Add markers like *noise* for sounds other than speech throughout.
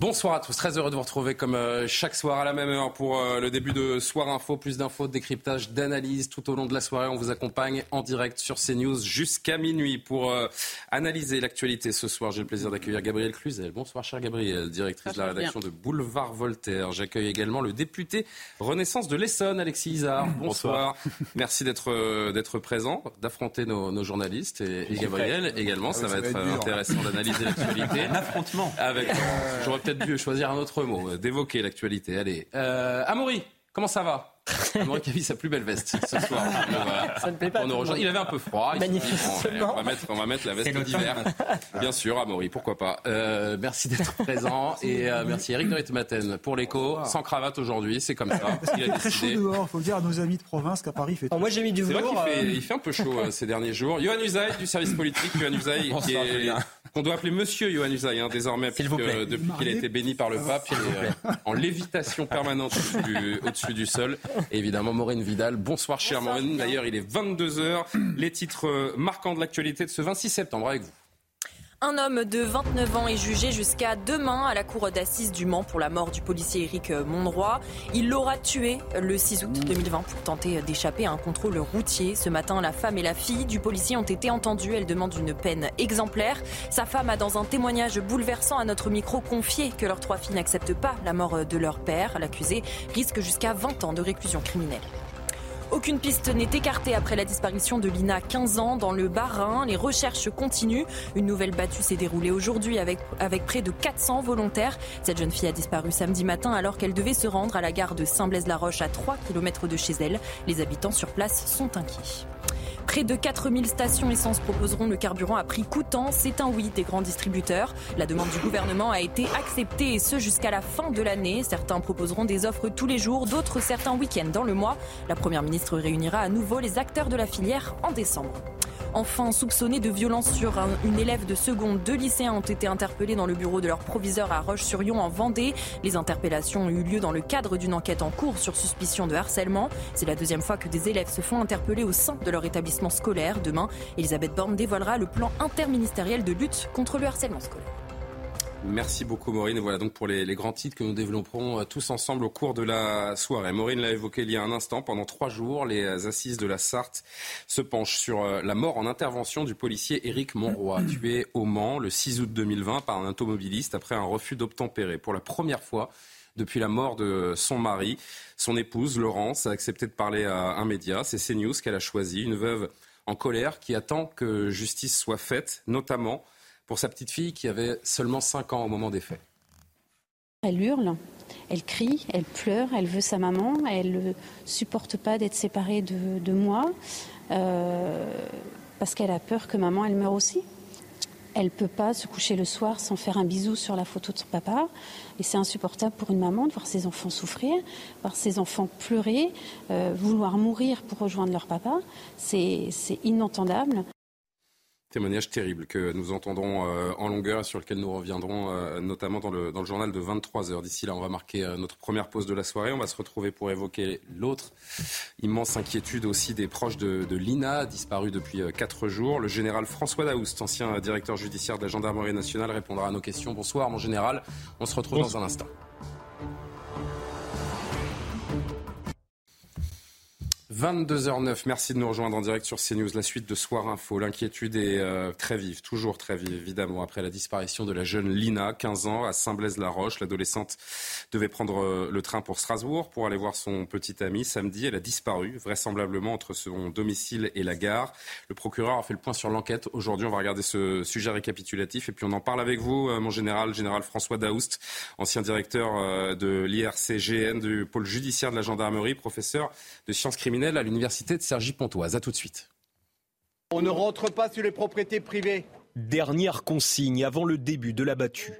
Bonsoir à tous, très heureux de vous retrouver comme euh, chaque soir à la même heure pour euh, le début de Soir Info. Plus d'infos, de décryptage, d'analyse tout au long de la soirée. On vous accompagne en direct sur CNews jusqu'à minuit pour euh, analyser l'actualité. Ce soir, j'ai le plaisir d'accueillir Gabriel Cluzel. Bonsoir, cher Gabriel, directrice de la rédaction de Boulevard Voltaire. J'accueille également le député Renaissance de l'Essonne, Alexis Isard. Bonsoir. Merci d'être d'être présent, d'affronter nos, nos, journalistes et, et Gabriel également. Ça, va, être, intéressant d'analyser l'actualité. *laughs* Un affrontement. Avec, peut-être choisir un autre mot, d'évoquer l'actualité. Allez, euh, Amaury, comment ça va? Amaury qui a mis sa plus belle veste ce soir. Voilà. *laughs* Ça ne plaît pas. Il avait un peu froid. Magnifiquement. On va, mettre, on va mettre la veste d'hiver. Bien sûr, Amaury, pourquoi pas. Euh, merci d'être *laughs* présent et euh, merci Eric de Ritmaten pour l'écho. Sans cravate aujourd'hui, c'est comme ça. *laughs* Il très chaud dehors, il faut le dire à nos amis de province qu'à Paris il fait. Oh, moi j'ai mis du C'est vrai velours. qu'il fait, euh, il fait un peu chaud euh, ces derniers jours. Johan Usaï du service politique. Johan Usaï qui est qu'on doit appeler Monsieur Johan Usaï hein, désormais, puisque, plaît. depuis qu'il a été béni par le pape, il est euh, en lévitation permanente au-dessus du, au-dessus du sol. Et *laughs* évidemment, Maureen Vidal. Bonsoir, chère Maureen. D'ailleurs, il est 22h. Les titres euh, marquants de l'actualité de ce 26 septembre avec vous. Un homme de 29 ans est jugé jusqu'à demain à la cour d'assises du Mans pour la mort du policier Éric Monroy. Il l'aura tué le 6 août 2020 pour tenter d'échapper à un contrôle routier. Ce matin, la femme et la fille du policier ont été entendues. Elles demandent une peine exemplaire. Sa femme a, dans un témoignage bouleversant à notre micro, confié que leurs trois filles n'acceptent pas la mort de leur père. L'accusé risque jusqu'à 20 ans de réclusion criminelle. Aucune piste n'est écartée après la disparition de Lina, 15 ans, dans le Bas-Rhin. Les recherches continuent. Une nouvelle battue s'est déroulée aujourd'hui avec, avec près de 400 volontaires. Cette jeune fille a disparu samedi matin alors qu'elle devait se rendre à la gare de Saint-Blaise-la-Roche à 3 km de chez elle. Les habitants sur place sont inquiets. Près de 4000 stations essence proposeront le carburant à prix coûtant. C'est un oui des grands distributeurs. La demande du gouvernement a été acceptée et ce jusqu'à la fin de l'année. Certains proposeront des offres tous les jours, d'autres certains week-ends dans le mois. La Première ministre réunira à nouveau les acteurs de la filière en décembre. Enfin, soupçonnés de violence sur un, une élève de seconde, deux lycéens ont été interpellés dans le bureau de leur proviseur à Roche-sur-Yon en Vendée. Les interpellations ont eu lieu dans le cadre d'une enquête en cours sur suspicion de harcèlement. C'est la deuxième fois que des élèves se font interpeller au sein de leur établissement scolaire. Demain, Elisabeth Borne dévoilera le plan interministériel de lutte contre le harcèlement scolaire. Merci beaucoup Maureen. Et voilà donc pour les, les, grands titres que nous développerons tous ensemble au cours de la soirée. Maureen l'a évoqué il y a un instant. Pendant trois jours, les assises de la Sarthe se penchent sur la mort en intervention du policier Éric Monroy, *clears throat* tué au Mans le 6 août 2020 par un automobiliste après un refus d'obtempérer. Pour la première fois depuis la mort de son mari, son épouse Laurence a accepté de parler à un média. C'est CNews qu'elle a choisi, une veuve en colère qui attend que justice soit faite, notamment pour sa petite fille qui avait seulement 5 ans au moment des faits. Elle hurle, elle crie, elle pleure, elle veut sa maman, elle ne supporte pas d'être séparée de, de moi euh, parce qu'elle a peur que maman elle meure aussi. Elle ne peut pas se coucher le soir sans faire un bisou sur la photo de son papa. Et c'est insupportable pour une maman de voir ses enfants souffrir, voir ses enfants pleurer, euh, vouloir mourir pour rejoindre leur papa. C'est inentendable. Témoignage terrible que nous entendrons euh, en longueur et sur lequel nous reviendrons euh, notamment dans le, dans le journal de 23h. D'ici là, on va marquer euh, notre première pause de la soirée. On va se retrouver pour évoquer l'autre immense inquiétude aussi des proches de, de l'INA, disparu depuis 4 jours. Le général François Daoust, ancien directeur judiciaire de la gendarmerie nationale, répondra à nos questions. Bonsoir, mon général. On se retrouve Bonsoir. dans un instant. « 22h09, merci de nous rejoindre en direct sur CNews, la suite de Soir Info. L'inquiétude est euh, très vive, toujours très vive, évidemment, après la disparition de la jeune Lina, 15 ans, à Saint-Blaise-la-Roche. L'adolescente devait prendre euh, le train pour Strasbourg pour aller voir son petit ami. Samedi, elle a disparu, vraisemblablement entre son domicile et la gare. Le procureur a fait le point sur l'enquête. Aujourd'hui, on va regarder ce sujet récapitulatif et puis on en parle avec vous, euh, mon général, général François Daoust, ancien directeur de l'IRCGN, du pôle judiciaire de la gendarmerie, professeur de sciences criminelles à l'université de Cergy-Pontoise. A tout de suite. On ne rentre pas sur les propriétés privées. Dernière consigne avant le début de la battue.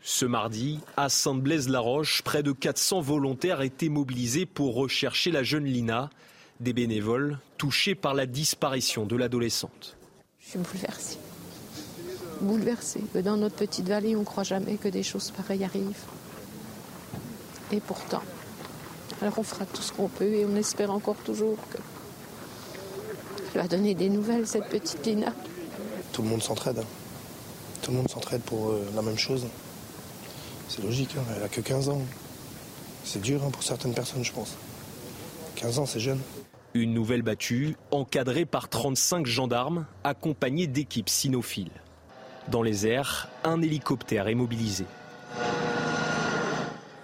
Ce mardi, à Sainte-Blaise-la-Roche, près de 400 volontaires étaient mobilisés pour rechercher la jeune Lina, des bénévoles touchés par la disparition de l'adolescente. Je suis bouleversée. Bouleversée. Dans notre petite vallée, on ne croit jamais que des choses pareilles arrivent. Et pourtant, alors on fera tout ce qu'on peut et on espère encore toujours que va donner des nouvelles, cette petite Lina. Tout le monde s'entraide. Tout le monde s'entraide pour euh, la même chose. C'est logique, hein, elle a que 15 ans. C'est dur hein, pour certaines personnes, je pense. 15 ans, c'est jeune. Une nouvelle battue, encadrée par 35 gendarmes, accompagnée d'équipes cynophiles. Dans les airs, un hélicoptère est mobilisé.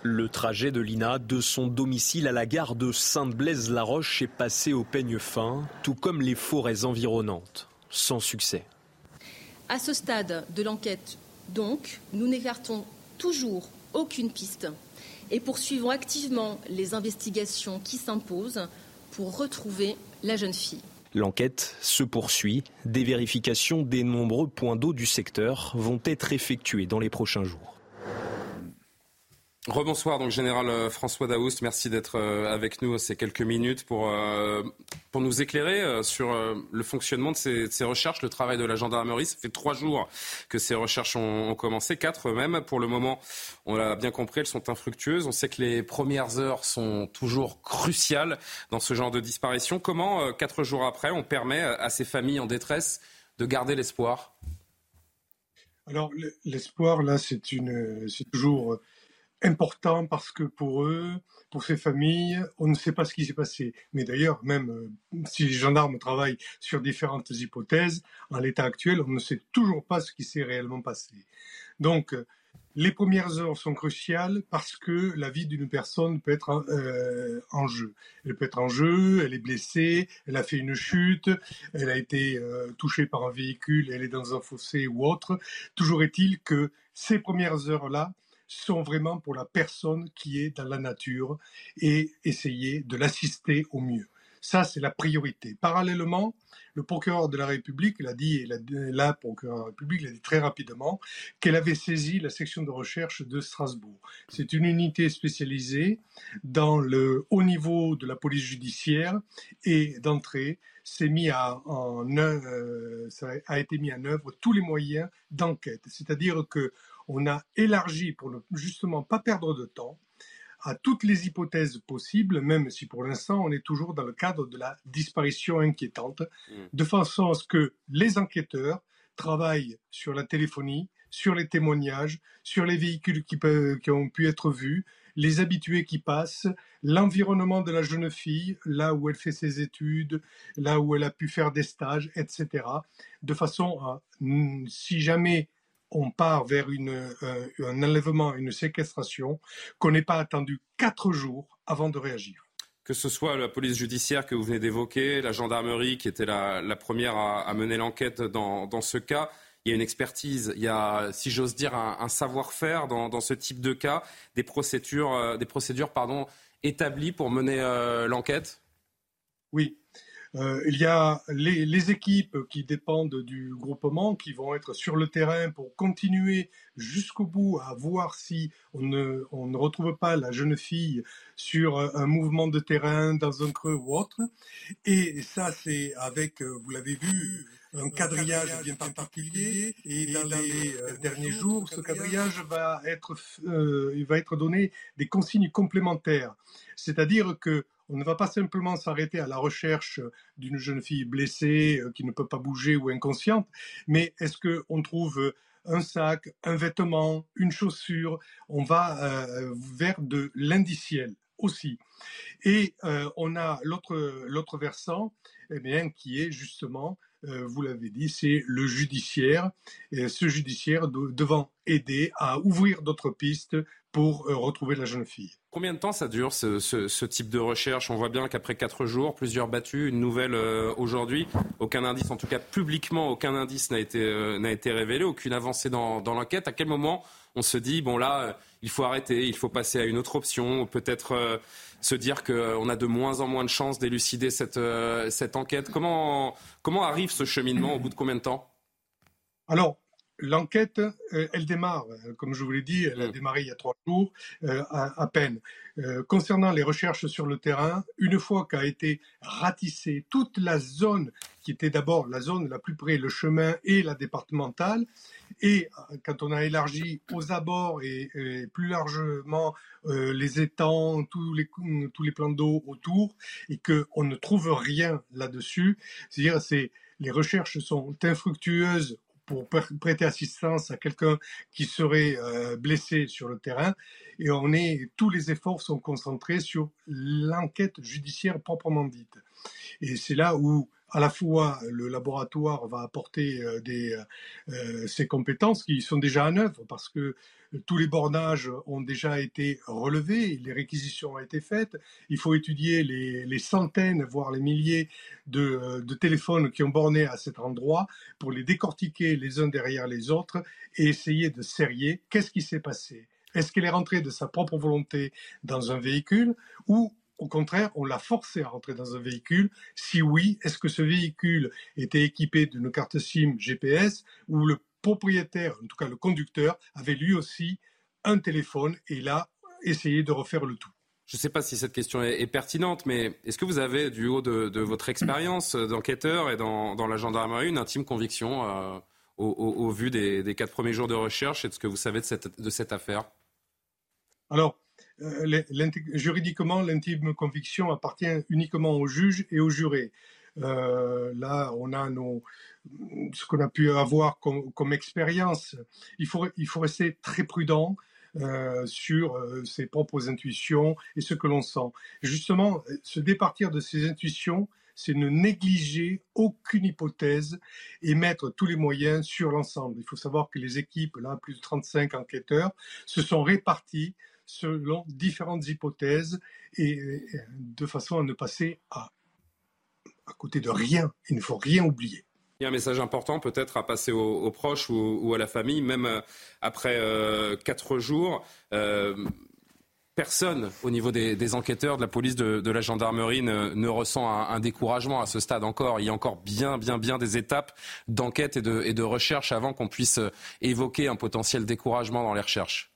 Le trajet de Lina de son domicile à la gare de Sainte-Blaise-la-Roche est passé au peigne fin, tout comme les forêts environnantes, sans succès. À ce stade de l'enquête, donc, nous n'écartons toujours aucune piste et poursuivons activement les investigations qui s'imposent pour retrouver la jeune fille. L'enquête se poursuit. Des vérifications des nombreux points d'eau du secteur vont être effectuées dans les prochains jours. Rebonsoir, donc général euh, François Daoust, merci d'être euh, avec nous ces quelques minutes pour, euh, nous éclairer sur le fonctionnement de ces, ces, recherches, le travail de la gendarmerie. Ça fait trois jours que ces recherches ont, ont commencé, quatre même. Pour le moment, on l'a bien compris, elles sont infructueuses. On sait que les premières heures sont toujours cruciales dans ce genre de disparition. Comment, quatre jours après, on permet à ces familles en détresse de garder l'espoir? Alors l'espoir, là, c'est toujours important parce que pour eux, pour ces familles, on ne sait pas ce qui s'est passé. Mais d'ailleurs, même euh, si les gendarmes travaillent sur différentes hypothèses, en l'état actuel, on ne sait toujours pas ce qui s'est réellement passé. Donc, euh, les premières heures sont cruciales parce que la vie d'une personne peut être euh, en jeu. Elle peut être en jeu, elle est blessée, elle a fait une chute, elle a été touchée par un véhicule, elle est dans un fossé ou autre. Toujours est-il que ces premières heures-là, sont vraiment pour la personne qui est dans la nature et essayer de l'assister au mieux. Ça, c'est la priorité. Parallèlement, le procureur de la République l'a dit, et la, procureur de la République l'a dit très rapidement, qu'elle avait saisi la section de recherche de Strasbourg. C'est une unité spécialisée dans le haut niveau de la police judiciaire et d'entrée, s'est mis à, en, euh, ça a été mis en œuvre tous les moyens d'enquête. C'est-à-dire que on a élargi pour ne justement pas perdre de temps à toutes les hypothèses possibles, même si pour l'instant on est toujours dans le cadre de la disparition inquiétante, mm. de façon à ce que les enquêteurs travaillent sur la téléphonie, sur les témoignages, sur les véhicules qui, qui ont pu être vus, les habitués qui passent, l'environnement de la jeune fille, là où elle fait ses études, là où elle a pu faire des stages, etc. De façon à, si jamais on part vers une, euh, un enlèvement, une séquestration, qu'on n'ait pas attendu quatre jours avant de réagir. Que ce soit la police judiciaire que vous venez d'évoquer, la gendarmerie qui était la, première à, mener l'enquête dans, ce cas, il y a une expertise, il y a, si j'ose dire, un, savoir-faire dans, ce type de cas, des procédures, euh, des procédures pardon, établies pour mener euh, l'enquête? Oui, euh, il y a les, équipes qui dépendent du groupement qui vont être sur le terrain pour continuer jusqu'au bout à voir si on ne, on ne retrouve pas la jeune fille sur un mouvement de terrain dans un creux ou autre. Et ça, c'est avec, euh, vous l'avez vu, un quadrillage bien particulier. Et dans les euh, derniers jours, ce quadrillage va être, il va être donné des consignes complémentaires. C'est-à-dire que on ne va pas simplement s'arrêter à la recherche d'une jeune fille blessée euh, qui ne peut pas bouger ou inconsciente, mais est-ce qu'on trouve un sac, un vêtement, une chaussure? On va euh, vers de l'indiciel aussi. Et euh, on a l'autre versant, eh bien, qui est justement vous l'avez dit, c'est le judiciaire. Et ce judiciaire devant aider à ouvrir d'autres pistes pour retrouver la jeune fille. Combien de temps ça dure ce, type de recherche? On voit bien qu'après quatre jours, plusieurs battues, une nouvelle euh, aujourd'hui, aucun indice, en tout cas publiquement, aucun indice n'a été, euh, révélé, aucune avancée dans, l'enquête. À quel moment on se dit, bon là, euh, il faut arrêter, il faut passer à une autre option, peut-être se dire qu'on a de moins en moins de chances d'élucider cette, cette enquête? Comment, comment arrive ce cheminement Au bout de combien de temps? Alors, L'enquête, euh, elle démarre, euh, comme je vous l'ai dit, elle a mm. démarré il y a trois jours euh, à, peine. concernant les recherches sur le terrain, une fois qu'a été ratissée toute la zone qui était d'abord la zone la plus près, le chemin et la départementale, et quand on a élargi aux abords et, plus largement les étangs, tous les, tous les plans d'eau autour, et qu'on ne trouve rien là-dessus, c'est-à-dire c'est les recherches sont infructueuses pour prêter assistance à quelqu'un qui serait euh, blessé sur le terrain. Et on est, tous les efforts sont concentrés sur l'enquête judiciaire proprement dite. Et c'est là où à la fois le laboratoire va apporter euh, des, euh, ses compétences qui sont déjà en œuvre parce que tous les bornages ont déjà été relevés, les réquisitions ont été faites. Il faut étudier les, centaines, voire les milliers de, de, téléphones qui ont borné à cet endroit pour les décortiquer les uns derrière les autres et essayer de serrer qu'est-ce qui s'est passé? Est-ce qu'elle est rentrée de sa propre volonté dans un véhicule ou au contraire, on l'a forcé à rentrer dans un véhicule. Si oui, est-ce que ce véhicule était équipé d'une carte SIM GPS ou le propriétaire, en tout cas le conducteur, avait lui aussi un téléphone et là, essayé de refaire le tout. Je ne sais pas si cette question est, pertinente, mais est-ce que vous avez, du haut de, votre expérience d'enquêteur et dans, la gendarmerie, une intime conviction euh, au, vu des, quatre premiers jours de recherche et de ce que vous savez de cette, de cette affaire? Alors, euh, juridiquement, l'intime conviction appartient uniquement au juge et au juré. Euh, là, on a nos, ce qu'on a pu avoir comme, expérience. Il faut, il faut rester très prudent. Euh, sur ses propres intuitions et ce que l'on sent. Justement, se départir de ses intuitions, c'est ne négliger aucune hypothèse et mettre tous les moyens sur l'ensemble. Il faut savoir que les équipes, là, plus de 35 enquêteurs, se sont répartis selon différentes hypothèses et, de façon à ne passer à, à côté de rien. Il ne faut rien oublier. Il y a un message important peut-être à passer aux, proches ou, à la famille, même euh, après euh, quatre jours. Euh, personne au niveau des, enquêteurs, de la police, de, la gendarmerie ne, ressent un, découragement à ce stade encore. Il y a encore bien, bien, bien des étapes d'enquête et de, et de recherche avant qu'on puisse évoquer un potentiel découragement dans les recherches.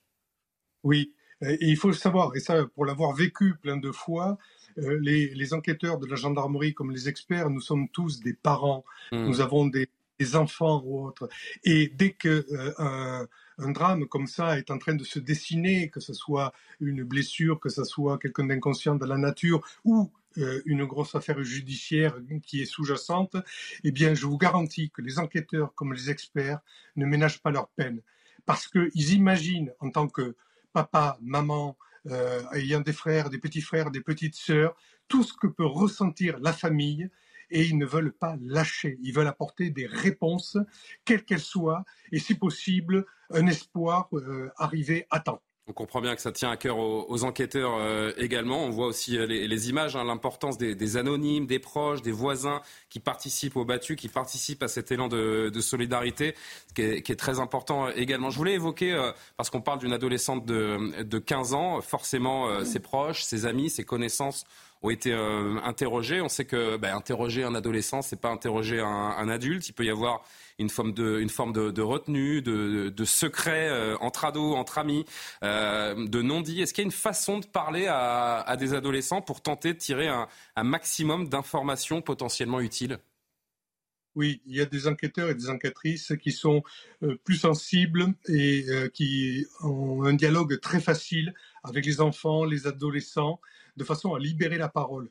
Oui, et il faut le savoir, et ça, pour l'avoir vécu plein de fois, euh, les, enquêteurs de la gendarmerie comme les experts, nous sommes tous des parents, mmh. nous avons des, enfants ou autres. Et dès que euh, un, drame comme ça est en train de se dessiner, que ce soit une blessure, que ce soit quelqu'un d'inconscient de la nature ou euh, une grosse affaire judiciaire qui est sous-jacente, eh bien, je vous garantis que les enquêteurs comme les experts ne ménagent pas leur peine parce qu'ils imaginent en tant que papa, maman, euh, ayant des frères, des petits frères, des petites sœurs, tout ce que peut ressentir la famille, et ils ne veulent pas lâcher. Ils veulent apporter des réponses, quelles qu'elles soient, et si possible, un espoir euh, arrivé à temps. On comprend bien que ça tient à cœur aux, enquêteurs euh, également. On voit aussi euh, les, images, hein, l'importance des, anonymes, des proches, des voisins qui participent au battu, qui participent à cet élan de, solidarité, qui est, très important euh, également. Je voulais évoquer, parce qu'on parle d'une adolescente de, de, 15 ans, forcément ses proches, ses amis, ses connaissances ont été interrogés. On sait que bah, interroger un adolescent, c'est pas interroger un, un, adulte. Il peut y avoir une forme de, une forme de, retenue, de, de secret euh, entre ados, entre amis, euh, de non-dit. Est-ce qu'il y a une façon de parler à, des adolescents pour tenter de tirer un, maximum d'informations potentiellement utiles? Oui, il y a des enquêteurs et des enquêtrices qui sont euh, plus sensibles et qui ont un dialogue très facile avec les enfants, les adolescents, de façon à libérer la parole.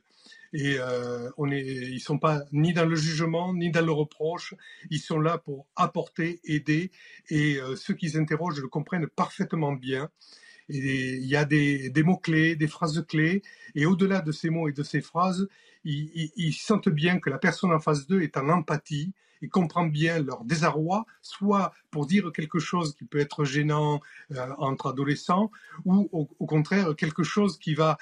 Et euh, ils sont pas ni dans le jugement ni dans le reproche. Ils sont là pour apporter, aider. Et euh, ceux qui s'interrogent le comprennent parfaitement bien. Il y a des, mots-clés, des phrases clés. Et au-delà de ces mots et de ces phrases, ils, ils, sentent bien que la personne en face d'eux est en empathie et comprend bien leur désarroi, soit pour dire quelque chose qui peut être gênant euh, entre adolescents, ou au, contraire quelque chose qui va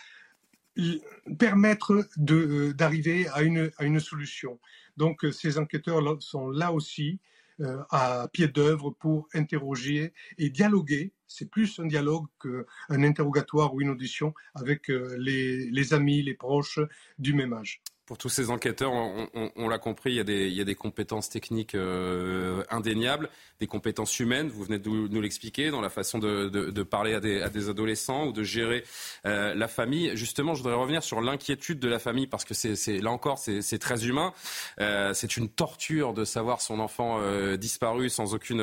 permettre euh, d'arriver à une, solution. Donc euh, ces enquêteurs sont là aussi euh, à pied d'œuvre pour interroger et dialoguer. C'est plus un dialogue qu'un interrogatoire ou une audition avec les, les amis, les proches du même âge pour tous ces enquêteurs, on, l'a compris, il y, a des, compétences techniques euh, indéniables, des compétences humaines, vous venez de nous l'expliquer, dans la façon de, parler à des, adolescents ou de gérer euh, la famille. Justement, je voudrais revenir sur l'inquiétude de la famille, parce que c'est là encore, c'est très humain. Euh, c'est une torture de savoir son enfant disparu sans aucune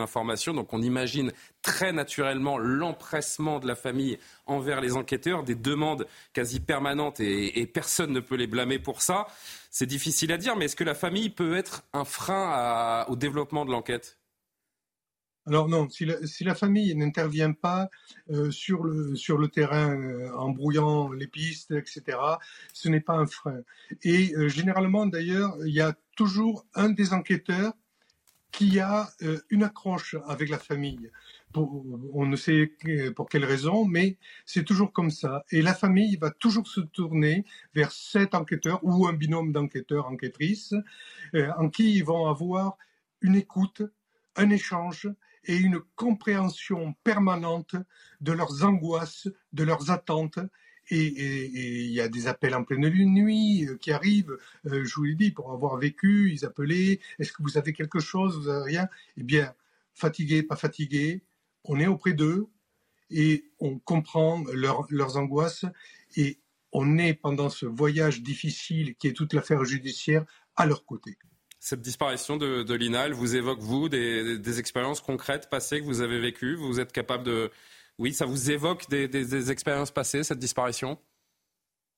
information. Donc on imagine très naturellement l'empressement de la famille envers les enquêteurs, des demandes quasi permanentes et, personne ne peut les blâmer pour ça. C'est difficile à dire, mais est-ce que la famille peut être un frein au développement de l'enquête? Alors non, si la, famille n'intervient pas euh, sur, le, terrain euh, en brouillant les pistes, etc., ce n'est pas un frein. Et euh, généralement, d'ailleurs, il y a toujours un des enquêteurs qui a une accroche avec la famille on ne sait pour quelle raison, mais c'est toujours comme ça. Et la famille va toujours se tourner vers cet enquêteur ou un binôme d'enquêteurs, enquêtrices, euh, en qui ils vont avoir une écoute, un échange et une compréhension permanente de leurs angoisses, de leurs attentes. Et il y a des appels en pleine nuit euh, qui arrivent, euh, je vous l'ai dit, pour avoir vécu, ils appelaient, est-ce que vous avez quelque chose, vous avez rien? Eh bien, fatigué, pas fatigué, on est auprès d'eux et on comprend leurs angoisses et on est pendant ce voyage difficile qui est toute l'affaire judiciaire à leur côté. Cette disparition de, Lina, elle vous évoque, vous, des, expériences concrètes passées que vous avez vécues? Vous êtes capable de... Oui, ça vous évoque des, expériences passées, cette disparition?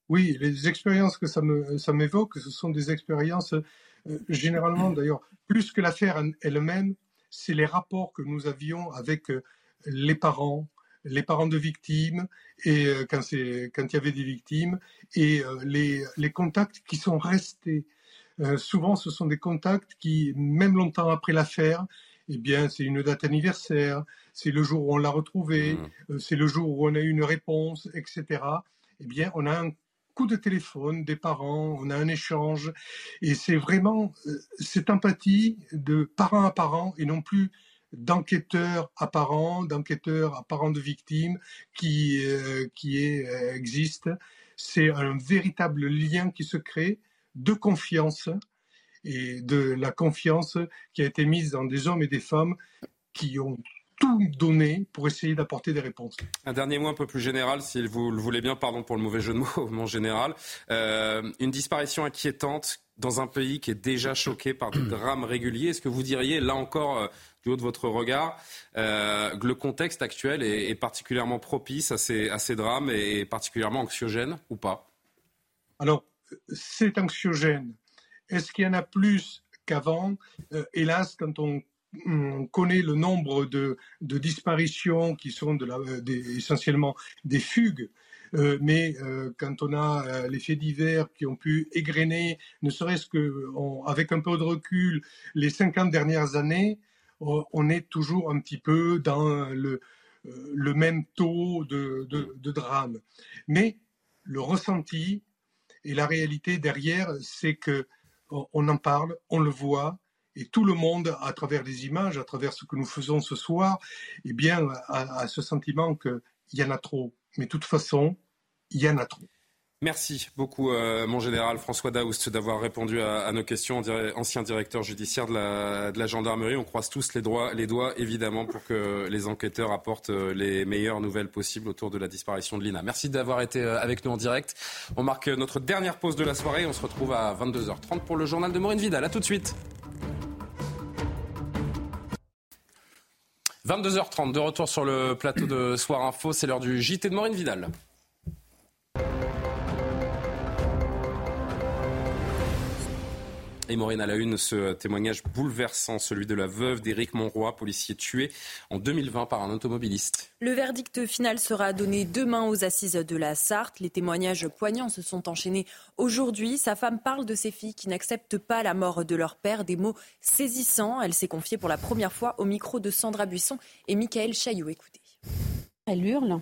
Oui, les expériences que ça m'évoque, ce sont des expériences, euh, généralement d'ailleurs, plus que l'affaire elle-même, c'est les rapports que nous avions avec euh, les parents, les parents de victimes, et euh, quand, quand il y avait des victimes, et euh, les, les contacts qui sont restés. Euh, souvent, ce sont des contacts qui, même longtemps après l'affaire, eh bien, c'est une date anniversaire, c'est le jour où on l'a retrouvé, mmh. c'est le jour où on a eu une réponse, etc. Eh bien, on a un coup de téléphone des parents, on a un échange, et c'est vraiment cette empathie de parent à parent et non plus d'enquêteurs apparents, d'enquêteurs apparents de victimes qui, euh, qui euh, existe. C'est un véritable lien qui se crée de confiance et de la confiance qui a été mise dans des hommes et des femmes qui ont tout donné pour essayer d'apporter des réponses. Un dernier mot un peu plus général, si vous le voulez bien, pardon pour le mauvais jeu de mots, *laughs* mon général. Euh, une disparition inquiétante dans un pays qui est déjà choqué par des drames réguliers. Est-ce que vous diriez, là encore, euh, du haut de votre regard, euh, que le contexte actuel est, particulièrement propice à ces, drames et particulièrement anxiogène ou pas? Alors, c'est anxiogène. Est-ce qu'il y en a plus qu'avant? Hélas, quand on on connaît le nombre de, disparitions qui sont essentiellement des fugues. Euh, mais euh, quand on a euh, les faits divers qui ont pu égrener, ne serait-ce qu'avec un peu de recul, les 50 dernières années, on est toujours un petit peu dans le, même taux de, drame. Mais le ressenti et la réalité derrière, c'est que on en parle, on le voit, et tout le monde, à travers les images, à travers ce que nous faisons ce soir, eh bien, a, ce sentiment qu'il y en a trop. Mais de toute façon, il y en a trop. Merci beaucoup, euh, mon général François Daoust, d'avoir répondu à, nos questions. Ancien directeur judiciaire de la, gendarmerie, on croise tous les, doigts, évidemment, pour que les enquêteurs apportent euh, les meilleures nouvelles possibles autour de la disparition de Lina. Merci d'avoir été euh, avec nous en direct. On marque notre dernière pause de la soirée. On se retrouve à 22h30 pour le journal de Maureen Vidal. A tout de suite. 22h30, de retour sur le plateau de Soir Info, c'est l'heure du JT de Maureen Vidal. Et Maureen à la une, ce témoignage bouleversant, celui de la veuve d'Éric Monroy, policier tué en 2020 par un automobiliste. Le verdict final sera donné demain aux assises de la Sarthe. Les témoignages poignants se sont enchaînés aujourd'hui. Sa femme parle de ses filles qui n'acceptent pas la mort de leur père, des mots saisissants. Elle s'est confiée pour la première fois au micro de Sandra Buisson et Michael Chaillot. Écoutez. Elle hurle.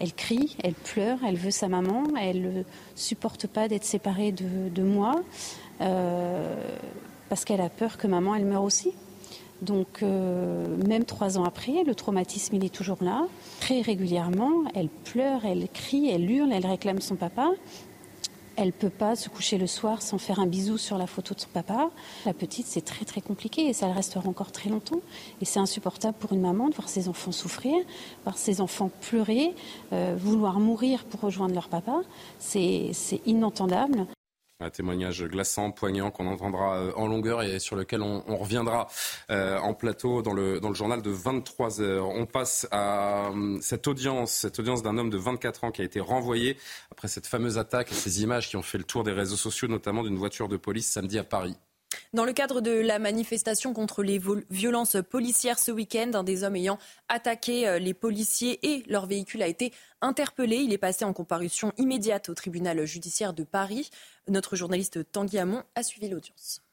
Elle crie, elle pleure, elle veut sa maman, elle ne supporte pas d'être séparée de, de moi. Euh, parce qu'elle a peur que maman, elle meure aussi. Donc, euh, même trois ans après, le traumatisme, il est toujours là. Très régulièrement, elle pleure, elle crie, elle hurle, elle réclame son papa. Elle ne peut pas se coucher le soir sans faire un bisou sur la photo de son papa. La petite, c'est très très compliqué et ça le restera encore très longtemps. Et c'est insupportable pour une maman de voir ses enfants souffrir, voir ses enfants pleurer, euh, vouloir mourir pour rejoindre leur papa. C'est inentendable. Un témoignage glaçant, poignant, qu'on entendra euh, en longueur et sur lequel on, reviendra euh, en plateau dans le, journal de 23 heures. On passe à euh, cette audience, cette audience d'un homme de 24 ans qui a été renvoyé après cette fameuse attaque et ces images qui ont fait le tour des réseaux sociaux, notamment d'une voiture de police samedi à Paris. Dans le cadre de la manifestation contre les violences policières ce week-end, un des hommes ayant attaqué euh, les policiers et leur véhicule a été interpellé. Il est passé en comparution immédiate au tribunal judiciaire de Paris. Notre journaliste Tanguy Hamon a suivi l'audience.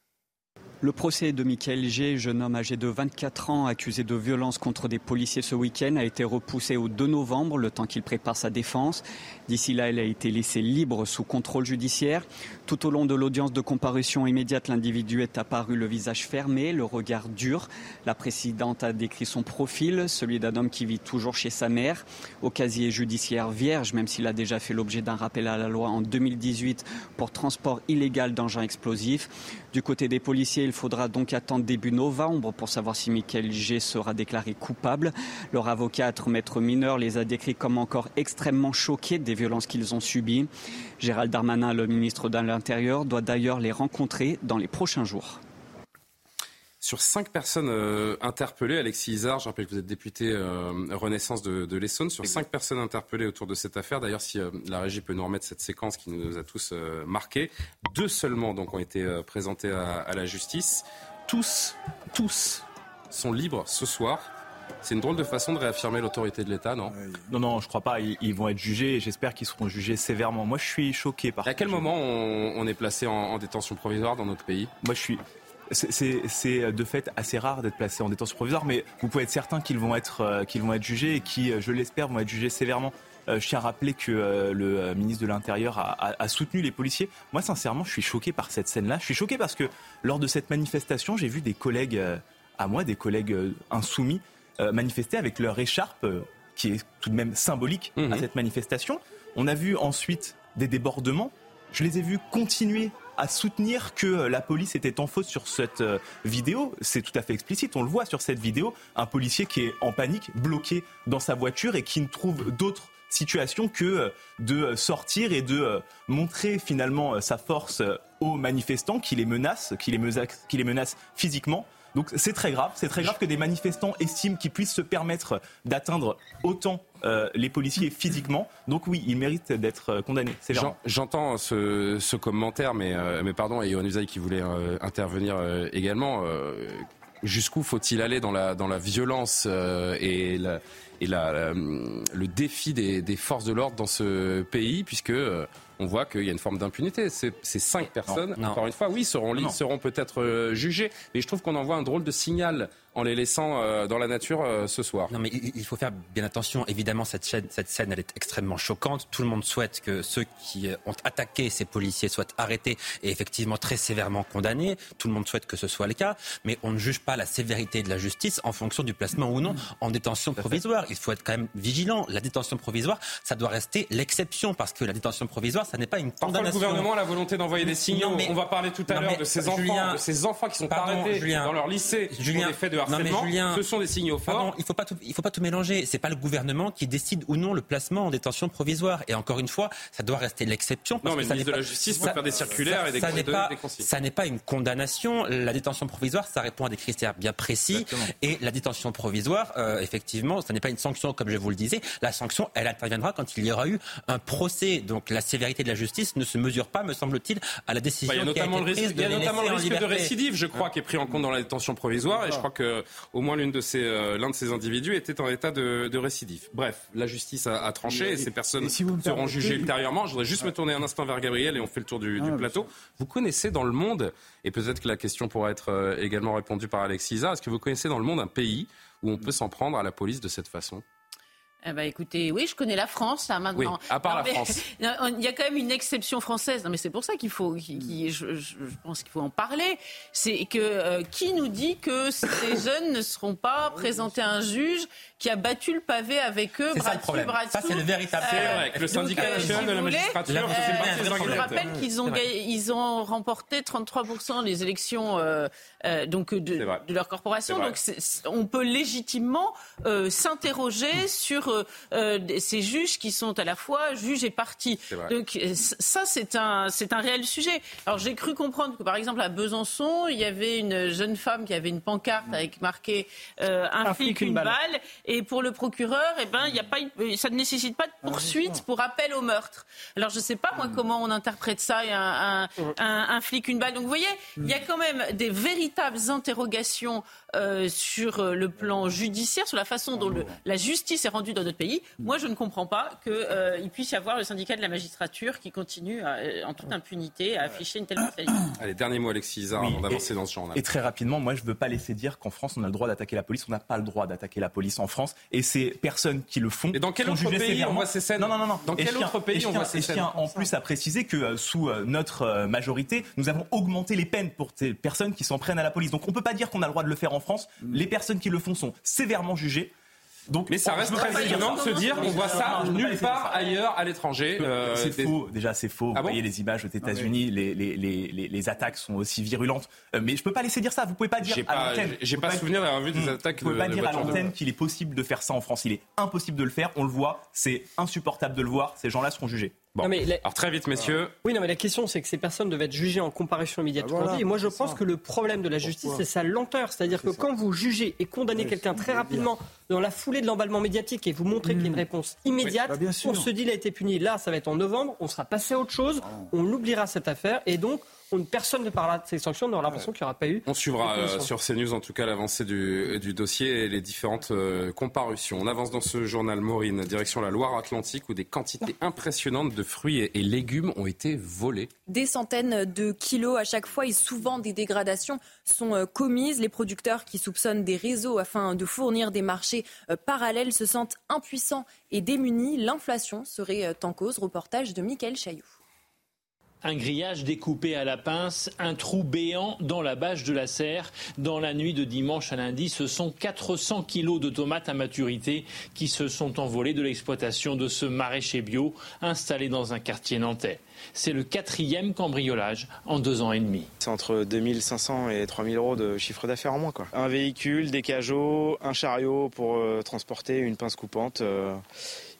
Le procès de Michael G, jeune homme âgé de 24 ans accusé de violence contre des policiers ce week-end, a été repoussé au 2 novembre, le temps qu'il prépare sa défense. D'ici là, il a été laissé libre sous contrôle judiciaire. Tout au long de l'audience de comparution immédiate, l'individu est apparu le visage fermé, le regard dur. La présidente a décrit son profil, celui d'un homme qui vit toujours chez sa mère, au casier judiciaire vierge, même s'il a déjà fait l'objet d'un rappel à la loi en 2018 pour transport illégal d'engins explosifs. Du côté des policiers, il faudra donc attendre début novembre pour savoir si Michael G sera déclaré coupable. Leur avocat, maître mineur, les a décrits comme encore extrêmement choqués des violences qu'ils ont subies. Gérald Darmanin, le ministre de l'Intérieur, doit d'ailleurs les rencontrer dans les prochains jours. Sur cinq personnes euh, interpellées, Alexis Isard, je rappelle que vous êtes député euh, Renaissance de, l'Essonne, sur cinq personnes interpellées autour de cette affaire, d'ailleurs si euh, la régie peut nous remettre cette séquence qui nous a tous marqués, deux seulement donc ont été présentés à, la justice. Tous, tous sont libres ce soir. C'est une drôle de façon de réaffirmer l'autorité de l'État, non? Non, non, je crois pas. Ils, vont être jugés et j'espère qu'ils seront jugés sévèrement. Moi, je suis choqué par. À quel moment on, est placé en, détention provisoire dans notre pays? Moi, je suis c'est de fait assez rare d'être placé en détention provisoire, mais vous pouvez être certain qu'ils vont être, euh, qu'ils vont être jugés et qui, euh, je l'espère, vont être jugés sévèrement. Euh, je tiens à rappeler que le ministre de l'Intérieur a, soutenu les policiers. Moi, sincèrement, je suis choqué par cette scène-là. Je suis choqué parce que lors de cette manifestation, j'ai vu des collègues à moi, des collègues insoumis, manifester avec leur écharpe, qui est tout de même symbolique à mhm. cette manifestation. On a vu ensuite des débordements. Je les ai vus continuer à soutenir que la police était en faute sur cette euh, vidéo. C'est tout à fait explicite. On le voit sur cette vidéo. Un policier qui est en panique, bloqué dans sa voiture et qui ne trouve d'autre situation que euh, de sortir et de euh, montrer finalement sa force aux manifestants qui les menacent, qui les menacent, qui les menacent physiquement. Donc c'est très grave, c'est très grave que des manifestants estiment qu'ils puissent se permettre d'atteindre autant euh, les policiers physiquement. Donc oui, ils méritent d'être euh, condamnés. J'entends ce, commentaire, mais, euh, mais pardon, et Yohann Usaï qui voulait intervenir également. Jusqu'où faut-il aller dans la, dans la violence et, et le défi des, des forces de l'ordre dans ce pays, puisque on voit qu'il y a une forme d'impunité. Ces, cinq personnes, encore une fois, oui, seront, seront peut-être jugées, mais je trouve qu'on envoie un drôle de signal en les laissant euh, dans la nature euh, ce soir. Non, mais il faut faire bien attention. Évidemment, cette, cette scène, elle est extrêmement choquante. Tout le monde souhaite que ceux qui ont attaqué ces policiers soient arrêtés et effectivement très sévèrement condamnés. Tout le monde souhaite que ce soit le cas, mais on ne juge pas la sévérité de la justice en fonction du placement ou non en détention provisoire. Il faut être quand même vigilant. La détention provisoire, ça doit rester l'exception parce que la détention provisoire, ça n'est pas une condamnation. le gouvernement a la volonté d'envoyer des signaux. on va parler tout à l'heure de ces enfants, de ces enfants qui sont arrêtés dans leur lycée Julien, pour des faits de harcèlement. Julien, ce sont des signaux forts. il faut pas tout, il faut pas tout mélanger. C'est pas le gouvernement qui décide ou non le placement en détention provisoire. Et encore une fois, ça doit rester l'exception. Non, mais le ministre de la Justice peut faire des circulaires et des, ça pas, Ça n'est pas une condamnation. La détention provisoire, ça répond à des critères bien précis. Et la détention provisoire, euh, effectivement, ça n'est pas une sanction comme je vous le disais. La sanction, elle interviendra quand il y aura eu un procès. Donc la sévérité de la justice ne se mesure pas, me semble-t-il, à la décision. Bah, il y a notamment le risque, il y a notamment le risque de récidive, je crois, qui est pris en compte dans la détention provisoire. Et je crois que au moins l'une de ces, euh, l'un de ces individus était en état de, de récidive. Bref, la justice a, tranché et, ces personnes seront jugées ultérieurement. Je voudrais juste me tourner un instant vers Gabriel et on fait le tour du, du plateau. Vous connaissez dans le monde, et peut-être que la question pourra être euh, également répondue par Alexis Isa, est-ce que vous connaissez dans le monde un pays où on peut s'en prendre à la police de cette façon? Eh ben, écoutez, oui, je connais la France, là, maintenant. Oui, à part Non, la mais- France. *laughs* Il y a quand même une exception française. Non, mais c'est pour ça qu'il faut, je, je- je pense qu'il faut en parler. C'est que euh, qui nous dit que ces *coughs* jeunes ne seront pas présentés à un juge qui a battu le pavé avec eux, bras dessus, bras Ça, c'est le véritable que le syndicat euh, national si de la magistrature euh, je organisateurs. rappelle qu'ils ont, ils remporté 33% des élections euh, euh, donc de, de leur corporation. Donc on peut légitimement euh, s'interroger sur euh, euh, ces juges qui sont à la fois juges et partis. Donc euh, ça c'est un c'est un réel sujet. Alors j'ai cru comprendre que par exemple à Besançon il y avait une jeune femme qui avait une pancarte avec marqué euh, un, flic, une balle. et pour le procureur eh ben il y a pas ça ne nécessite pas de poursuite pour appel au meurtre. Alors je sais pas moi comment on interprète ça un, un, un- un flic une balle. Donc vous voyez il y a quand même des véritables interrogations euh, sur euh, le plan judiciaire, sur la façon dont le- la justice est rendue dans notre pays. Moi, je ne comprends pas qu'il puisse y avoir le syndicat de la magistrature qui continue à, euh, en toute impunité à afficher une telle mentalité. Allez, dernier mot, Alexis Isard, Oui, avant d'avancer dans ce genre-là. Et très rapidement, moi, je ne veux pas laisser dire qu'en France, on a le droit d'attaquer la police. On n'a pas le droit d'attaquer la police en France. Et ces personnes qui le font. Et dans quel autre pays on sévèrement. voit ces scènes Non, non, non. non. Dans Et quel tiens- autre pays on tiens- voit ces et je scènes tiens en plus à préciser que euh, sous euh, notre euh, majorité, nous avons augmenté les peines pour ces personnes qui s'en prennent à la police. Donc on ne peut pas dire qu'on a le droit de le faire en France. Les personnes qui le font sont sévèrement jugées. Donc, Mais ça on- reste pas très étonnant de se dire qu'on voit ça pas nulle part ailleurs à l'étranger. Euh, c'est des- faux, déjà c'est faux. Ah vous bon voyez les images aux États-Unis, les, les, les, les, les attaques sont aussi virulentes. Euh, mais je peux pas laisser dire ça. Vous pouvez pas dire J'ai à pas, l'antenne. j'ai- pas pouvez souvenir d'avoir vu des Hmm. attaques Vous pouvez de, pas de dire à l'antenne qu'il est possible de faire ça en France. Il est impossible de le faire. On le voit. C'est insupportable de le voir. Ces gens-là seront jugés. Bon. Non, mais la- Alors très vite, messieurs. Oui, non, mais la question, c'est que ces personnes devaient être jugées en comparution immédiate. Ah, voilà, Et moi, je pense ça. que le problème de la justice, c'est sa lenteur. C'est-à-dire que quand vous jugez et condamnez Oui, quelqu'un très rapidement dans la foulée de l'emballement médiatique et vous montrez qu'il y a une réponse immédiate, Bah, on se dit il a été puni. Là, ça va être en novembre, on sera passé à autre chose, on oubliera cette affaire et donc on- personne ne parlera de ces sanctions. On aura l'impression qu'il n'y aura pas eu. On suivra euh, sur CNews en tout cas l'avancée du, du dossier et les différentes euh, comparutions. On avance dans ce journal Maureen, direction la Loire-Atlantique où des quantités impressionnantes de fruits et, et légumes ont été volés. Des centaines de kilos à chaque fois et souvent des dégradations sont euh, commises. Les producteurs qui soupçonnent des réseaux afin de fournir des marchés euh, parallèles se sentent impuissants et démunis. L'inflation serait euh, en cause. Reportage de Michael Chailloux. Un grillage découpé à la pince, un trou béant dans la bâche de la serre. Dans la nuit de dimanche à lundi, ce sont 400 kilos de tomates à maturité qui se sont envolés de l'exploitation de ce maraîcher bio installé dans un quartier nantais. C'est le quatrième cambriolage en deux ans et demi. C'est entre 2500 et 3000 euros de chiffre d'affaires en moins. Un véhicule, des cajots, un chariot pour euh, transporter une pince coupante. euh,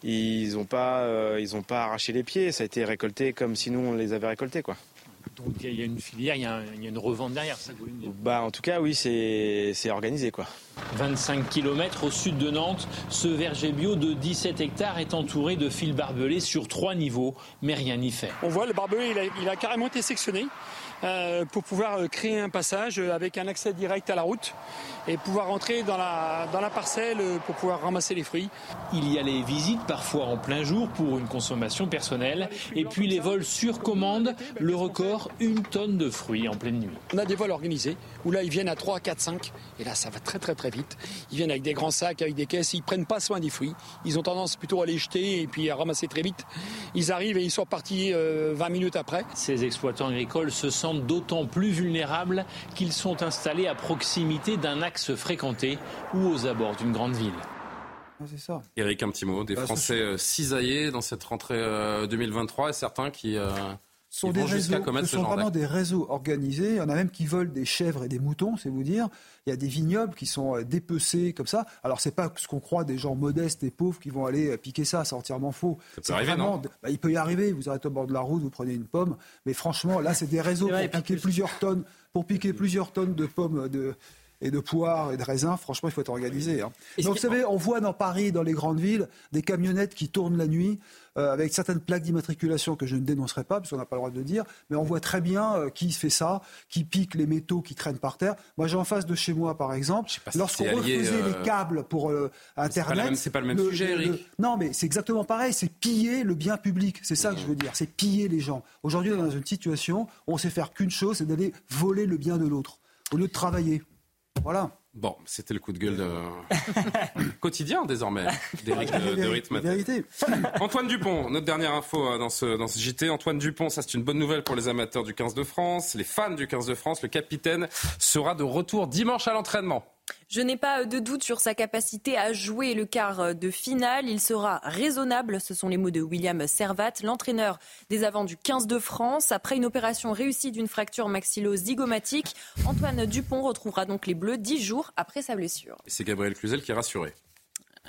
ils n'ont pas, euh, pas arraché les pieds. Ça a été récolté comme si nous on les avait récoltés. Quoi. Donc il y a une filière, il y a, un- il y a une revente derrière. Ça vous voulez me dire. Bah, en tout cas, oui, c'est c'est organisé. Quoi. 25 km au sud de Nantes, ce verger bio de 17 hectares est entouré de fils barbelés sur trois niveaux, mais rien n'y fait. On voit le barbelé, il a, il a carrément été sectionné euh, pour pouvoir euh, créer un passage euh, avec un accès direct à la route et pouvoir rentrer dans la, dans la parcelle euh, pour pouvoir ramasser les fruits. Il y a les visites parfois en plein jour pour une consommation personnelle et puis les vols sur commande, le record, une tonne de fruits en pleine nuit. On a des vols organisés où là ils viennent à 3, 4, 5 et là ça va très très très vite. Ils viennent avec des grands sacs, avec des caisses, ils prennent pas soin des fruits. Ils ont tendance plutôt à les jeter et puis à ramasser très vite. Ils arrivent et ils sont repartis euh, 20 minutes après. Ces exploitants agricoles se sentent d'autant plus vulnérables qu'ils sont installés à proximité d'un axe fréquenté ou aux abords d'une grande ville. Ah, C'est ça. Eric, un petit mot. Des Bah, Français euh, cisaillés dans cette rentrée euh, 2023 et certains qui, euh, Ce sont qui des vont réseaux, ce ce sont vraiment des réseaux organisés. Il y en a même qui volent des chèvres et des moutons, c'est vous dire. Il y a des vignobles qui sont euh, dépecés comme ça. Alors c'est pas ce qu'on croit des gens modestes et pauvres qui vont aller euh, piquer ça, c'est entièrement faux. peut C'est arriver, vraiment- non bah, Il peut y arriver. Vous arrêtez au bord de la route, vous prenez une pomme, mais franchement là c'est des réseaux pas piquer plus. plusieurs tonnes, pour piquer plusieurs tonnes de pommes de et de poires et de raisins, franchement, il faut être organisé. hein. Ce vous savez, on voit dans Paris, dans les grandes villes, des camionnettes qui tournent la nuit euh, avec certaines plaques d'immatriculation que je ne dénoncerai pas, parce qu'on n'a pas le droit de le dire, mais on voit très bien euh, qui fait ça, qui pique les métaux qui traînent par terre. Moi, j'ai en face de chez moi, par exemple, pas si lorsqu'on c'est allié, refaisait euh, les câbles pour euh, Internet... c'est pas le même sujet, Eric. Non, mais c'est exactement pareil, c'est piller le bien public, c'est ça que je veux dire, c'est piller les gens. Aujourd'hui, on est dans une situation où on sait faire qu'une chose, c'est d'aller voler le bien de l'autre, au lieu de travailler. Voilà. Bon, c'était le coup de gueule de... *laughs* quotidien désormais d'Éric de, de Rythme. Antoine Dupont, notre dernière info euh, dans ce, dans ce JT. Antoine Dupont, ça c'est une bonne nouvelle pour les amateurs du 15 de France, les fans du 15 de France. Le capitaine sera de retour dimanche à l'entraînement. Je n'ai pas de doute sur sa capacité à jouer le quart de finale. Il sera raisonnable, ce sont les mots de William Servat, l'entraîneur des avants du 15 de France. Après une opération réussie d'une fracture maxillo-zygomatique, Antoine Dupont retrouvera donc les Bleus dix jours après sa blessure. C'est Gabriel Cluzel qui est rassuré.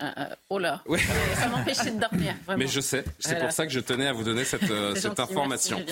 Euh, euh, oh là, *laughs* ça m'empêchait de dormir. Vraiment. Mais je sais, c'est pour ça que je tenais à vous donner cette, euh, *laughs* cette information.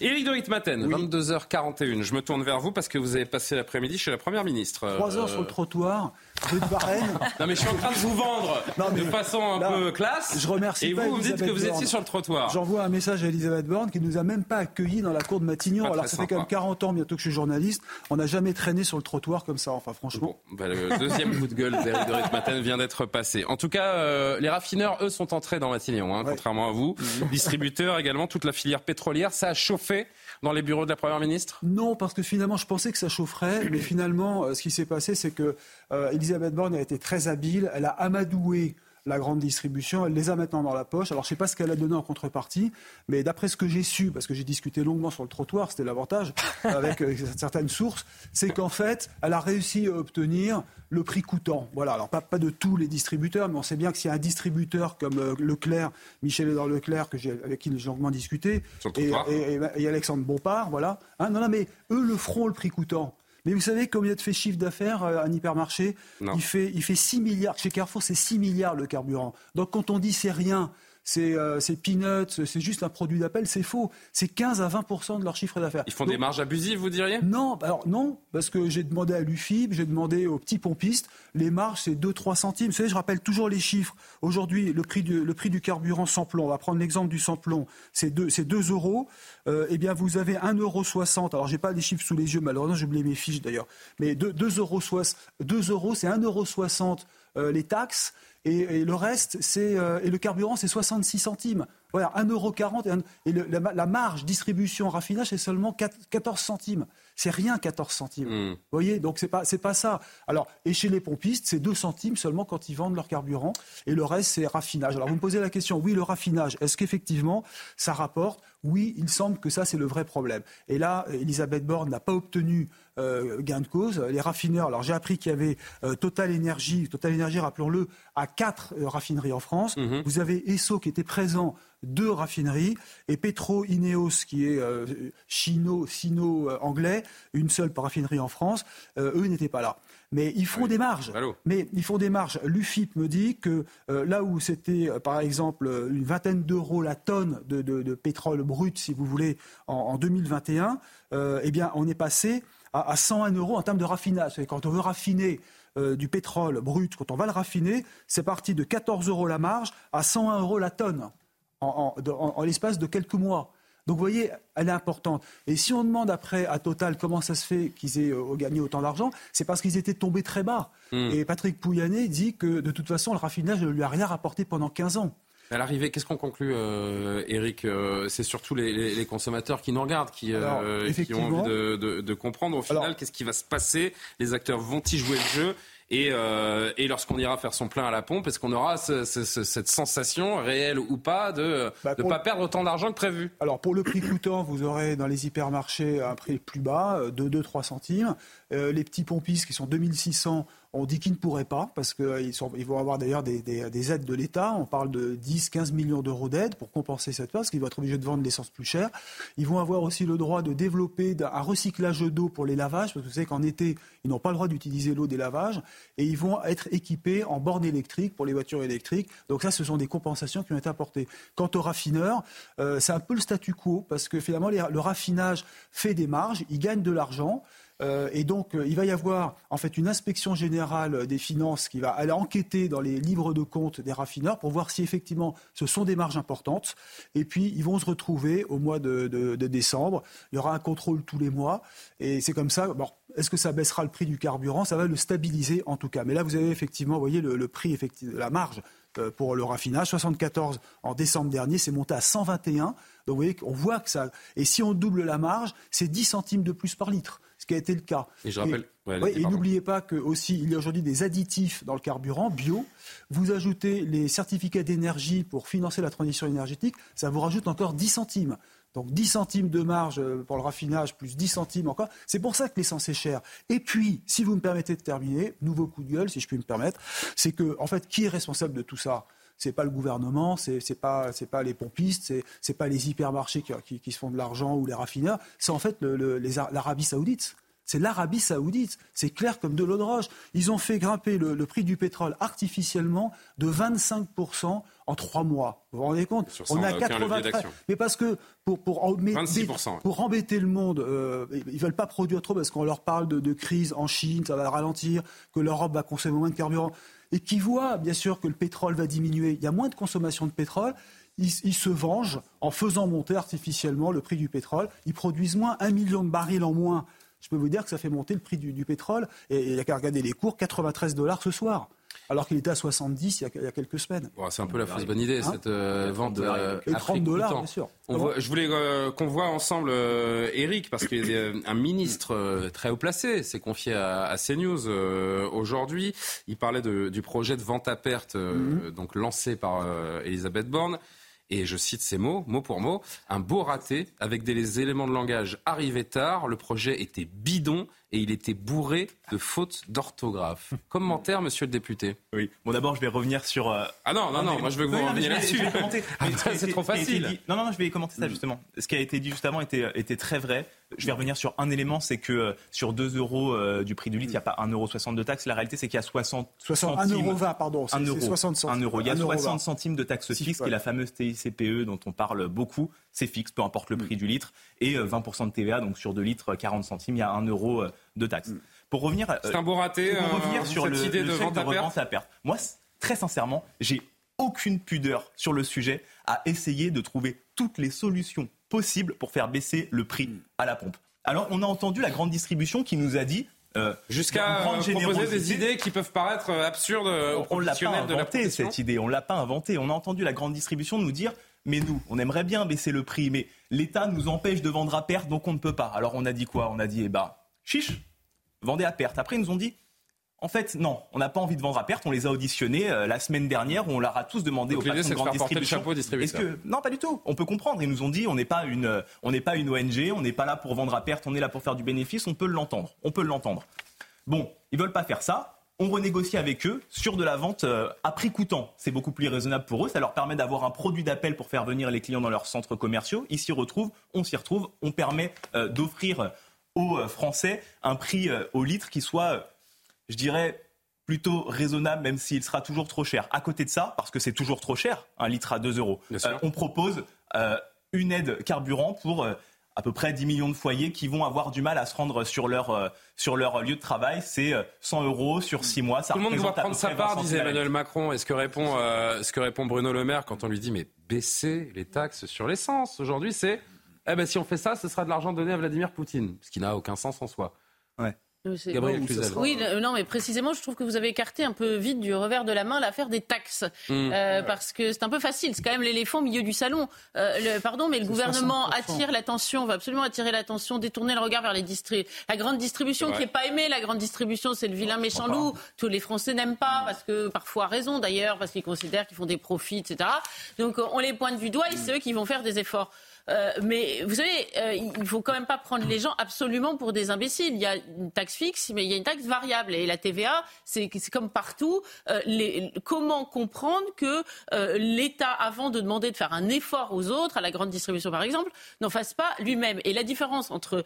Éric de Ritmaten, 22h41. Je me tourne vers vous parce que vous avez passé l'après-midi chez la Première ministre. Trois heures sur le trottoir, de Varennes. non mais je suis en train de vous vendre de façon un peu classe. Je remercie Et vous, vous me dites que vous étiez sur le trottoir. J'envoie un message à Elisabeth Borne qui nous a même pas accueillis dans la cour de Matignon. Pas Alors ça fait quand même sympa. 40 ans bientôt que je suis journaliste. On n'a jamais traîné sur le trottoir comme ça. Enfin franchement. Bah, le deuxième coup de gueule d'Éric de Ritmaten vient d'être passé. En tout cas, euh, les raffineurs, eux, sont entrés dans Matignon, hein, contrairement à vous. Distributeurs également, toute la filière pétrolière. Ça a chauffé dans les bureaux de la Première ministre? Non, parce que finalement, je pensais que ça chaufferait, mais finalement, euh, ce qui s'est passé, c'est que euh, Elisabeth Borne a été très habile. Elle a amadoué la grande distribution, elle les a maintenant dans la poche. Alors, je ne sais pas ce qu'elle a donné en contrepartie, mais d'après ce que j'ai su, parce que j'ai discuté longuement sur le trottoir, c'était l'avantage, *laughs* avec euh, certaines sources, c'est qu'en fait, elle a réussi à obtenir le prix coûtant. Voilà, alors pas, pas de tous les distributeurs, mais on sait bien que s'il y a un distributeur comme euh, Leclerc, Michel Edouard Leclerc, que avec qui j'ai longuement discuté, et- et Alexandre Bompard, voilà. Hein, non, non, mais eux le feront le prix coûtant. Mais vous savez combien de fait chiffre d'affaires euh, un hypermarché Non. il fait, il fait 6 milliards. Chez Carrefour, c'est 6 milliards le carburant. Donc quand on dit c'est rien, c'est euh, c'est peanuts, c'est juste un produit d'appel, c'est faux. C'est 15 à 20 de leur chiffre d'affaires. Ils font Donc, des marges abusives, vous diriez? Non, alors non, parce que j'ai demandé à l'UFIB, j'ai demandé aux petits pompistes, les marges c'est 2-3 centimes. Vous savez, je rappelle toujours les chiffres. Aujourd'hui, le prix du, le prix du carburant sans plomb, on va prendre l'exemple du sans plomb, c'est 2, c'est 2 euros. Euh, eh bien, vous avez 1,60 euro. Alors, j'ai pas les chiffres sous les yeux, malheureusement, j'ai oublié mes fiches d'ailleurs. Mais 2, 2 euros, 2 euros, c'est 1,60 euro les taxes. Et, et le reste, c'est euh, et le carburant, c'est 66 centimes. Voilà, 1,40 euro. Et, et le- la, la marge distribution raffinage, c'est seulement 4 14 centimes. C'est rien 14 centimes. Hmm. Vous voyez, donc c'est pas c'est pas ça. Alors, et chez les pompistes, c'est 2 centimes seulement quand ils vendent leur carburant, et le reste c'est raffinage. Alors vous me posez la question, oui, le raffinage, est-ce qu'effectivement ça rapporte? Oui, il semble que ça c'est le vrai problème. Et là, Elisabeth Borne n'a pas obtenu euh, gain de cause. Les raffineurs, alors j'ai appris qu'il y avait euh, Total Energy, Total Energy, rappelons-le, à quatre euh, raffineries en France. Vous avez Esso qui était présent deux raffineries et Petro Ineos qui est chino sino anglais une seule raffinerie en France. Eux n'étaient pas là. Mais ils font des marges. Mais ils font des marges. l'UFIP me dit que euh, là où c'était euh, par exemple une vingtaine d'euros la tonne de, de- de pétrole brut si vous voulez en, en 2021 euh, eh bien on est passé à, à 101 euros en termes de raffinage quand on veut raffiner euh, du pétrole brut, quand on va le raffiner, c'est parti de 14 euros la marge à 101 euros la tonne en, en- de- en- en l'espace de quelques mois. Donc vous voyez, elle est importante. Et si on demande après à Total comment ça se fait qu'ils aient euh, gagné autant d'argent, c'est parce qu'ils étaient tombés très bas. Mm. Et Patrick Pouyanné dit que de toute façon, le raffinage ne lui a rien rapporté pendant 15 ans. À l'arrivée, qu'est-ce qu'on conclut, euh, Eric Euh, C'est surtout les, les- les consommateurs qui nous regardent, qui, euh, qui ont envie de, de- de comprendre au final qu'est-ce qui va se passer? Les acteurs vont-ils jouer le jeu? Et, euh, et lorsqu'on ira faire son plein à la pompe, est-ce qu'on aura ce- ce- ce- cette sensation, réelle ou pas, de ne Bah, pas le- perdre autant d'argent que prévu? Alors pour le prix coûtant, vous aurez dans les hypermarchés un prix plus bas, de 2-3 centimes. Les petits pompistes qui sont 2600, on dit qu'ils ne pourraient pas, parce qu'ils ils vont avoir d'ailleurs des, des- des aides de l'État. On parle de 10-15 millions d'euros d'aides pour compenser cette part, parce qu'ils vont être obligés de vendre l'essence plus chère. Ils vont avoir aussi le droit de développer un recyclage d'eau pour les lavages, parce que vous savez qu'en été, ils n'ont pas le droit d'utiliser l'eau des lavages, et ils vont être équipés en bornes électriques pour les voitures électriques. Donc ça, ce sont des compensations qui ont été apportées. Quant aux raffineurs, euh, c'est un peu le statu quo, parce que finalement, le raffinage fait des marges, il gagne de l'argent. Euh, et donc, euh, il va y avoir en fait une inspection générale des finances qui va aller enquêter dans les livres de compte des raffineurs pour voir si effectivement ce sont des marges importantes. Et puis, ils vont se retrouver au mois de, décembre. Il y aura un contrôle tous les mois. Et c'est comme ça. Bon, est-ce que ça baissera le prix du carburant? Ça va le stabiliser en tout cas. Mais là, vous avez effectivement, vous voyez, le, prix, effectif- la marge euh, pour le raffinage. 74 en décembre dernier, c'est monté à 121. Donc vous voyez qu'on voit que ça. Et si on double la marge, c'est 10 centimes de plus par litre. Ce qui a été le cas. Et je rappelle. et n'oubliez pas que aussi il y a aujourd'hui des additifs dans le carburant bio. Vous ajoutez les certificats d'énergie pour financer la transition énergétique, ça vous rajoute encore 10 centimes. Donc 10 centimes de marge euh, pour le raffinage, plus 10 centimes encore. C'est pour ça que l'essence est chère. Et puis, si vous me permettez de terminer, nouveau coup de gueule, si je puis me permettre, c'est que, en fait, qui est responsable de tout ça? C'est pas le gouvernement, c'est n'est pas c'est pas les pompistes, c'est pas les hypermarchés qui, qui, se font de l'argent ou les raffineurs, c'est en fait l'Arabie Saoudite. C'est l'Arabie Saoudite. C'est clair comme de l'eau de roche. Ils ont fait grimper le, prix du pétrole artificiellement de 25% en trois mois. Vous vous rendez compte? On a 93. Mais parce que pour, pour, embêter, pour embêter le monde, euh, ils veulent pas produire trop parce qu'on leur parle de, de, crise en Chine, ça va ralentir, que l'Europe va consommer moins de carburant et qui voient bien sûr que le pétrole va diminuer, il y a moins de consommation de pétrole, ils, se vengent en faisant monter artificiellement le prix du pétrole. Ils produisent moins, un million de barils en moins. Je peux vous dire que ça fait monter le prix du, pétrole. Et il n'y a qu'à regarder les cours, 93 dollars ce soir alors qu'il était à 70 il y a, quelques semaines. c'est un peu la fausse bonne idée, hein cette euh, vente euh, Et 30 dollars, bien sûr. je voulais euh, qu'on voit ensemble Eric, parce qu'il y a un ministre très haut placé s'est confié à, CNews aujourd'hui. Il parlait du projet de vente à perte mhm. donc lancé par Elisabeth Borne et je cite ces mots, mot pour mot, un beau raté avec des éléments de langage arrivés tard, le projet était bidon et il était bourré de fautes d'orthographe. *laughs* Commentaire, monsieur le député Oui. Bon, d'abord, je vais revenir sur. Euh, ah non, non, non, moi je veux que vous reveniez là-dessus. *laughs* c'est trop facile. Non, non, non, je vais commenter ça justement. Ce qui a été dit justement était, était très vrai. Je vais revenir sur un élément, c'est que euh, sur 2 euros euh, du prix du litre, il n'y a pas 1,60 euro de taxes. La réalité, c'est qu'il y a 60, 60 centimes. 1,20 euro, pardon. 1 euro, 60 centimes. 1 euro. Il y a 60 centimes de taxes fixes, qui est la fameuse TICPE dont on parle beaucoup. C'est fixe, peu importe le prix mm. du litre. Et 20% de TVA, donc sur 2 litres, 40 centimes, il y a 1 euro de taxes. Mm. Pour revenir, c'est un beau raté. Pour revenir sur le, idée de, vente, à perte. Moi, très sincèrement, j'ai aucune pudeur sur le sujet à essayer de trouver toutes les solutions possibles pour faire baisser le prix à la pompe. Alors, on a entendu la grande distribution qui nous a dit euh, Jusqu'à proposer des idées qui peuvent paraître euh, absurdes aux on, l'a pas inventé, cette idée, on l'a pas inventé. On a entendu la grande distribution nous dire mais nous, on aimerait bien baisser le prix, mais l'État nous empêche de vendre à perte, donc on ne peut pas. Alors on a dit quoi? On a dit, eh ben, chiche, vendez à perte. Après, ils nous ont dit, en fait, non, on n'a pas envie de vendre à perte. On les a auditionnés euh, la semaine dernière. On leur a tous demandé au patron de grande distribution. Est-ce que non, pas du tout. On peut comprendre. Ils nous ont dit, on n'est pas une, on n'est pas une ONG. On n'est pas là pour vendre à perte. On est là pour faire du bénéfice. On peut l'entendre. On peut l'entendre. Bon, ils veulent pas faire ça. On renégocie avec eux sur de la vente euh, à prix coûtant. C'est beaucoup plus raisonnable pour eux. Ça leur permet d'avoir un produit d'appel pour faire venir les clients dans leurs centres commerciaux. Ils s'y retrouvent. On s'y retrouve. On permet euh, d'offrir aux Français un prix au litre qui soit, je dirais, plutôt raisonnable, même s'il sera toujours trop cher. À côté de ça, parce que c'est toujours trop cher, un litre à 2 euros, euh, on propose euh, une aide carburant pour euh, à peu près 10 millions de foyers qui vont avoir du mal à se rendre sur leur, sur leur lieu de travail. C'est 100 euros sur 6 mois. Ça Tout le monde doit prendre sa part, disait Emmanuel Macron. Et ce que, répond, ce que répond Bruno Le Maire quand on lui dit mais baisser les taxes sur l'essence aujourd'hui, c'est eh ben, si on fait ça, ce sera de l'argent donné à Vladimir Poutine, ce qui n'a aucun sens en soi. Ouais. Gabriel oui, non, mais précisément, je trouve que vous avez écarté un peu vite du revers de la main l'affaire des taxes, mmh. euh, parce que c'est un peu facile. C'est quand même l'éléphant au milieu du salon. Euh, pardon, mais le gouvernement attire l'attention, va absolument attirer l'attention, détourner le regard vers les distributeurs. La grande distribution qui n'est pas aimée, la grande distribution, c'est le vilain méchant loup. Tous les Français n'aiment pas, parce que parfois raison d'ailleurs, parce qu'ils considèrent qu'ils font des profits, etc. Donc on les pointe du doigt et c'est eux qui vont faire des efforts. Euh, mais vous savez, euh, il faut quand même pas prendre les gens absolument pour des imbéciles. Il y a une taxe fixe, mais il y a une taxe variable. Et la TVA, c'est comme partout. Euh, comment comprendre que l'État, avant de demander de faire un effort aux autres, à la grande distribution par exemple, n'en fasse pas lui-même? Et la différence entre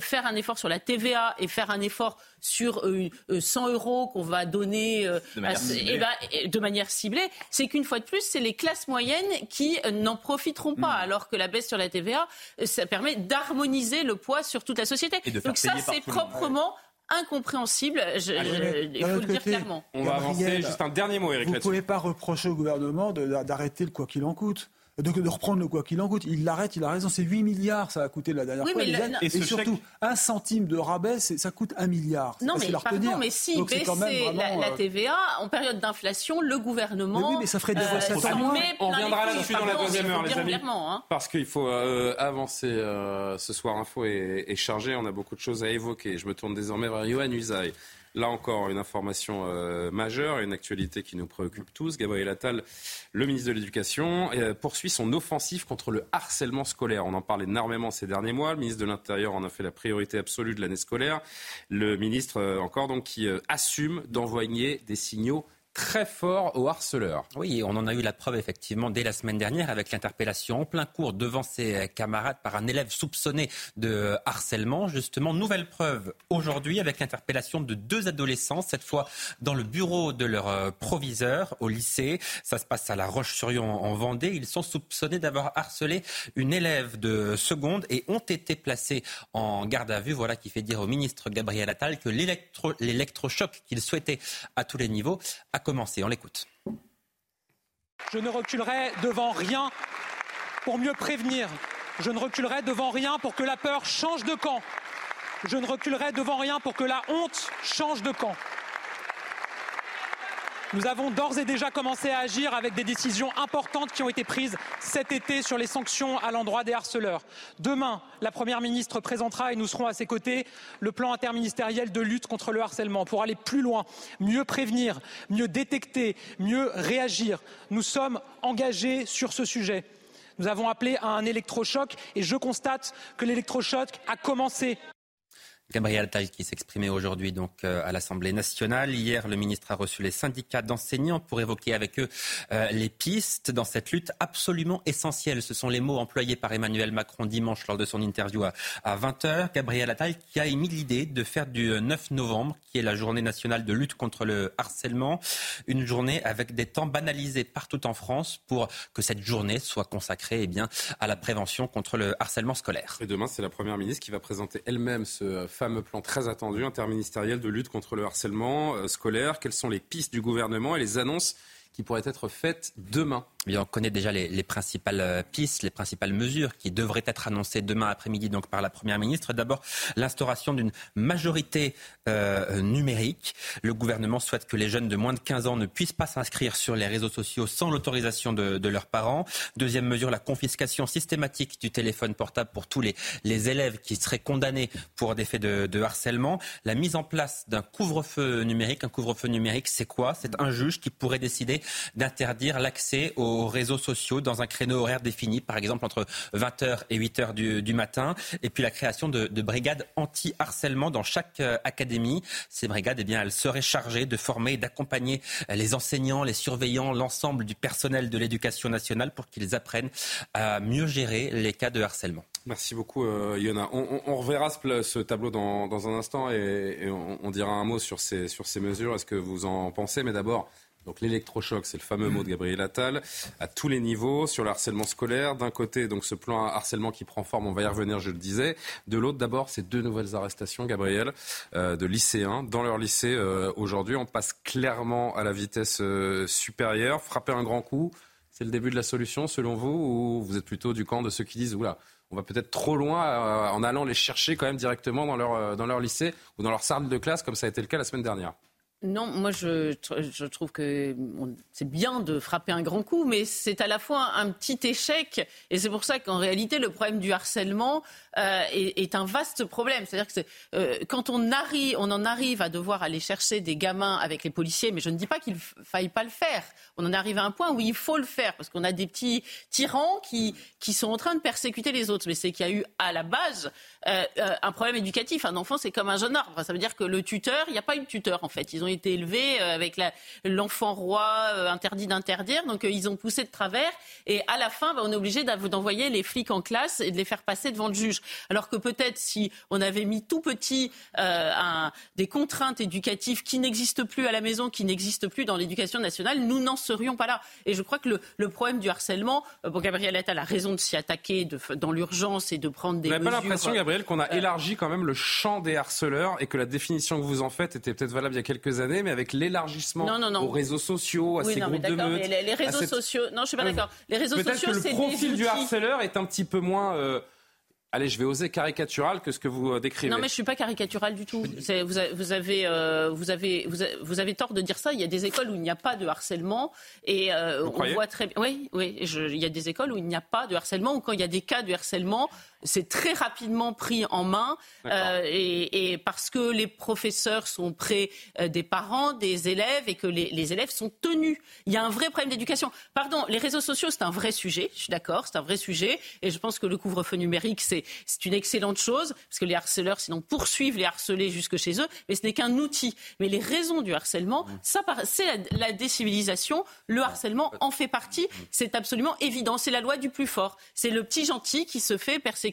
faire un effort sur la TVA et faire un effort sur 100 euros qu'on va donner de manière, eh ben, de manière ciblée, c'est qu'une fois de plus, c'est les classes moyennes qui n'en profiteront pas, hmm. alors que la baisse sur la TVA, ça permet d'harmoniser le poids sur toute la société. Donc ça, c'est proprement incompréhensible, il faut le dire clairement. On va avancer, juste un dernier mot, Eric Vous ne pouvez pas reprocher au gouvernement d'arrêter le quoi qu'il en coûte. De, de reprendre le quoi qu'il en coûte. Il l'arrête, il a raison. C'est 8 milliards, ça a coûté la dernière Oui, fois. non. et, surtout, chèque- un centime de rabais, ça coûte un milliard. Non, mais pardon, mais si Donc, baissait la, la euh, TVA, en période d'inflation, le gouvernement. Mais oui, mais ça ferait des euh, recettes moins. met On reviendra là-dessus dans la deuxième heure, le les amis. hein. Parce qu'il faut euh, avancer. euh, ce soir, Info est, est chargé. On a beaucoup de choses à évoquer. Je me tourne désormais vers Johan Usaï. Là encore, une information euh, majeure, une actualité qui nous préoccupe tous. Gabriel Attal, le ministre de l'Éducation, euh, poursuit son offensive contre le harcèlement scolaire. On en parle énormément ces derniers mois. Le ministre de l'Intérieur en a fait la priorité absolue de l'année scolaire. Le ministre, euh, encore donc, qui euh, assume d'envoyer des signaux très forts aux harceleurs. Oui, on en a eu la preuve effectivement dès la semaine dernière avec l'interpellation en plein cours devant ses camarades par un élève soupçonné de harcèlement. Justement, nouvelle preuve aujourd'hui avec l'interpellation de deux adolescents, cette fois dans le bureau de leur euh, proviseur au lycée. Ça se passe à La Roche-sur-Yon en Vendée. Ils sont soupçonnés d'avoir harcelé une élève de seconde et ont été placés en garde à vue. Voilà qui fait dire au ministre Gabriel Attal que l'électro- l'électrochoc qu'il souhaitait à tous les niveaux a On l'écoute. Je ne reculerai devant rien pour mieux prévenir. Je ne reculerai devant rien pour que la peur change de camp. Je ne reculerai devant rien pour que la honte change de camp. Nous avons d'ores et déjà commencé à agir avec des décisions importantes qui ont été prises cet été sur les sanctions à l'endroit des harceleurs. Demain, la Première ministre présentera, et nous serons à ses côtés, le plan interministériel de lutte contre le harcèlement pour aller plus loin, mieux prévenir, mieux détecter, mieux réagir. Nous sommes engagés sur ce sujet. Nous avons appelé à un électrochoc et je constate que l'électrochoc a commencé. Gabriel Attal qui s'exprimait aujourd'hui donc euh, à l'Assemblée nationale. Hier, le ministre a reçu les syndicats d'enseignants pour évoquer avec eux euh, les pistes dans cette lutte absolument essentielle. Ce sont les mots employés par Emmanuel Macron dimanche lors de son interview à, à 20h. Gabriel Attal qui a émis l'idée de faire du 9 novembre, qui est la journée nationale de lutte contre le harcèlement, une journée avec des temps banalisés partout en France pour que cette journée soit consacrée eh à la prévention contre le harcèlement scolaire. Et demain, c'est la Première ministre qui va présenter elle-même ce fameux plan très attendu interministériel de lutte contre le harcèlement euh, scolaire. Quelles sont les pistes du gouvernement et les annonces qui pourraient être faites demain? On connaît déjà les, les principales euh, pistes, les principales mesures qui devraient être annoncées demain après-midi donc par la Première ministre. D'abord, l'instauration d'une majorité euh, numérique. Le gouvernement souhaite que les jeunes de moins de 15 ans ne puissent pas s'inscrire sur les réseaux sociaux sans l'autorisation de, leurs parents. Deuxième mesure, la confiscation systématique du téléphone portable pour tous les, les élèves qui seraient condamnés pour des faits de, de harcèlement. La mise en place d'un couvre-feu numérique. Un couvre-feu numérique, c'est quoi? C'est un juge qui pourrait décider d'interdire l'accès aux réseaux sociaux dans un créneau horaire défini, par exemple entre 20h et 8h du, matin. Et puis la création de, de brigades anti-harcèlement dans chaque euh, académie. Ces brigades, eh bien, elles seraient chargées de former et d'accompagner les enseignants, les surveillants, l'ensemble du personnel de l'éducation nationale pour qu'ils apprennent à mieux gérer les cas de harcèlement. Merci beaucoup, euh, Yona. On, reverra ce, tableau dans, un instant et, on dira un mot sur ces, sur ces mesures. Est-ce que vous en pensez? Mais d'abord, donc l'électrochoc, c'est le fameux mot de Gabriel Attal, à tous les niveaux, sur le harcèlement scolaire. D'un côté, donc ce plan harcèlement qui prend forme, on va y revenir, je le disais. De l'autre, d'abord, ces deux nouvelles arrestations, Gabriel, euh, de lycéens dans leur lycée euh, aujourd'hui. On passe clairement à la vitesse euh, supérieure. Frapper un grand coup, c'est le début de la solution, selon vous, ou vous êtes plutôt du camp de ceux qui disent, oula, on va peut-être trop loin en allant les chercher quand même directement dans leur, dans leur lycée ou dans leur salle de classe, comme ça a été le cas la semaine dernière? Non, moi je, je trouve que c'est bien de frapper un grand coup, mais c'est à la fois un petit échec, et c'est pour ça qu'en réalité le problème du harcèlement euh, est, un vaste problème. C'est-à-dire que euh, quand on arrive, on en arrive à devoir aller chercher des gamins avec les policiers, mais je ne dis pas qu'il f- faille pas le faire. On en arrive à un point où il faut le faire parce qu'on a des petits tyrans qui qui sont en train de persécuter les autres. Mais c'est qu'il y a eu à la base euh, un problème éducatif. Un enfant, c'est comme un jeune arbre. Ça veut dire que le tuteur, il n'y a pas eu de tuteur en fait. Ils ont été élevés avec l'enfant roi interdit d'interdire, donc ils ont poussé de travers. Et à la fin, bah, on est obligé d'envoyer les flics en classe et de les faire passer devant le juge. Alors que peut-être si on avait mis tout petit euh, un- des contraintes éducatives qui n'existent plus à la maison, qui n'existent plus dans l'éducation nationale, nous n'en serions pas là. Et je crois que le, le problème du harcèlement, euh, bon, Gabriel Attal a raison de s'y attaquer de, dans l'urgence et de prendre des Vous n'avez pas mesures. l'impression, Gabriel, qu'on a euh, élargi quand même le champ des harceleurs et que la définition que vous en faites était peut-être valable il y a quelques années, mais avec l'élargissement aux réseaux sociaux, à Oui, ces non, mais groupes de meutes. mais les, réseaux cette- sociaux. Non, je suis pas d'accord. Les réseaux sociaux, c'est le profil du outils. harceleur est un petit peu moins, euh, allez, je vais oser caricatural que ce que vous euh, décrivez. Non, mais je suis pas caricatural du tout. C'est- Vous avez, vous avez, euh, vous avez, vous avez, vous avez tort de dire ça. Il y a des écoles où il n'y a pas de harcèlement et euh, on voit très bien. Oui, oui. je- il y a des écoles où il n'y a pas de harcèlement ou quand il y a des cas de harcèlement, c'est très rapidement pris en main euh, et, et parce que les professeurs sont près euh, des parents, des élèves et que les, les élèves sont tenus. Il y a un vrai problème d'éducation. Pardon, les réseaux sociaux, c'est un vrai sujet. Je suis d'accord, c'est un vrai sujet et je pense que le couvre-feu numérique, c'est c'est une excellente chose parce que les harceleurs, sinon, poursuivent les harcelés jusque chez eux, mais ce n'est qu'un outil. Mais les raisons du harcèlement, ça, par- c'est la, la décivilisation. Le harcèlement en fait partie. C'est absolument évident. C'est la loi du plus fort. C'est le petit gentil qui se fait persécuter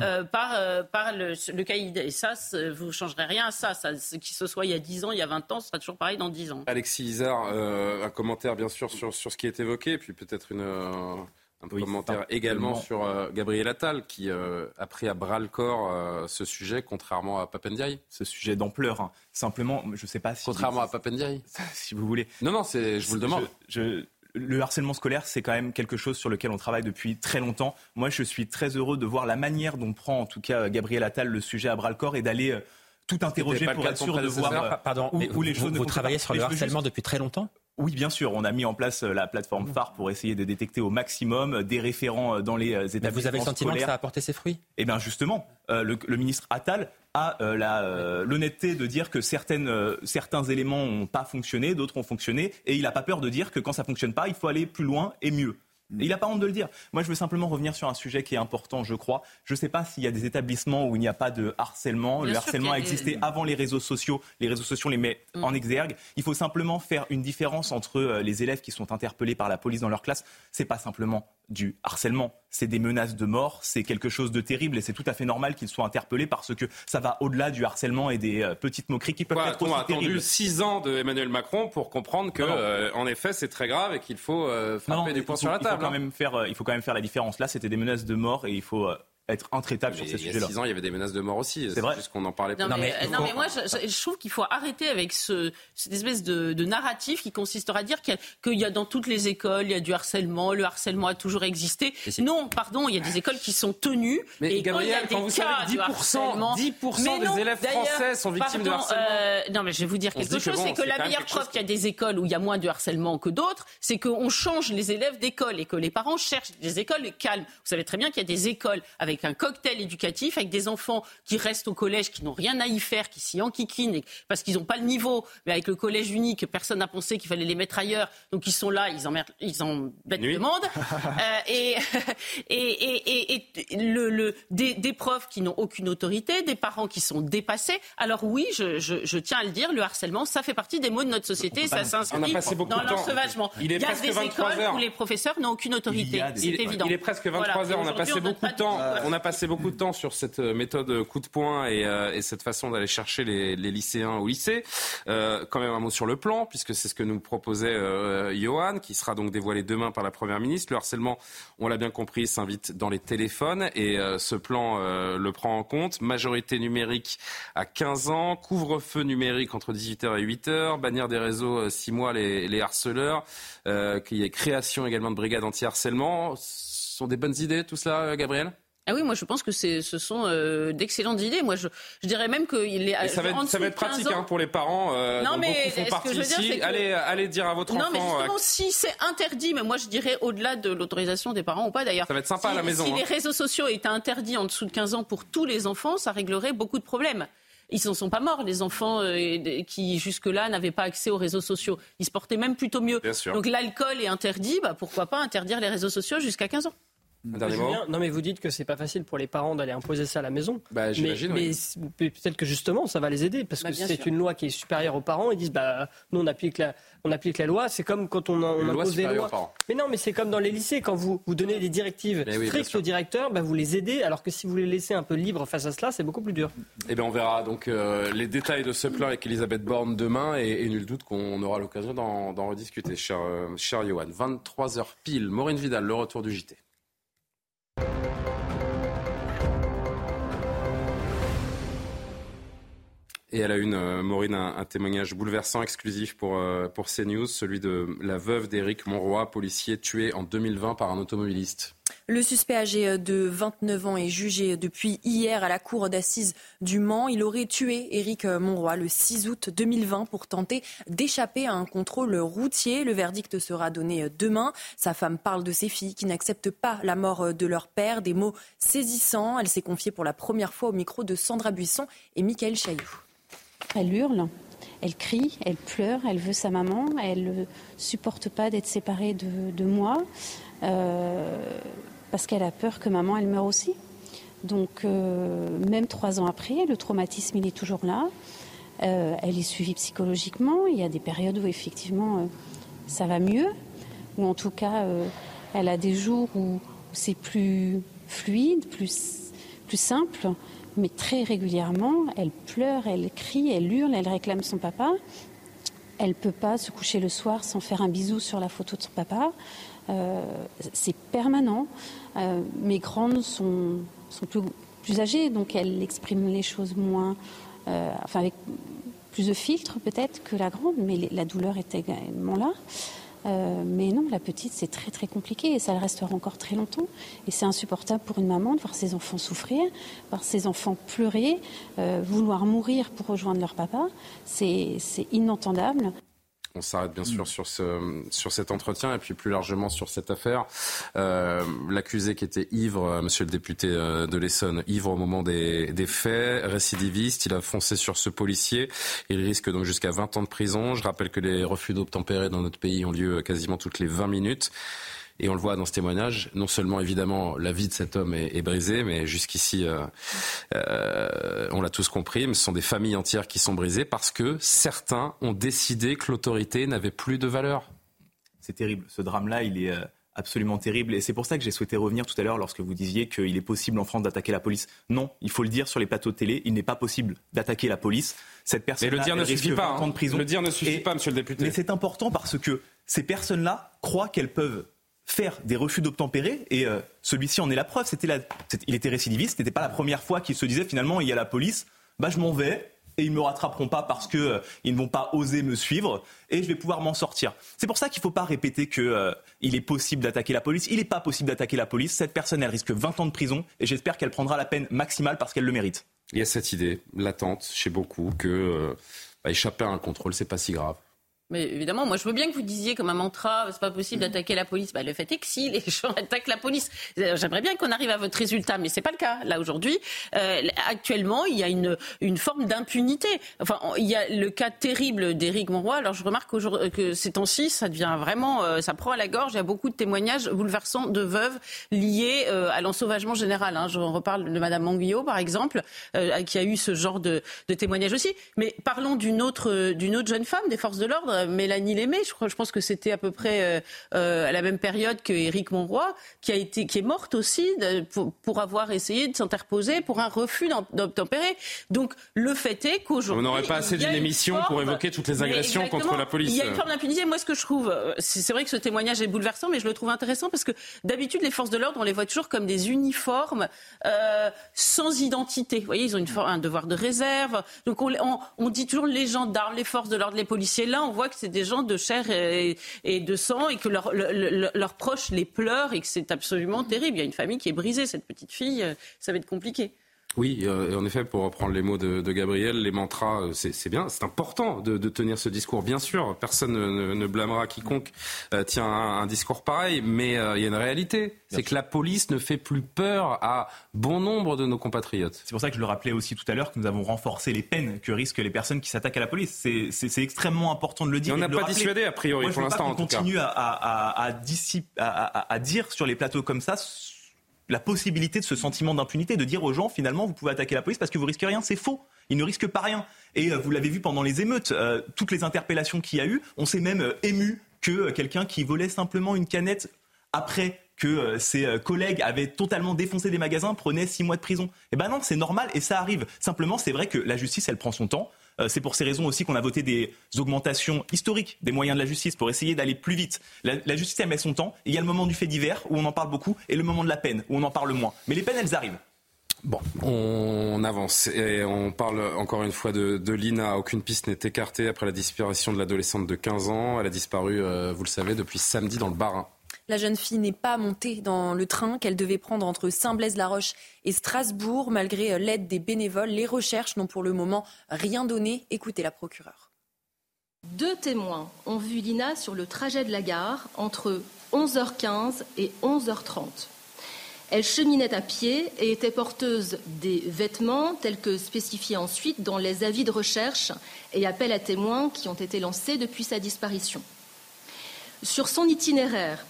euh, par, euh, par le, le caïd. Et ça, vous ne changerez rien à ça. ça Qu'il se soit il y a 10 ans, il y a 20 ans, ce sera toujours pareil dans 10 ans. Alexis Isard, euh, un commentaire bien sûr sur, sur ce qui est évoqué, et puis peut-être une, euh, un commentaire également sur euh, Gabriel Attal, qui euh, a pris à bras le corps euh, ce sujet, contrairement à Papendiaï. Ce sujet d'ampleur. hein. Simplement, je ne sais pas si. Contrairement à Papendiaï. *laughs* si vous voulez. Non, non, je vous le demande. Je- je- le harcèlement scolaire, c'est quand même quelque chose sur lequel on travaille depuis très longtemps. Moi, je suis très heureux de voir la manière dont prend, en tout cas, Gabriel Attal le sujet à bras le corps et d'aller euh, tout interroger pour être sûr de voir euh, Pardon, où, les vous- choses ne vous travaillez pas. sur le harcèlement juste- depuis très longtemps? Oui, bien sûr. On a mis en place euh, la plateforme phare pour essayer de détecter au maximum euh, des référents euh, dans les établissements Mais vous avez le sentiment que ça a porté ses fruits? Eh bien, justement, euh, le, le ministre Attal a euh, euh, l'honnêteté de dire que certaines, certains éléments n'ont pas fonctionné, d'autres ont fonctionné, et il n'a pas peur de dire que quand ça fonctionne pas, il faut aller plus loin et mieux. Il n'a pas honte de le dire. Moi, je veux simplement revenir sur un sujet qui est important, je crois. Je ne sais pas s'il y a des établissements où il n'y a pas de harcèlement. Bien le harcèlement a des- existé avant les réseaux sociaux. Les réseaux sociaux les mettent Mm. en exergue. Il faut simplement faire une différence entre euh, les élèves qui sont interpellés par la police dans leur classe. C'est pas simplement du harcèlement, c'est des menaces de mort, c'est quelque chose de terrible et c'est tout à fait normal qu'ils soient interpellés parce que ça va au-delà du harcèlement et des euh, petites moqueries qui peuvent Quoi, être on aussi a attendu six ans de Emmanuel Macron pour comprendre que, euh, en effet, c'est très grave et qu'il faut euh, frapper Non, du poing sur la il faut table. quand hein. même faire, euh, il faut quand même faire la différence. Là, c'était des menaces de mort et il faut être intraitable sur ces il y a sujets-là. six ans, il y avait des menaces de mort aussi. C'est vrai. juste qu'on en parlait Non, pas. mais, non, mais moi, je, je- je trouve qu'il faut arrêter avec ce, cette espèce de, de narratif qui consistera à dire qu'il y, a- qu'il y a dans toutes les écoles, il y a du harcèlement, le harcèlement a toujours existé. Non, pardon, il y a des écoles qui sont tenues. Mais et quand il y a Gabriel, des quand vous cas savez que du 10%, harcèlement- 10% Mais des non, élèves français sont victimes de harcèlement. euh, non, mais je vais vous dire On quelque chose, bon, c'est que la meilleure preuve qu'il y a des écoles où il y a moins de harcèlement que d'autres, c'est qu'on change les élèves d'école et que les parents cherchent des écoles calmes. Vous savez très bien qu'il y a des écoles avec un cocktail éducatif, avec des enfants qui restent au collège, qui n'ont rien à y faire, qui s'y enquiquinent parce qu'ils n'ont pas le niveau. Mais avec le collège unique, personne n'a pensé qu'il fallait les mettre ailleurs. Donc ils sont là, ils emmerdent, ils embêtent le monde. *laughs* Euh, et, *laughs* et, et, et- et le, le- des, des profs qui n'ont aucune autorité, des parents qui sont dépassés. Alors oui, je, je, je tiens à le dire, le harcèlement, ça fait partie des maux de notre société, On ça a s'inscrit passé beaucoup dans de temps. l'ensauvagement. Il est y a presque des 23 écoles heures. où les professeurs n'ont aucune autorité, c'est il, évident. il est presque 23 Voilà. heures. On a passé beaucoup de temps. de- On a passé beaucoup de temps sur cette euh, méthode euh, coup de poing et, euh, et cette façon d'aller chercher les, lycéens au lycée. Euh, quand même un mot sur le plan, puisque c'est ce que nous proposait euh, Johan, qui sera donc dévoilé demain par la première ministre. Le harcèlement, on l'a bien compris, s'invite dans les téléphones et ce plan le prend en compte. Majorité numérique à 15 ans, couvre-feu numérique entre 18h et 8h, bannir des réseaux 6 mois les, les harceleurs, qu'il y ait création également de brigades anti-harcèlement. Ce sont des bonnes idées tout cela, Gabriel? Ah oui, moi je pense que c'est, ce sont euh, d'excellentes idées. Moi je, je dirais même qu'il est. Et ça va être, ça va être de 15 pratique hein, pour les parents. euh, Non, mais font que je veux dire, ici. que- allez, allez dire à votre Non, mais enfant. justement, euh, si c'est interdit, mais moi je dirais au-delà de l'autorisation des parents ou pas d'ailleurs. Ça va être sympa si, à la maison, Si hein. les réseaux sociaux étaient interdits en dessous de 15 ans pour tous les enfants, ça réglerait beaucoup de problèmes. Ils n'en sont pas morts, les enfants euh, qui jusque-là n'avaient pas accès aux réseaux sociaux. Ils se portaient même plutôt mieux. Bien sûr. Donc l'alcool est interdit, bah, pourquoi pas interdire les réseaux sociaux jusqu'à 15 ans? Un dernier mot Julien, non mais vous dites que c'est pas facile pour les parents d'aller imposer ça à la maison. Bah, mais oui. mais peut-être que justement ça va les aider parce Bah, que c'est une loi qui est supérieure aux parents. Ils disent bah nous on applique la on applique la loi. C'est comme quand on, on Une loi impose des supérieure lois. aux parents. Mais non mais c'est comme dans les lycées quand vous vous donnez des directives Mais strictes aux directeurs, bah, vous les aidez alors que si vous les laissez un peu libres face à cela, c'est beaucoup plus dur. Eh bien, on verra donc euh, les détails de ce plan avec Elisabeth Borne demain et, et nul doute qu'on aura l'occasion d'en d'en rediscuter, cher, euh, cher Johan. 23h pile, Maureen Vidal, le retour du JT. Et elle a une, euh, Maureen, un, témoignage bouleversant, exclusif pour, euh, pour CNews, celui de la veuve d'Éric Monroy, policier tué en 2020 par un automobiliste. Le suspect âgé de 29 ans est jugé depuis hier à la cour d'assises du Mans. Il aurait tué Éric Monroy le 6 août 2020 pour tenter d'échapper à un contrôle routier. Le verdict sera donné demain. Sa femme parle de ses filles qui n'acceptent pas la mort de leur père. Des mots saisissants. Elle s'est confiée pour la première fois au micro de Sandra Buisson et Michael Chailloux. Elle hurle. Elle crie, elle pleure, elle veut sa maman, elle ne supporte pas d'être séparée de, de moi. Euh, parce qu'elle a peur que maman, elle meure aussi. Donc, euh, même trois ans après, le traumatisme, il est toujours là. Euh, elle est suivie psychologiquement. Il y a des périodes où, effectivement, ça va mieux. Ou en tout cas, elle a des jours où, c'est plus fluide, plus, plus simple. Mais très régulièrement, elle pleure, elle crie, elle hurle, elle réclame son papa. Elle ne peut pas se coucher le soir sans faire un bisou sur la photo de son papa. Euh, c'est permanent. Euh, mes grandes sont, plus, plus, âgées, donc elles expriment les choses moins, euh, enfin avec plus de filtres peut-être que la grande, mais la douleur est également là. Euh, mais non, la petite, c'est très très compliqué et ça le restera encore très longtemps. Et c'est insupportable pour une maman de voir ses enfants souffrir, voir ses enfants pleurer, euh, vouloir mourir pour rejoindre leur papa. C'est inentendable. On s'arrête bien sûr sur, ce, sur cet entretien et puis plus largement sur cette affaire. Euh, L'accusé qui était ivre, monsieur le député euh, de l'Essonne, ivre au moment des, des, faits, récidiviste, il a foncé sur ce policier. Il risque donc jusqu'à 20 ans de prison. Je rappelle que les refus d'obtempérer dans notre pays ont lieu quasiment toutes les 20 minutes. Et on le voit dans ce témoignage, non seulement évidemment la vie de cet homme est, est brisée, mais jusqu'ici, euh, euh, on l'a tous compris, mais ce sont des familles entières qui sont brisées parce que certains ont décidé que l'autorité n'avait plus de valeur. C'est terrible. Ce drame-là, il est euh, absolument terrible. Et c'est pour ça que j'ai souhaité revenir tout à l'heure lorsque vous disiez qu'il est possible en France d'attaquer la police. Non, il faut le dire sur les plateaux de télé, il n'est pas possible d'attaquer la police. Cette personne Mais le dire ne suffit pas. Hein. De prison. Le dire ne suffit et, pas, monsieur le député. Mais c'est important parce que ces personnes-là croient qu'elles peuvent faire des refus d'obtempérer et euh, celui-ci en est la preuve. C'était il était récidiviste, c'était pas la première fois qu'il se disait finalement il y a la police, bah je m'en vais et ils me rattraperont pas parce que euh, ils ne vont pas oser me suivre et je vais pouvoir m'en sortir. C'est pour ça qu'il faut pas répéter que euh, il est possible d'attaquer la police. Il n'est pas possible d'attaquer la police. Cette personne elle risque 20 ans de prison et j'espère qu'elle prendra la peine maximale parce qu'elle le mérite. Il y a cette idée latente chez beaucoup que bah, échapper à un contrôle c'est pas si grave. Mais évidemment, moi je veux bien que vous disiez comme un mantra, c'est pas possible d'attaquer la police. Bah, le fait est que si les *laughs* gens attaquent la police, j'aimerais bien qu'on arrive à votre résultat, mais c'est pas le cas. Là aujourd'hui, euh, actuellement, il y a une, une forme d'impunité. Enfin, il y a le cas terrible d'Éric Monroy. Alors je remarque que ces temps-ci, ça devient vraiment, euh, ça prend à la gorge. Il y a beaucoup de témoignages bouleversants de veuves liés euh, à l'ensauvagement général. Hein. Je reparle de Madame Manguillot, par exemple, euh, qui a eu ce genre de, de témoignages aussi. Mais parlons d'une autre, d'une autre jeune femme des forces de l'ordre Mélanie Lémé, je, crois, je pense que c'était à peu près euh, euh, à la même période que Éric Monroy, qui a été, qui est morte aussi de, pour, pour, avoir essayé de s'interposer pour un refus d'obtempérer. Donc le fait est qu'aujourd'hui, on n'aurait pas assez d'une émission forme, pour évoquer toutes les agressions contre la police. Il y a une forme d'impunité. Moi, ce que je trouve, euh, c'est vrai que ce témoignage est bouleversant, mais je le trouve intéressant parce que d'habitude, les forces de l'ordre, on les voit toujours comme des uniformes euh, sans identité. Vous voyez, ils ont une, un devoir de réserve. Donc on, on, on dit toujours les gendarmes, les forces de l'ordre, les policiers. Là, on voit que c'est des gens de chair et, de sang et que leurs leur, leur proches les pleurent et que c'est absolument terrible. Il y a une famille qui est brisée. Cette petite fille, ça va être compliqué. Oui, euh, en effet, pour reprendre les mots de, de Gabriel, les mantras, c'est bien, c'est important de, de, tenir ce discours. Bien sûr, personne ne, ne blâmera quiconque euh, tient un, un, discours pareil, mais euh, il y a une réalité, c'est que la police ne fait plus peur à bon nombre de nos compatriotes. C'est pour ça que je le rappelais aussi tout à l'heure que nous avons renforcé les peines que risquent les personnes qui s'attaquent à la police. C'est extrêmement important de le dire. Et on n'a pas dissuadé a priori Moi, pour l'instant. On continue à, à, à, à dire sur les plateaux comme ça la possibilité de ce sentiment d'impunité, de dire aux gens finalement vous pouvez attaquer la police parce que vous risquez rien, c'est faux. Ils ne risquent pas rien. Et euh, vous l'avez vu pendant les émeutes, euh, toutes les interpellations qu'il y a eu, on s'est même euh, ému que quelqu'un qui volait simplement une canette après que ses collègues avaient totalement défoncé des magasins prenait six mois de prison. Eh ben non, c'est normal et ça arrive. Simplement, c'est vrai que la justice, elle prend son temps. C'est pour ces raisons aussi qu'on a voté des augmentations historiques des moyens de la justice pour essayer d'aller plus vite. La, la, justice, elle met son temps. Il y a le moment du fait divers où on en parle beaucoup et le moment de la peine où on en parle moins. Mais les peines, elles arrivent. Bon, on avance et on parle encore une fois de, Lina. Aucune piste n'est écartée après la disparition de l'adolescente de 15 ans. Elle a disparu, euh, vous le savez, depuis samedi dans le Barin. La jeune fille n'est pas montée dans le train qu'elle devait prendre entre Saint-Blaise-la-Roche et Strasbourg. Malgré euh, l'aide des bénévoles, les recherches n'ont pour le moment rien donné. Écoutez la procureure. Deux témoins ont vu Lina sur le trajet de la gare entre 11h15 et 11h30. Elle cheminait à pied et était porteuse des vêtements tels que spécifiés ensuite dans les avis de recherche et appels à témoins qui ont été lancés depuis sa disparition. Sur son itinéraire,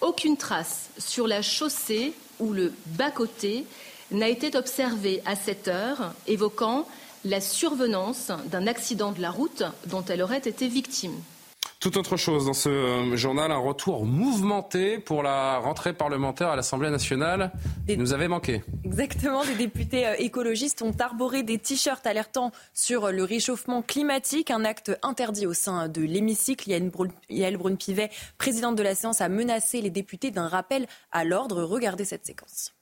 aucune trace sur la chaussée ou le bas-côté n'a été observée à cette heure, évoquant la survenance d'un accident de la route dont elle aurait été victime. Tout autre chose dans ce euh, journal, un retour mouvementé pour la rentrée parlementaire à l'Assemblée nationale. Il nous avait manqué. Exactement, des députés euh, écologistes ont arboré des t-shirts alertant sur le réchauffement climatique, un acte interdit au sein de l'hémicycle. Yael Brune-Pivet, présidente de la séance, a menacé les députés d'un rappel à l'ordre. Regardez cette séquence.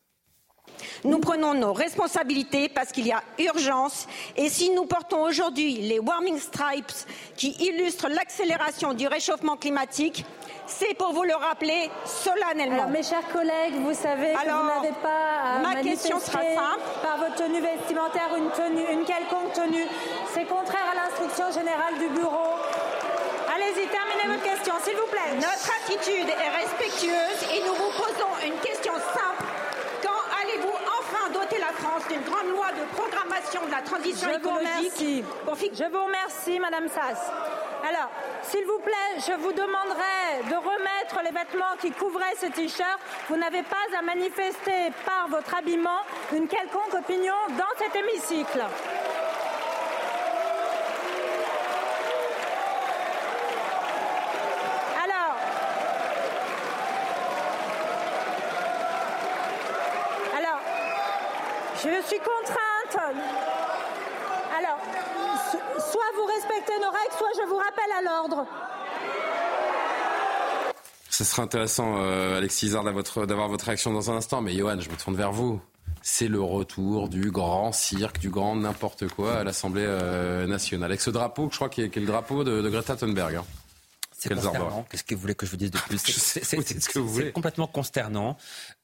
Nous prenons nos responsabilités parce qu'il y a urgence et si nous portons aujourd'hui les warming stripes qui illustrent l'accélération du réchauffement climatique, c'est pour vous le rappeler solennellement. Alors, mes chers collègues, vous savez que vous n'avez pas à ma question sera simple. par votre tenue vestimentaire une, tenue, une quelconque tenue. C'est contraire à l'instruction générale du bureau. Allez-y, terminez votre question, s'il vous plaît. Notre attitude est respectueuse et nous vous posons une question simple la France d'une grande loi de programmation de la transition écologique. Je vous remercie, Madame Sass. Alors, s'il vous plaît, je vous demanderai de remettre les vêtements qui couvraient ce t-shirt. Vous n'avez pas à manifester par votre habillement une quelconque opinion dans cet hémicycle. Je suis contrainte. Alors, soit vous respectez nos règles, soit je vous rappelle à l'ordre. Ce serait intéressant, euh, Alexis Zard, d'avoir votre réaction dans un instant. Mais Johan, je me tourne vers vous. C'est le retour du grand cirque, du grand n'importe quoi à l'Assemblée euh, nationale. Avec ce drapeau, je crois, qui est, le drapeau de, Greta Thunberg. Hein. C'est consternant. Qu'est-ce que vous voulez que je vous dise de *laughs* plus C'est complètement consternant.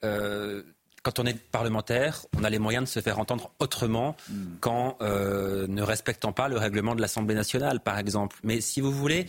Euh, quand on est parlementaire, on a les moyens de se faire entendre autrement hmm. qu'en euh, ne respectant pas le règlement de l'Assemblée nationale, par exemple. Mais si vous voulez,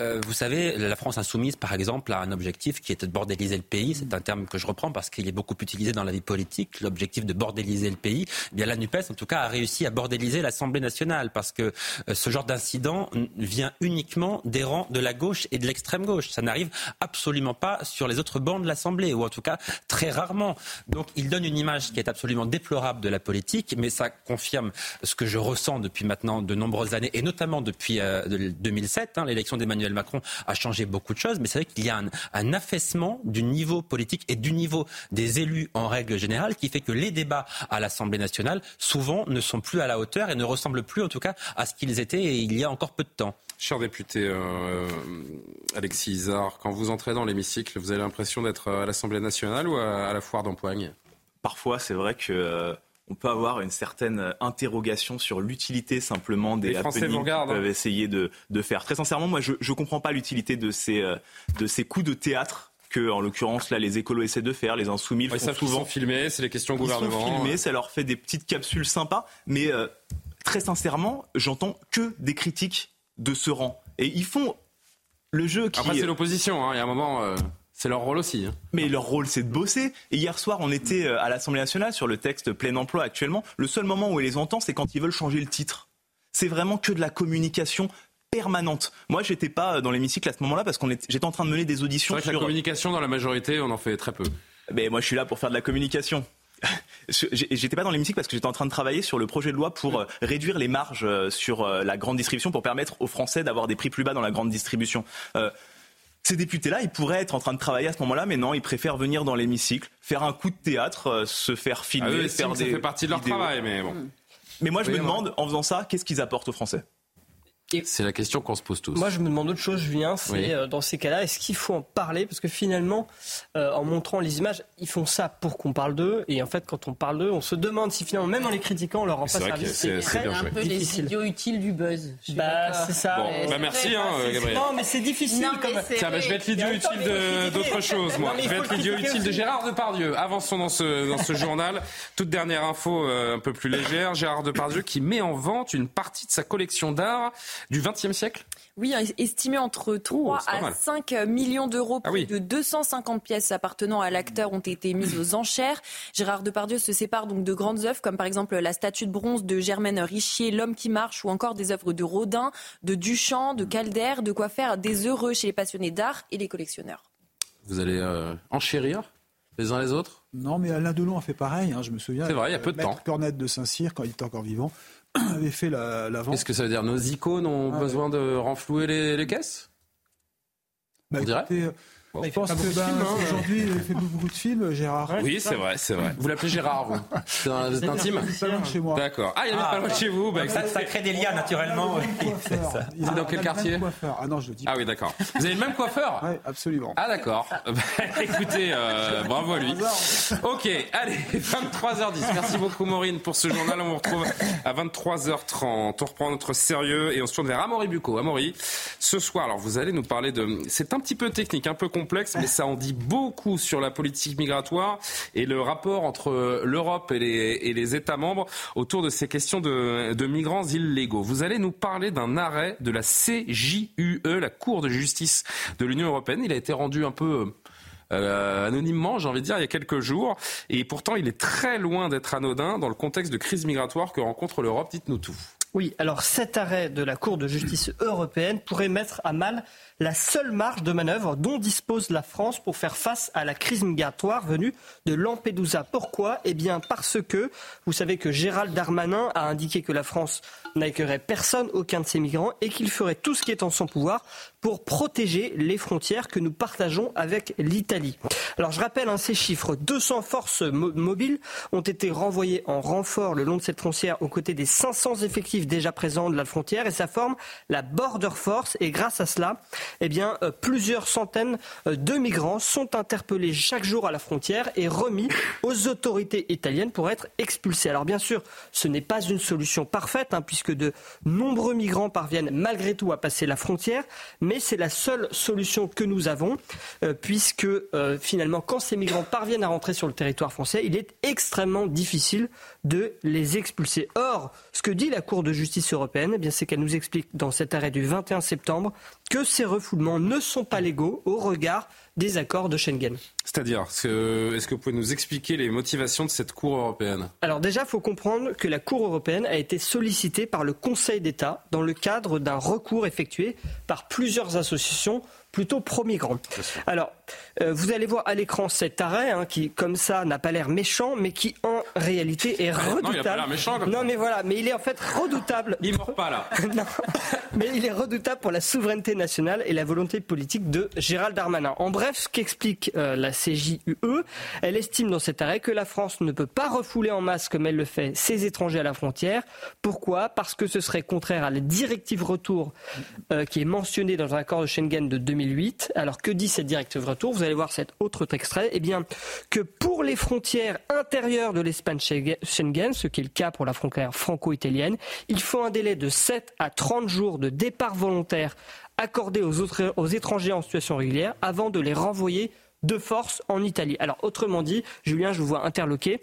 euh, vous savez, la France insoumise, par exemple, a un objectif qui est de bordéliser le pays. C'est un terme que je reprends parce qu'il est beaucoup utilisé dans la vie politique. L'objectif de bordéliser le pays. Eh bien, la Nupes, en tout cas, a réussi à bordéliser l'Assemblée nationale parce que euh, ce genre d'incident vient uniquement des rangs de la gauche et de l'extrême gauche. Ça n'arrive absolument pas sur les autres bancs de l'Assemblée, ou en tout cas très rarement. Donc il donne une image qui est absolument déplorable de la politique, mais ça confirme ce que je ressens depuis maintenant de nombreuses années, et notamment depuis 2007. Euh, hein, L'élection d'Emmanuel Macron a changé beaucoup de choses, mais c'est vrai qu'il y a un, affaissement du niveau politique et du niveau des élus en règle générale, qui fait que les débats à l'Assemblée nationale, souvent, ne sont plus à la hauteur et ne ressemblent plus, en tout cas, à ce qu'ils étaient il y a encore peu de temps. Cher député euh, Alexis Isard, quand vous entrez dans l'hémicycle, vous avez l'impression d'être à l'Assemblée nationale ou à la foire d'empoigne? Parfois, c'est vrai que euh, on peut avoir une certaine interrogation sur l'utilité simplement des Français qu'ils hein. peuvent essayer de, faire. Très sincèrement, moi, je ne comprends pas l'utilité de ces, euh, de ces coups de théâtre que, en l'occurrence, là, les écolos essaient de faire, les insoumis font souvent. filmés, c'est les questions au gouvernement. Ils sont filmés, ça leur fait des petites capsules sympas, mais euh, très sincèrement, j'entends que des critiques de ce rang. Et ils font le jeu qui. Après, c'est l'opposition, hein. il y a un moment. C'est leur rôle aussi. Hein. Mais leur rôle, c'est de bosser. Et hier soir, on était euh, à l'Assemblée nationale sur le texte plein emploi actuellement. Le seul moment où on les entend, c'est quand ils veulent changer le titre. C'est vraiment que de la communication permanente. Moi, j'étais pas euh, dans l'hémicycle à ce moment-là parce qu'on j'étais en train de mener des auditions. C'est vrai que la communication, dans la majorité, on en fait très peu. Mais moi, je suis là pour faire de la communication. *laughs* J'étais pas dans l'hémicycle parce que j'étais en train de travailler sur le projet de loi pour euh, réduire les marges sur la grande distribution pour permettre aux Français d'avoir des prix plus bas dans la grande distribution ces députés-là, ils pourraient être en train de travailler à ce moment-là, mais non, ils préfèrent venir dans l'hémicycle, faire un coup de théâtre, euh, se faire filmer, ah faire des. Ça fait partie de leur travail, mais bon. Mais moi, je me demande, en faisant ça, qu'est-ce qu'ils apportent aux Français? C'est la question qu'on se pose tous. Moi, je me demande autre chose, Julien. C'est Oui. euh, dans ces cas-là, est-ce qu'il faut en parler? Parce que finalement, euh, en montrant les images, ils font ça pour qu'on parle d'eux. Et en fait, quand on parle d'eux, on se demande si finalement, même en les critiquant, on leur rend pas service. c'est- c'est très bien un peu les difficile. idiots utiles du buzz. Bah, c'est ça. Bon, Mais bah merci, hein, Gabriel. Non, mais c'est difficile. Non, mais comme... Tiens, bah, je vais être l'idiot utile d'autre chose, moi. Non, Je vais être l'idiot utile de. Gérard Depardieu. Avançons dans ce, dans ce journal. Toute dernière info euh, un peu plus légère. Gérard Depardieu qui met en vente une partie de sa collection d'art du XXe siècle. Oui, estimé entre 3 c'est pas à mal. 5 millions d'euros. Ah Plus oui. de 250 pièces appartenant à l'acteur ont été mises aux enchères. Gérard Depardieu se sépare donc de grandes œuvres comme par exemple la statue de bronze de Germaine Richier, L'homme qui marche ou encore des œuvres de Rodin, de Duchamp, de Calder, de quoi faire des heureux chez les passionnés d'art et les collectionneurs. Vous allez euh, enchérir les uns les autres? Non, mais Alain Delon a fait pareil, hein, je me souviens. C'est vrai, il y a peu de temps. Cornette de Saint-Cyr, quand il était encore vivant, *coughs* avait fait la, la vente. Qu'est-ce que ça veut dire? Nos icônes ont Ah, besoin de renflouer les, les caisses? Bah, on dirait? écoutez, euh, Bon. je pense que ben, aujourd'hui, il fait beaucoup de films, Gérard. Oui, c'est vrai, c'est vrai. Vous l'appelez Gérard, vous? *laughs* C'est un- c'est intime Il est pas loin de chez moi. D'accord. Ah, il habite pas loin de chez vous. Bah, ça, ça crée des liens naturellement. C'est dans quel quartier même coiffeur. Ah non, je le dis pas. Ah oui, d'accord. Vous avez le même coiffeur? Oui, absolument. Ah d'accord. *laughs* Bah, écoutez, euh, bravo à lui. Ok, allez, *laughs* 23h10. Merci beaucoup Maureen pour ce journal. On vous retrouve à 23h30. On reprend notre sérieux et on se tourne vers Amaury Bucco. Amaury, ce soir, alors vous allez nous parler de... C'est un petit peu technique, un peu complexe, mais ça en dit beaucoup sur la politique migratoire et le rapport entre l'Europe et les, États membres autour de ces questions de, de migrants illégaux. Vous allez nous parler d'un arrêt de la CJUE, la Cour de justice de l'Union européenne. Il a été rendu un peu... euh, anonymement, j'ai envie de dire, il y a quelques jours. Et pourtant, il est très loin d'être anodin dans le contexte de crise migratoire que rencontre l'Europe. Dites-nous tout. Oui, alors cet arrêt de la Cour de justice européenne pourrait mettre à mal la seule marge de manœuvre dont dispose la France pour faire face à la crise migratoire venue de Lampedusa. Pourquoi? Eh bien parce que vous savez que Gérald Darmanin a indiqué que la France n'accueillerait personne, aucun de ces migrants, et qu'il ferait tout ce qui est en son pouvoir pour protéger les frontières que nous partageons avec l'Italie. Alors je rappelle hein, ces chiffres. 200 forces mo- mobiles ont été renvoyées en renfort le long de cette frontière aux côtés des 500 effectifs déjà présents de la frontière et ça forme la Border Force et grâce à cela, eh bien, euh, plusieurs centaines euh, de migrants sont interpellés chaque jour à la frontière et remis aux autorités italiennes pour être expulsés. Alors bien sûr, ce n'est pas une solution parfaite hein, puisque de nombreux migrants parviennent malgré tout à passer la frontière, c'est la seule solution que nous avons euh, puisque euh, finalement quand ces migrants parviennent à rentrer sur le territoire français, il est extrêmement difficile de les expulser. Or, ce que dit la Cour de justice européenne, eh bien, c'est qu'elle nous explique dans cet arrêt du 21 septembre que ces refoulements ne sont pas légaux au regard des accords de Schengen. C'est-à-dire, est-ce que, est-ce que vous pouvez nous expliquer les motivations de cette Cour européenne? Alors déjà, il faut comprendre que la Cour européenne a été sollicitée par le Conseil d'État dans le cadre d'un recours effectué par plusieurs associations plutôt pro-migrants. Alors, euh, vous allez voir à l'écran cet arrêt hein, qui, comme ça, n'a pas l'air méchant, mais qui en réalité est Ah, non, il a redoutable. pas l'air méchant, non, mais voilà, mais il est en fait redoutable. Il mord pas là. *laughs* Non, mais il est redoutable pour la souveraineté nationale et la volonté politique de Gérald Darmanin. En bref, ce qu'explique euh, la CJUE, elle estime dans cet arrêt que la France ne peut pas refouler en masse comme elle le fait ses étrangers à la frontière. Pourquoi? Parce que ce serait contraire à la directive retour euh, qui est mentionnée dans un accord de Schengen de 2008. Alors que dit cette directive retour? Vous allez voir cet autre extrait. Eh bien, que pour les frontières intérieures de l'espace Schengen, ce qui est le cas pour la frontière franco-italienne, il faut un délai de 7 à 30 jours de départ volontaire accordé aux, autres, aux étrangers en situation régulière avant de les renvoyer de force en Italie. Alors autrement dit, Julien, je vous vois interloqué.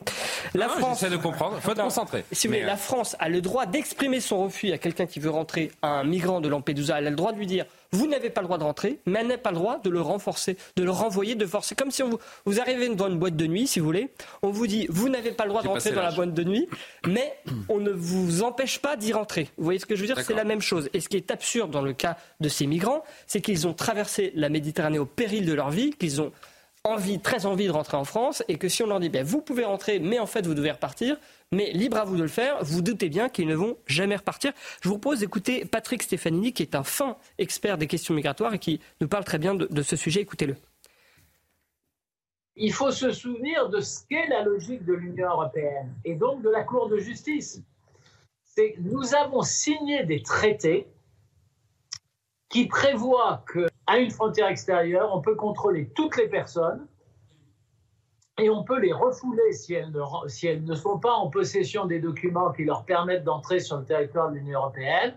La Ah, France, J'essaie de comprendre. Faut être Non, concentré. si vous voulez, euh, la France a le droit d'exprimer son refus à quelqu'un qui veut rentrer, à un migrant de Lampedusa. Elle a le droit de lui dire vous n'avez pas le droit de rentrer, mais elle n'a pas le droit de le renforcer, de le renvoyer de force. C'est comme si on vous, vous arrivez dans une boîte de nuit, si vous voulez, on vous dit vous n'avez pas le droit de rentrer dans la boîte de nuit, mais on ne vous empêche pas d'y rentrer. Vous voyez ce que je veux dire? C'est la même chose. Et ce qui est absurde dans le cas de ces migrants, c'est qu'ils ont traversé la Méditerranée au péril de leur vie, qu'ils ont envie, très envie de rentrer en France, et que si on leur dit, ben, vous pouvez rentrer, mais en fait, vous devez repartir, mais libre à vous de le faire, vous doutez bien qu'ils ne vont jamais repartir. Je vous propose d'écouter Patrick Stefanini, qui est un fin expert des questions migratoires et qui nous parle très bien de, ce sujet. Écoutez-le. il faut se souvenir de ce qu'est la logique de l'Union européenne et donc de la Cour de justice. C'est nous avons signé des traités qui prévoit qu'à une frontière extérieure, on peut contrôler toutes les personnes et on peut les refouler si elles, ne, sont pas en possession des documents qui leur permettent d'entrer sur le territoire de l'Union européenne.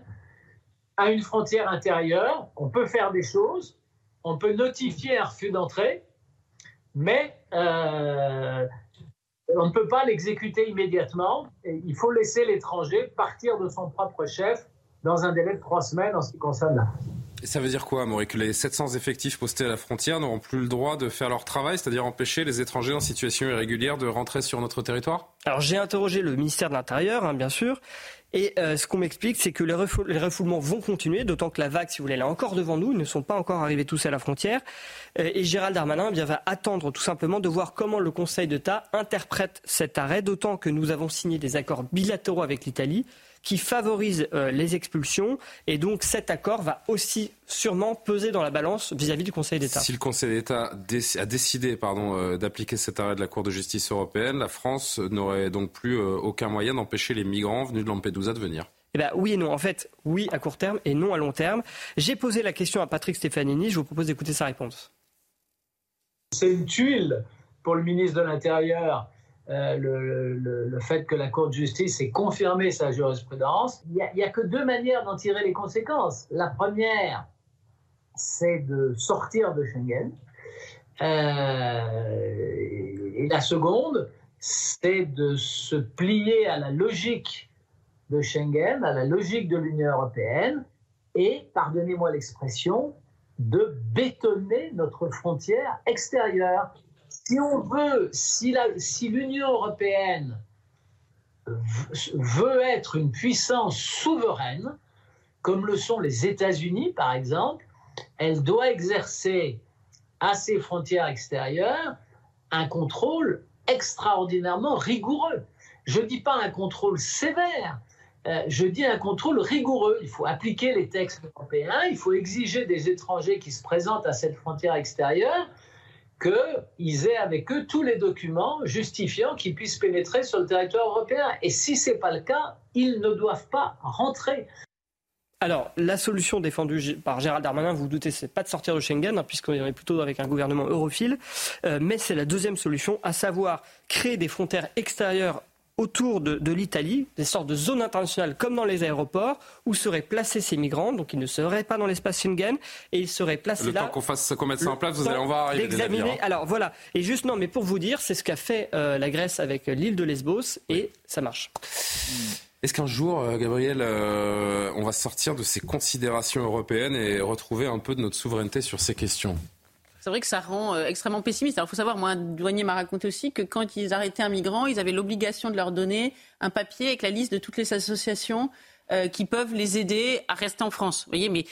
À une frontière intérieure, on peut faire des choses, on peut notifier un refus d'entrée, mais euh, on ne peut pas l'exécuter immédiatement. Il faut laisser l'étranger partir de son propre chef dans un délai de trois semaines en ce qui concerne la ça veut dire quoi, Maurice Que les 700 effectifs postés à la frontière n'auront plus le droit de faire leur travail, c'est-à-dire empêcher les étrangers en situation irrégulière de rentrer sur notre territoire? Alors j'ai interrogé le ministère de l'Intérieur, hein, bien sûr, et euh, ce qu'on m'explique, c'est que les, refoulements vont continuer, d'autant que la vague, si vous voulez, elle est encore devant nous. Ils ne sont pas encore arrivés tous à la frontière. Euh, et Gérald Darmanin eh va attendre tout simplement de voir comment le Conseil d'État interprète cet arrêt, d'autant que nous avons signé des accords bilatéraux avec l'Italie qui favorise euh, les expulsions. Et donc cet accord va aussi sûrement peser dans la balance vis-à-vis du Conseil d'État. Si le Conseil d'État a décidé pardon, euh, d'appliquer cet arrêt de la Cour de justice européenne, la France n'aurait donc plus euh, aucun moyen d'empêcher les migrants venus de Lampedusa de venir. Eh bien, oui et non. En fait, oui à court terme et non à long terme. J'ai posé la question à Patrick Stefanini. Je vous propose d'écouter sa réponse. C'est une tuile pour le ministre de l'Intérieur euh, le, fait que la Cour de justice ait confirmé sa jurisprudence, il n'y a, que deux manières d'en tirer les conséquences. La première, c'est de sortir de Schengen. Euh, et la seconde, c'est de se plier à la logique de Schengen, à la logique de l'Union européenne, et, pardonnez-moi l'expression, de bétonner notre frontière extérieure si on veut, si l'Union européenne veut être une puissance souveraine, comme le sont les États-Unis par exemple, elle doit exercer à ses frontières extérieures un contrôle extraordinairement rigoureux. Je ne dis pas un contrôle sévère, euh, je dis un contrôle rigoureux. Il faut appliquer les textes européens, il faut exiger des étrangers qui se présentent à cette frontière extérieure qu'ils aient avec eux tous les documents justifiant qu'ils puissent pénétrer sur le territoire européen. Et si ce n'est pas le cas, ils ne doivent pas rentrer. Alors, la solution défendue par Gérald Darmanin, vous vous doutez, c'est pas de sortir de Schengen, hein, puisqu'on est plutôt avec un gouvernement europhile, euh, mais c'est la deuxième solution, à savoir créer des frontières extérieures autour de, l'Italie, des sortes de zones internationales comme dans les aéroports, où seraient placés ces migrants. Donc ils ne seraient pas dans l'espace Schengen et ils seraient placés le là. Le temps qu'on fasse, qu'on mette ça en place, vous allez en voir arriver des hein. Alors voilà. Et juste non, mais pour vous dire, c'est ce qu'a fait euh, la Grèce avec l'île de Lesbos et ça marche. Est-ce qu'un jour, euh, Gabriel, euh, on va sortir de ces considérations européennes et retrouver un peu de notre souveraineté sur ces questions? C'est vrai que ça rend euh, extrêmement pessimiste. Alors, il faut savoir, moi, un douanier m'a raconté aussi que quand ils arrêtaient un migrant, ils avaient l'obligation de leur donner un papier avec la liste de toutes les associations euh, qui peuvent les aider à rester en France. Vous voyez, mais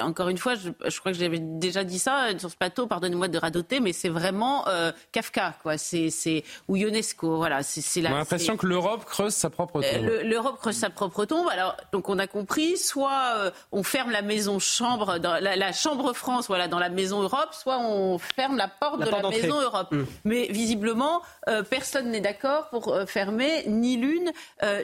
encore une fois, je, crois que j'avais déjà dit ça sur ce plateau. Pardonnez-moi de radoter, mais c'est vraiment euh, Kafka, quoi. C'est ou UNESCO, voilà. C'est la. On a l'impression que l'Europe creuse sa propre euh, tombe. L'Europe creuse sa propre tombe. Alors, donc on a compris. Soit on ferme la maison chambre, dans la, chambre France, voilà, dans la maison Europe, soit on ferme la porte de la maison Europe. Mmh. Mais visiblement, personne n'est d'accord pour fermer ni l'une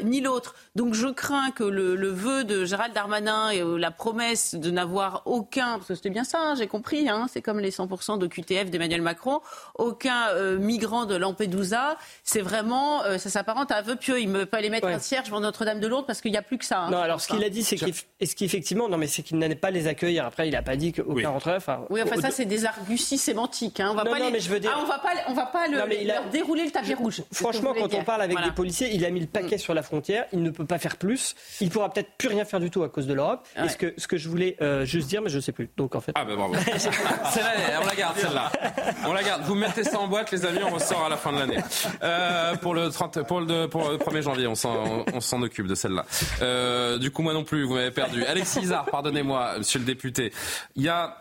ni l'autre. Donc je crains que que le, vœu de Gérald Darmanin et euh, la promesse de n'avoir aucun, parce que c'était bien ça, hein, j'ai compris, hein, c'est comme les 100% de QTF d'Emmanuel Macron, aucun euh, migrant de Lampedusa, c'est vraiment, euh, ça s'apparente à un vœu pieux. Il ne veut pas les mettre un cierge pour Notre-Dame de Lourdes parce qu'il n'y a plus que ça. Hein, non, alors ce qu'il a dit, c'est qu'effectivement, non, mais c'est qu'il n'allait pas les accueillir. Après, il n'a pas dit qu'aucun oui. rentreur. Enfin, oui, enfin, ça, c'est des arguties sémantiques. On va non, pas non, mais je veux dire... Ah, on va pas, on va pas le, leur dérouler le tapis rouge. Franchement, quand on parle avec des policiers, il a mis le paquet mm. sur la frontière. Il ne peut pas faire plus. Il pourra peut-être plus rien faire du tout à cause de l'Europe. Et ce que, ce que je voulais euh, juste dire, mais je ne sais plus. Donc en fait. Ah ben bravo. *laughs* celle-là, on la garde celle-là. On la garde. Vous mettez ça en boîte, les amis, on ressort à la fin de l'année. Euh, pour le 30, pour le, pour le 1er janvier, on s'en, on s'en occupe de celle-là. Euh, du coup, moi non plus, vous m'avez perdu. Alexis Isard, pardonnez-moi, monsieur le député. Il y a,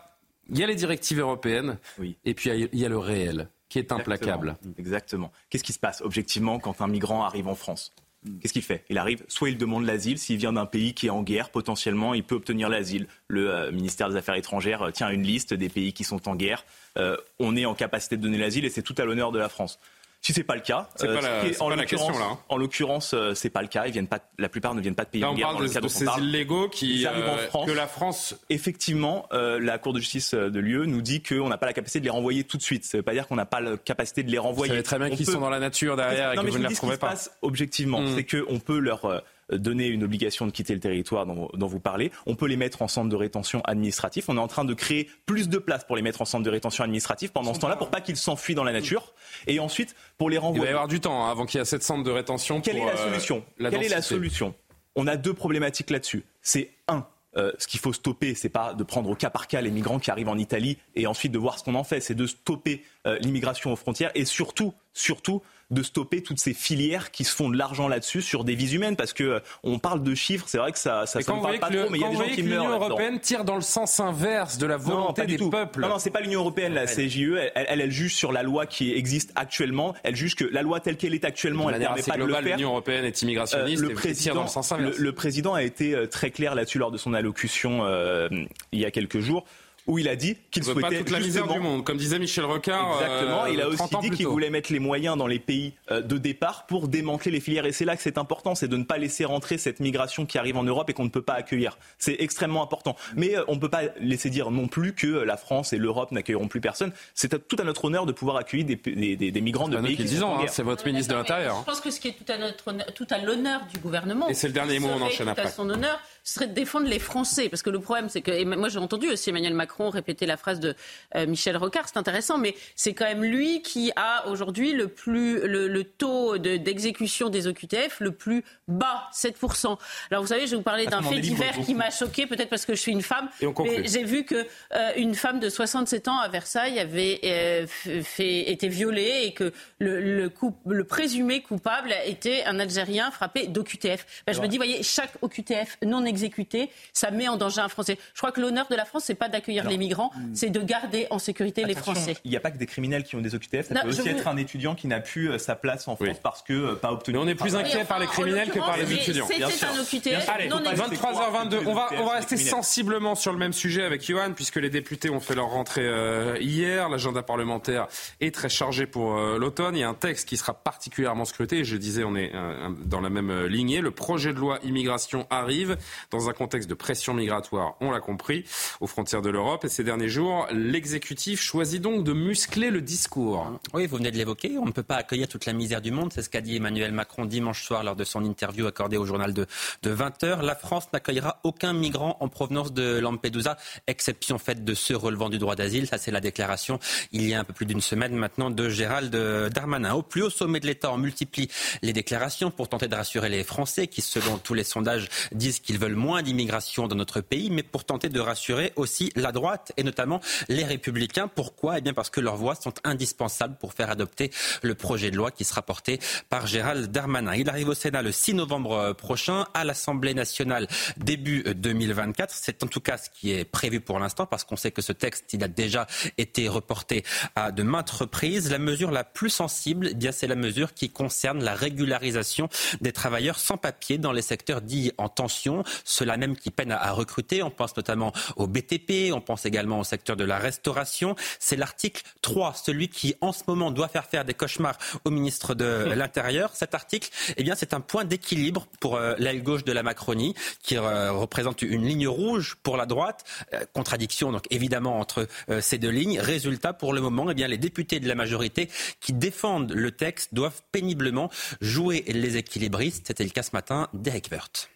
il y a les directives européennes. Oui. Et puis il y a le réel qui est implacable. Exactement. Qu'est-ce qui se passe objectivement quand un migrant arrive en France? Qu'est-ce qu'il fait? Il arrive, soit il demande l'asile, s'il vient d'un pays qui est en guerre, potentiellement, il peut obtenir l'asile. Le euh, ministère des Affaires étrangères euh, tient une liste des pays qui sont en guerre. Euh, on est en capacité de donner l'asile et c'est tout à l'honneur de la France. Si c'est pas le cas, c'est pas la, en pas la question là. Hein. En l'occurrence, c'est pas le cas. Ils viennent pas, la plupart ne viennent pas de pays là, en guerre. On parle de, de ces illégaux qui arrivent en France. Que la France, effectivement, euh, la Cour de justice de l'UE nous dit qu'on n'a pas la capacité de les renvoyer tout de suite. Ça veut pas dire qu'on n'a pas la capacité de les renvoyer. Vous savez très bien qu'ils peut... sont dans la nature derrière non, et que vous ne les retrouvez pas. Passe objectivement, mmh. c'est qu'on peut leur donner une obligation de quitter le territoire dont, dont, vous parlez. On peut les mettre en centre de rétention administratif. On est en train de créer plus de places pour les mettre en centre de rétention administratif pendant ce temps-là, pour pas qu'ils s'enfuient dans la nature. Et ensuite, pour les renvoyer. Il va y avoir du temps hein, avant qu'il y ait cette centre de rétention. Quelle pour, est la solution euh, la Quelle est la solution On a deux problématiques là-dessus. C'est un, euh, ce qu'il faut stopper, c'est pas de prendre au cas par cas les migrants qui arrivent en Italie et ensuite de voir ce qu'on en fait, c'est de stopper euh, l'immigration aux frontières et surtout, surtout de stopper toutes ces filières qui se font de l'argent là-dessus sur des vies humaines parce que euh, on parle de chiffres, c'est vrai que ça ça, ça me parle pas le, trop mais il y a des gens qui meurent. L'Union européenne tire dans le sens inverse de la volonté non, des tout. peuples. Non non, c'est pas l'Union européenne la CJE, elle, elle, elle, juge sur la loi qui existe actuellement, elle juge que la loi telle qu'elle est actuellement, elle ne permet pas globale, de le faire. L'Union européenne est immigrationniste euh, le et président, tire dans le sens inverse. Le, le président a été euh, très clair là-dessus lors de son allocution euh, il y a quelques jours où il a dit qu'il souhaitait pas toute la misère du monde, comme disait Michel Rocard. Exactement. Euh, il a aussi dit qu'il voulait mettre les moyens dans les pays euh, de départ pour démanteler les filières. Et c'est là que c'est important, c'est de ne pas laisser rentrer cette migration qui arrive en Europe et qu'on ne peut pas accueillir. C'est extrêmement important. Mais euh, on ne peut pas laisser dire non plus que la France et l'Europe n'accueilleront plus personne. C'est tout à notre honneur de pouvoir accueillir des, des, des, des migrants de pays qui disons, hein, C'est votre ministre de l'Intérieur. Je pense que ce qui est tout à, notre, tout à l'honneur du gouvernement. Et c'est le dernier mot, on enchaîne tout après. à son honneur, ce serait de défendre les Français. Parce que le problème, c'est que, et moi j'ai entendu aussi Emmanuel Macron répéter la phrase de euh, Michel Rocard, c'est intéressant, mais c'est quand même lui qui a aujourd'hui le, plus, le, le taux d'exécution de, des OQTF le plus bas, 7%. Alors vous savez, je vais vous parler d'un fait divers qui m'a choqué, peut-être parce que je suis une femme, mais j'ai vu que euh, une femme de 67 ans à Versailles avait euh, fait, été violée et que le, le, coup, le présumé coupable était un Algérien frappé d'OQTF. Ben, je me dis, voyez, chaque OQTF non exécuté, ça met en danger un Français. Je crois que l'honneur de la France, c'est pas d'accueillir les migrants, c'est de garder en sécurité Attention, les Français. Il n'y a pas que des criminels qui ont des OQTF, ça Non, peut aussi être un étudiant qui n'a plus euh, sa place en France Oui. parce que euh, pas obtenu. Mais on est plus inquiet par les criminels que par les étudiants. c'était un OQTF Bien sûr. Allez, non faut pas laisser croire 23h22, que on va, on rester sensiblement sur le même sujet avec Johan, puisque les députés ont fait leur rentrée euh, hier. L'agenda parlementaire est très chargé pour euh, l'automne. Il y a un texte qui sera particulièrement scruté. Je disais, on est euh, dans la même euh, lignée. Le projet de loi immigration arrive dans un contexte de pression migratoire, on l'a compris, aux frontières de l'Europe. Et ces derniers jours, l'exécutif choisit donc de muscler le discours. Oui, vous venez de l'évoquer. On ne peut pas accueillir toute la misère du monde. C'est ce qu'a dit Emmanuel Macron dimanche soir lors de son interview accordée au journal de, de 20h. La France n'accueillera aucun migrant en provenance de Lampedusa, exception faite de ceux relevant du droit d'asile. Ça, c'est la déclaration il y a un peu plus d'une semaine maintenant de Gérald Darmanin. Au plus haut sommet de l'État, on multiplie les déclarations pour tenter de rassurer les Français qui, selon tous les sondages, disent qu'ils veulent moins d'immigration dans notre pays, mais pour tenter de rassurer aussi la droite et notamment les républicains. Pourquoi? Eh bien parce que leurs voix sont indispensables pour faire adopter le projet de loi qui sera porté par Gérald Darmanin. Il arrive au Sénat le 6 novembre prochain, à l'Assemblée nationale début 2024. C'est en tout cas ce qui est prévu pour l'instant parce qu'on sait que ce texte, il a déjà été reporté à de maintes reprises. La mesure la plus sensible, eh bien c'est la mesure qui concerne la régularisation des travailleurs sans papier dans les secteurs dits en tension, ceux-là même qui peinent à, à recruter. On pense notamment au BTP, on pense également au secteur de la restauration. C'est l'article 3, celui qui en ce moment doit faire faire des cauchemars au ministre de *laughs* l'Intérieur. Cet article, eh bien, c'est un point d'équilibre pour euh, l'aile gauche de la Macronie, qui euh, représente une ligne rouge pour la droite. Euh, contradiction, donc évidemment, entre ces deux lignes. Résultat, pour le moment, eh bien, les députés de la majorité qui défendent le texte doivent péniblement jouer les équilibristes. C'était le cas ce matin d'Eric Woerth.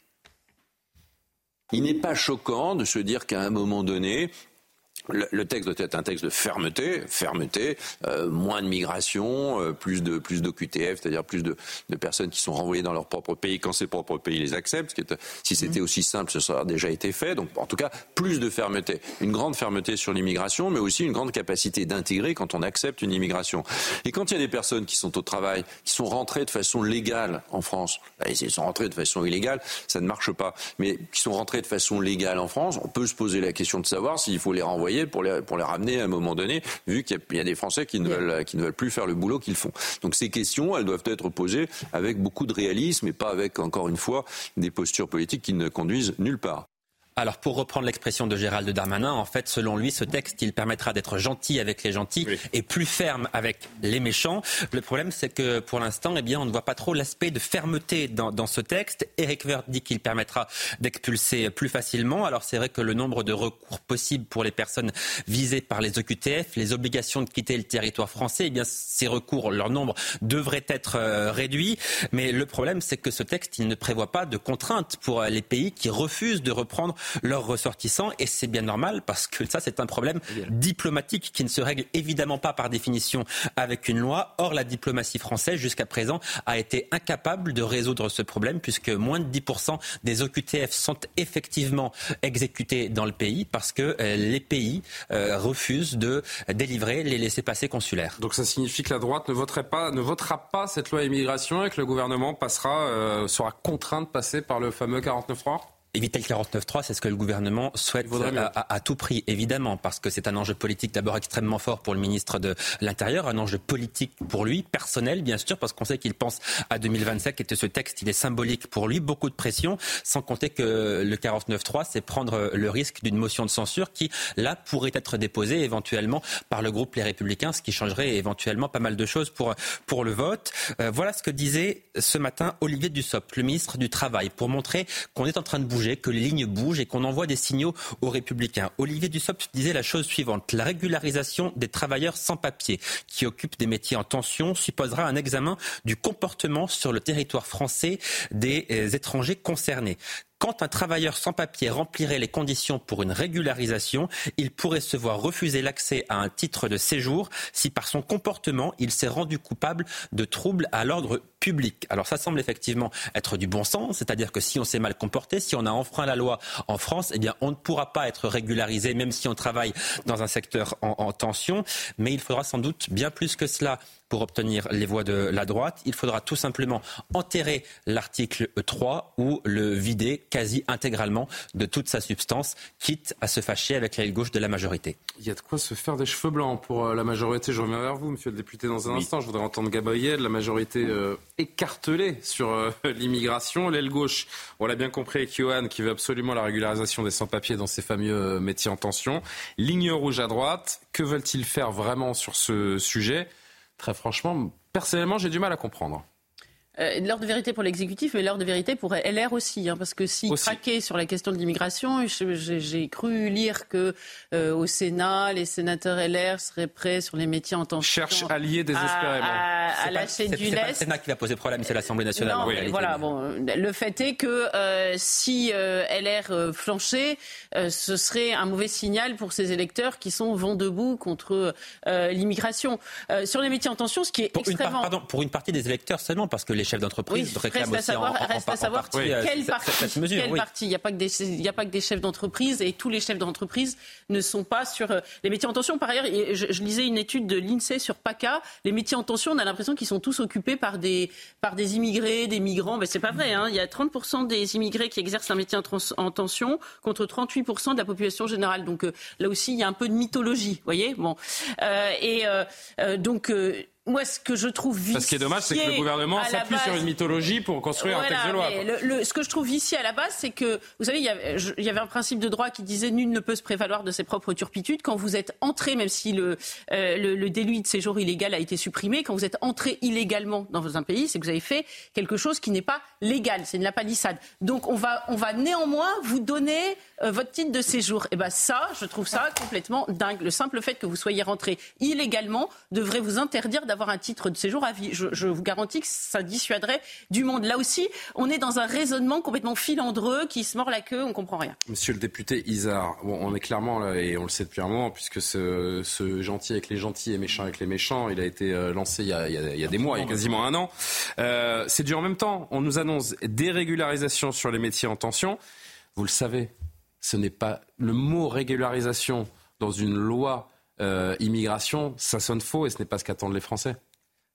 Il n'est pas choquant de se dire qu'à un moment donné, le, le texte doit être un texte de fermeté, fermeté, euh, moins de migration, euh, plus de plus d'OQTF, c'est-à-dire plus de, de personnes qui sont renvoyées dans leur propre pays quand ces propres pays les acceptent. Ce qui est, si c'était aussi simple, ce serait déjà été fait. Donc, en tout cas, plus de fermeté, une grande fermeté sur l'immigration, mais aussi une grande capacité d'intégrer quand on accepte une immigration. Et quand il y a des personnes qui sont au travail, qui sont rentrées de façon légale en France, bah, ils sont rentrées de façon illégale, ça ne marche pas. Mais qui sont rentrées de façon légale en France, on peut se poser la question de savoir s'il faut les renvoyer pour les, pour les ramener à un moment donné, vu qu'il y, y, a des Français qui ne, veulent, qui ne veulent plus faire le boulot qu'ils font. Donc ces questions, elles doivent être posées avec beaucoup de réalisme et pas avec, encore une fois, des postures politiques qui ne conduisent nulle part. Alors, pour reprendre l'expression de Gérald Darmanin, en fait, selon lui, ce texte, il permettra d'être gentil avec les gentils et plus ferme avec les méchants. Le problème, c'est que pour l'instant, eh bien, on ne voit pas trop l'aspect de fermeté dans, dans ce texte. Eric Woerth dit qu'il permettra d'expulser plus facilement. Alors, c'est vrai que le nombre de recours possibles pour les personnes visées par les OQTF, les obligations de quitter le territoire français, eh bien, ces recours, leur nombre devrait être euh, réduit. Mais le problème, c'est que ce texte, il ne prévoit pas de contraintes pour les pays qui refusent de reprendre leurs ressortissants. Et c'est bien normal parce que ça, c'est un problème diplomatique qui ne se règle évidemment pas par définition avec une loi. Or, la diplomatie française, jusqu'à présent, a été incapable de résoudre ce problème puisque moins de 10% des OQTF sont effectivement exécutés dans le pays parce que euh, les pays euh, refusent de délivrer les laissés-passer consulaires. Donc ça signifie que la droite ne, voterait pas, ne votera pas cette loi immigration et que le gouvernement passera, euh, sera contraint de passer par le fameux 49.3 Éviter le 49-3, c'est ce que le gouvernement souhaite à, à, tout prix, évidemment, parce que c'est un enjeu politique d'abord extrêmement fort pour le ministre de l'Intérieur, un enjeu politique pour lui, personnel, bien sûr, parce qu'on sait qu'il pense à 2027 et que ce texte, il est symbolique pour lui, beaucoup de pression, sans compter que le 49-3, c'est prendre le risque d'une motion de censure qui, là, pourrait être déposée éventuellement par le groupe Les Républicains, ce qui changerait éventuellement pas mal de choses pour, pour le vote. Euh, voilà ce que disait ce matin Olivier Dussopt, le ministre du Travail, pour montrer qu'on est en train de bouger que les lignes bougent et qu'on envoie des signaux aux républicains. Olivier Dussopt disait la chose suivante. La régularisation des travailleurs sans papier qui occupent des métiers en tension supposera un examen du comportement sur le territoire français des euh, étrangers concernés. Quand un travailleur sans papier remplirait les conditions pour une régularisation, il pourrait se voir refuser l'accès à un titre de séjour si par son comportement il s'est rendu coupable de troubles à l'ordre public. Alors ça semble effectivement être du bon sens, c'est-à-dire que si on s'est mal comporté, si on a enfreint la loi en France, eh bien on ne pourra pas être régularisé même si on travaille dans un secteur en, en tension. Mais il faudra sans doute bien plus que cela pour obtenir les voix de la droite. Il faudra tout simplement enterrer l'article 3 ou le vider quasi intégralement de toute sa substance, quitte à se fâcher avec l'aile gauche de la majorité. Il y a de quoi se faire des cheveux blancs pour euh, la majorité. Je reviens vers vous, monsieur le député, dans un instant. Je voudrais entendre Gabriel, la majorité euh, écartelée sur euh, *laughs* l'immigration. L'aile gauche, on l'a bien compris avec Johan, qui veut absolument la régularisation des sans-papiers dans ces fameux métiers en tension. Ligne rouge à droite, que veulent-ils faire vraiment sur ce sujet? Très franchement, personnellement, j'ai du mal à comprendre. Euh, l'heure de vérité pour l'exécutif, mais l'heure de vérité pour LR aussi, hein, parce que s'ils craquaient sur la question de l'immigration, j'ai cru lire que euh, au Sénat, les sénateurs LR seraient prêts sur les métiers en tension. Cherche alliés désespérément. À, à, lâcher du lest. C'est le Sénat qui va poser problème, c'est l'Assemblée nationale. Non, voilà, bon, le fait est que euh, si euh, LR euh, flanchait, ce serait un mauvais signal pour ces électeurs qui sont vent debout contre l'immigration. sur les métiers en tension, ce qui est pour extrêmement... Une pardon, pour une partie des électeurs seulement, parce que les chefs d'entreprise oui, réclament reste à savoir, aussi en, reste à savoir partie, quelle partie, cette mesure, quelle oui. partie. Il n'y a pas que des, il y a pas que des chefs d'entreprise et tous les chefs d'entreprise ne sont pas sur euh, les métiers en tension. Par ailleurs, je, je lisais une étude de l'INSEE sur PACA. Les métiers en tension, on a l'impression qu'ils sont tous occupés par des, par des immigrés, des migrants. Mais c'est pas vrai. Hein. Il y a 30% des immigrés qui exercent un métier en, en tension contre 38% de la population générale. Donc euh, là aussi, il y a un peu de mythologie, voyez? Bon, euh, et euh, donc moi, ce que je trouve vicieux. Ce qui est dommage, c'est que le gouvernement s'appuie sur une mythologie pour construire voilà, un texte de loi. Le, le, ce que je trouve vicieux à la base, c'est que, vous savez, il y, avait, je, il y, avait, un principe de droit qui disait nul ne peut se prévaloir de ses propres turpitudes. Quand vous êtes entré, même si le, euh, le, le délit de séjour illégal a été supprimé, quand vous êtes entré illégalement dans un pays, c'est que vous avez fait quelque chose qui n'est pas légal. C'est une la palissade. Donc, on va, on va néanmoins vous donner euh, votre titre de séjour. Et eh ben ça, je trouve ça complètement dingue. Le simple fait que vous soyez rentré illégalement devrait vous interdire d'avoir un titre de séjour à vie. Je, vous garantis que ça dissuaderait du monde. Là aussi, on est dans un raisonnement complètement filandreux qui se mord la queue, on comprend rien. Monsieur le député Isard, bon, on est clairement là, et on le sait depuis un moment, puisque ce, gentil avec les gentils et méchant avec les méchants, il a été euh, lancé il y a, il, y a, des mois, il y a quasiment un an. Euh, C'est dur en même temps. On nous annonce dérégularisation sur les métiers en tension. Vous le savez, ce n'est pas le mot régularisation dans une loi euh, immigration, ça sonne faux et ce n'est pas ce qu'attendent les Français.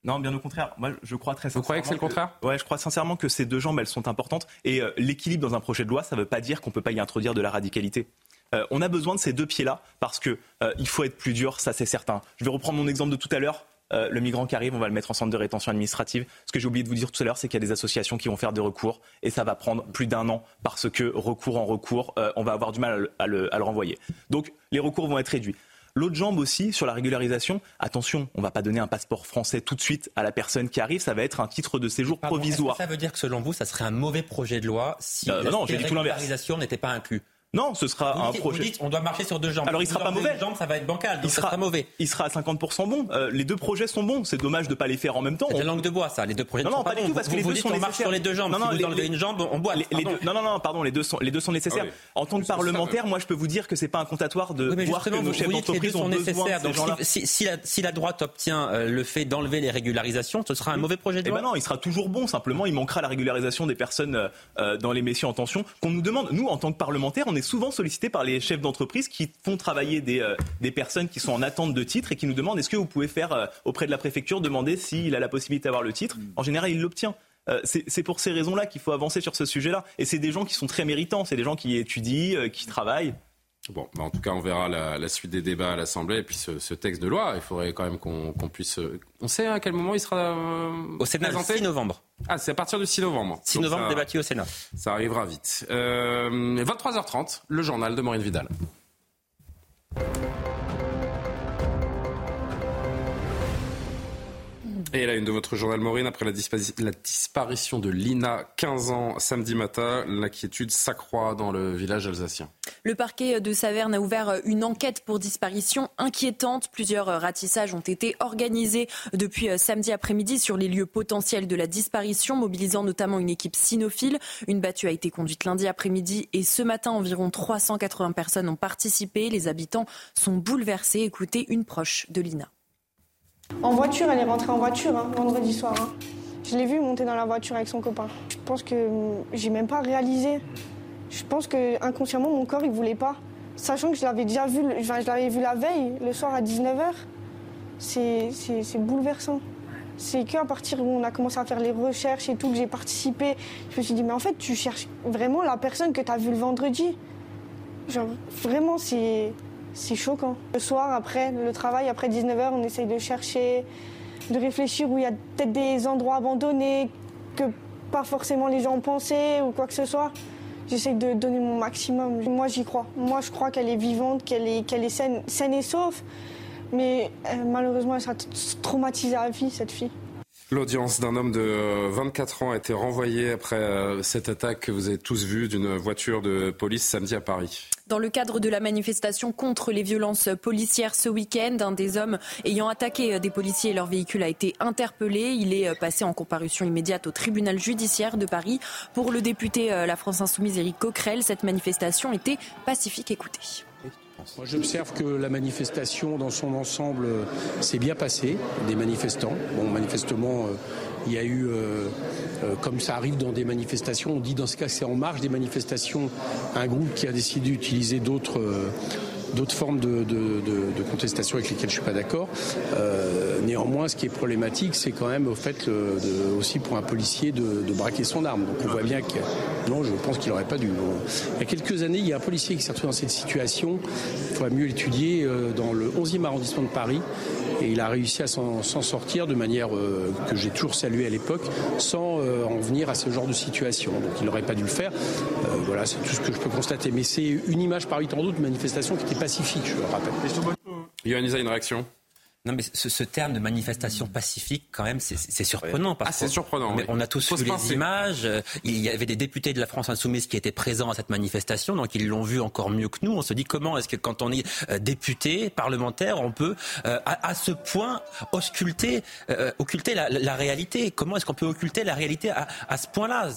Non, bien au contraire. Moi, je crois très sincèrement. Vous croyez que c'est le contraire Ouais, je crois sincèrement que ces deux jambes, elles sont importantes. Et euh, l'équilibre dans un projet de loi, ça ne veut pas dire qu'on ne peut pas y introduire de la radicalité. Euh, on a besoin de ces deux pieds-là parce que euh, il faut être plus dur, ça c'est certain. Je vais reprendre mon exemple de tout à l'heure. Euh, le migrant qui arrive, on va le mettre en centre de rétention administrative. Ce que j'ai oublié de vous dire tout à l'heure, c'est qu'il y a des associations qui vont faire des recours et ça va prendre plus d'un an parce que recours en recours, euh, on va avoir du mal à le, à le renvoyer. Donc les recours vont être réduits. L'autre jambe aussi, sur la régularisation, attention, on ne va pas donner un passeport français tout de suite à la personne qui arrive, ça va être un titre de séjour Pardon, provisoire. que Ça veut dire que selon vous, ça serait un mauvais projet de loi si Euh, non, l'inverse. régularisation n'était pas inclus Non, ce sera vous un dites, projet. Vous dites, on doit marcher sur deux jambes. Alors il Vous sera pas mauvais. une jambe, ça va être bancal. Donc Il ça sera sera mauvais. Il sera à 50% bon. Euh, les deux projets sont bons. C'est dommage de ne pas les faire en même temps. C'est de la langue de bois, ça. Les deux projets Non, non, sont pas pas du tout, parce que Vous- les vous deux dites sont on marche nécessaires. sur les deux jambes. Non, Si non, vous les- enlevez les- une jambe, on boite. Les- les deux- non, non, non, pardon, les deux sont, les deux sont nécessaires. Ah oui. En tant que parlementaire, moi, je peux vous dire que c'est pas incantatoire de Oui, voir que nos vous, chefs vous que les d'entreprise ont sont besoin de si, si- si la, si droite obtient euh, le fait d'enlever les régularisations, ce sera un mauvais projet de Eh loi. ben non, il sera toujours bon. Simplement, il manquera la régularisation des personnes euh, euh, dans les métiers en tension qu'on nous demande. Nous, en tant que parlementaires, on est souvent sollicités par les chefs d'entreprise qui font travailler des, euh, des personnes qui sont en attente de titre et qui nous demandent est-ce que vous pouvez faire euh, auprès de la préfecture demander s'il a la possibilité d'avoir le titre. En général, il l'obtient. Euh, c'est c'est pour ces raisons-là qu'il faut avancer sur ce sujet-là. Et c'est des gens qui sont très méritants. C'est des gens qui étudient, qui travaillent. Bon, bah, en tout cas, on verra la, la suite des débats à l'Assemblée et puis ce, ce texte de loi. Il faudrait quand même qu'on puisse. euh, On sait à quel moment il sera euh, Au Sénat, le présenté 6 novembre. Ah, c'est à partir du 6 novembre. 6 Donc novembre, ça- débattu au Sénat. Ça arrivera vite. Euh, 23h30, le journal de Maureen Vidal. Et là, une de votre journal Maureen, après la, dispa- la disparition de Lina, 15 ans, samedi matin, l'inquiétude s'accroît dans le village alsacien. Le parquet de Saverne a ouvert une enquête pour disparition inquiétante. Plusieurs ratissages ont été organisés depuis samedi après-midi sur les lieux potentiels de la disparition, mobilisant notamment une équipe cynophile. Une battue a été conduite lundi après-midi et ce matin, environ 380 personnes ont participé. Les habitants sont bouleversés. Écoutez une proche de Lina. En voiture, elle est rentrée en voiture hein, vendredi soir. hein. Je l'ai vue monter dans la voiture avec son copain. Je pense que hum, j'ai même pas réalisé. Je pense que inconsciemment mon corps il voulait pas. Sachant que je l'avais déjà vu, je l'avais vu la veille, le soir à 19h. C'est c'est- c'est bouleversant. C'est qu'à partir où on a commencé à faire les recherches et tout, que j'ai participé, je me suis dit, mais en fait, tu cherches vraiment la personne que tu as vue le vendredi. Genre, vraiment, c'est c'est choquant. Le soir, après le travail, après 19h, on essaye de chercher, de réfléchir où il y a peut-être des endroits abandonnés que pas forcément les gens pensaient ou quoi que ce soit. J'essaye de donner mon maximum. Moi, j'y crois. Moi, je crois qu'elle est vivante, qu'elle est, est saine, saine et sauf. Mais euh, malheureusement, elle sera traumatisée à vie, cette fille. L'audience d'un homme de euh, 24 ans a été renvoyée après euh, cette attaque que vous avez tous vue d'une voiture de police samedi à Paris. Dans le cadre de la manifestation contre les violences policières ce week-end, un des hommes ayant attaqué des policiers et leur véhicule a été interpellé. Il est passé en comparution immédiate au tribunal judiciaire de Paris. Pour le député euh, La France Insoumise Éric Coquerel, cette manifestation était pacifique. Écoutez. Moi, j'observe que la manifestation dans son ensemble euh, s'est bien passée, des manifestants. Bon, manifestement, euh, il y a eu, euh, euh, comme ça arrive dans des manifestations, on dit dans ce cas c'est en marge des manifestations, un groupe qui a décidé d'utiliser d'autres. euh, d'autres formes de, de- de- de contestation avec lesquelles je suis pas d'accord. Euh, néanmoins, ce qui est problématique, c'est quand même au fait aussi pour un policier de, braquer son arme. Donc on voit bien que non, je pense qu'il n'aurait pas dû. Il y a quelques années, il y a un policier qui s'est retrouvé dans cette situation. Il faudrait mieux l'étudier euh, dans le 11e arrondissement de Paris. Et il a réussi à s'en sortir de manière euh, que j'ai toujours saluée à l'époque, sans euh, en venir à ce genre de situation. Donc il n'aurait pas dû le faire. Euh, voilà, c'est tout ce que je peux constater. Mais c'est une image parmi tant d'autres, une manifestation qui était pacifique, je le rappelle. Isa, une réaction? Non, mais ce, ce terme de manifestation pacifique, quand même, c'est- surprenant. Parce Ah, c'est surprenant, mais oui. On a tous Faut vu les images. Il y avait des députés de la France Insoumise qui étaient présents à cette manifestation, donc ils l'ont vu encore mieux que nous. On se dit comment est-ce que quand on est euh, député, parlementaire, on peut euh, à, à ce point ausculter, euh, occulter la, la réalité? Comment est-ce qu'on peut occulter la réalité à, à ce point-là?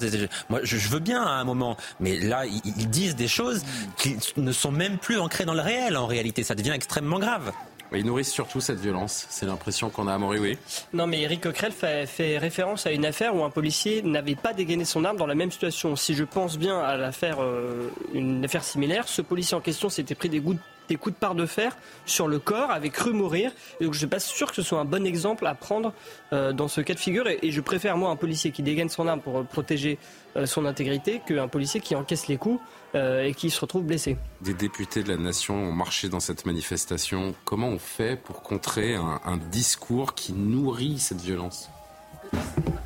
Moi, je, je veux bien à un moment, mais là, ils, ils disent des choses qui ne sont même plus ancrées dans le réel. En réalité, ça devient extrêmement grave. Ils nourrissent surtout cette violence. C'est l'impression qu'on a à oui. Non, mais Eric Coquerel fait, référence à une affaire où un policier n'avait pas dégainé son arme dans la même situation. Si je pense bien à l'affaire, euh, une affaire similaire, ce policier en question s'était pris des, coups de part de fer sur le corps, avait cru mourir. Et donc je ne suis pas sûr que ce soit un bon exemple à prendre euh, dans ce cas de figure. Et, je préfère, moi, un policier qui dégaine son arme pour protéger euh, son intégrité qu'un policier qui encaisse les coups euh, et qui se retrouve blessé. Des députés de la nation ont marché dans cette manifestation. Comment on fait pour contrer un discours qui nourrit cette violence?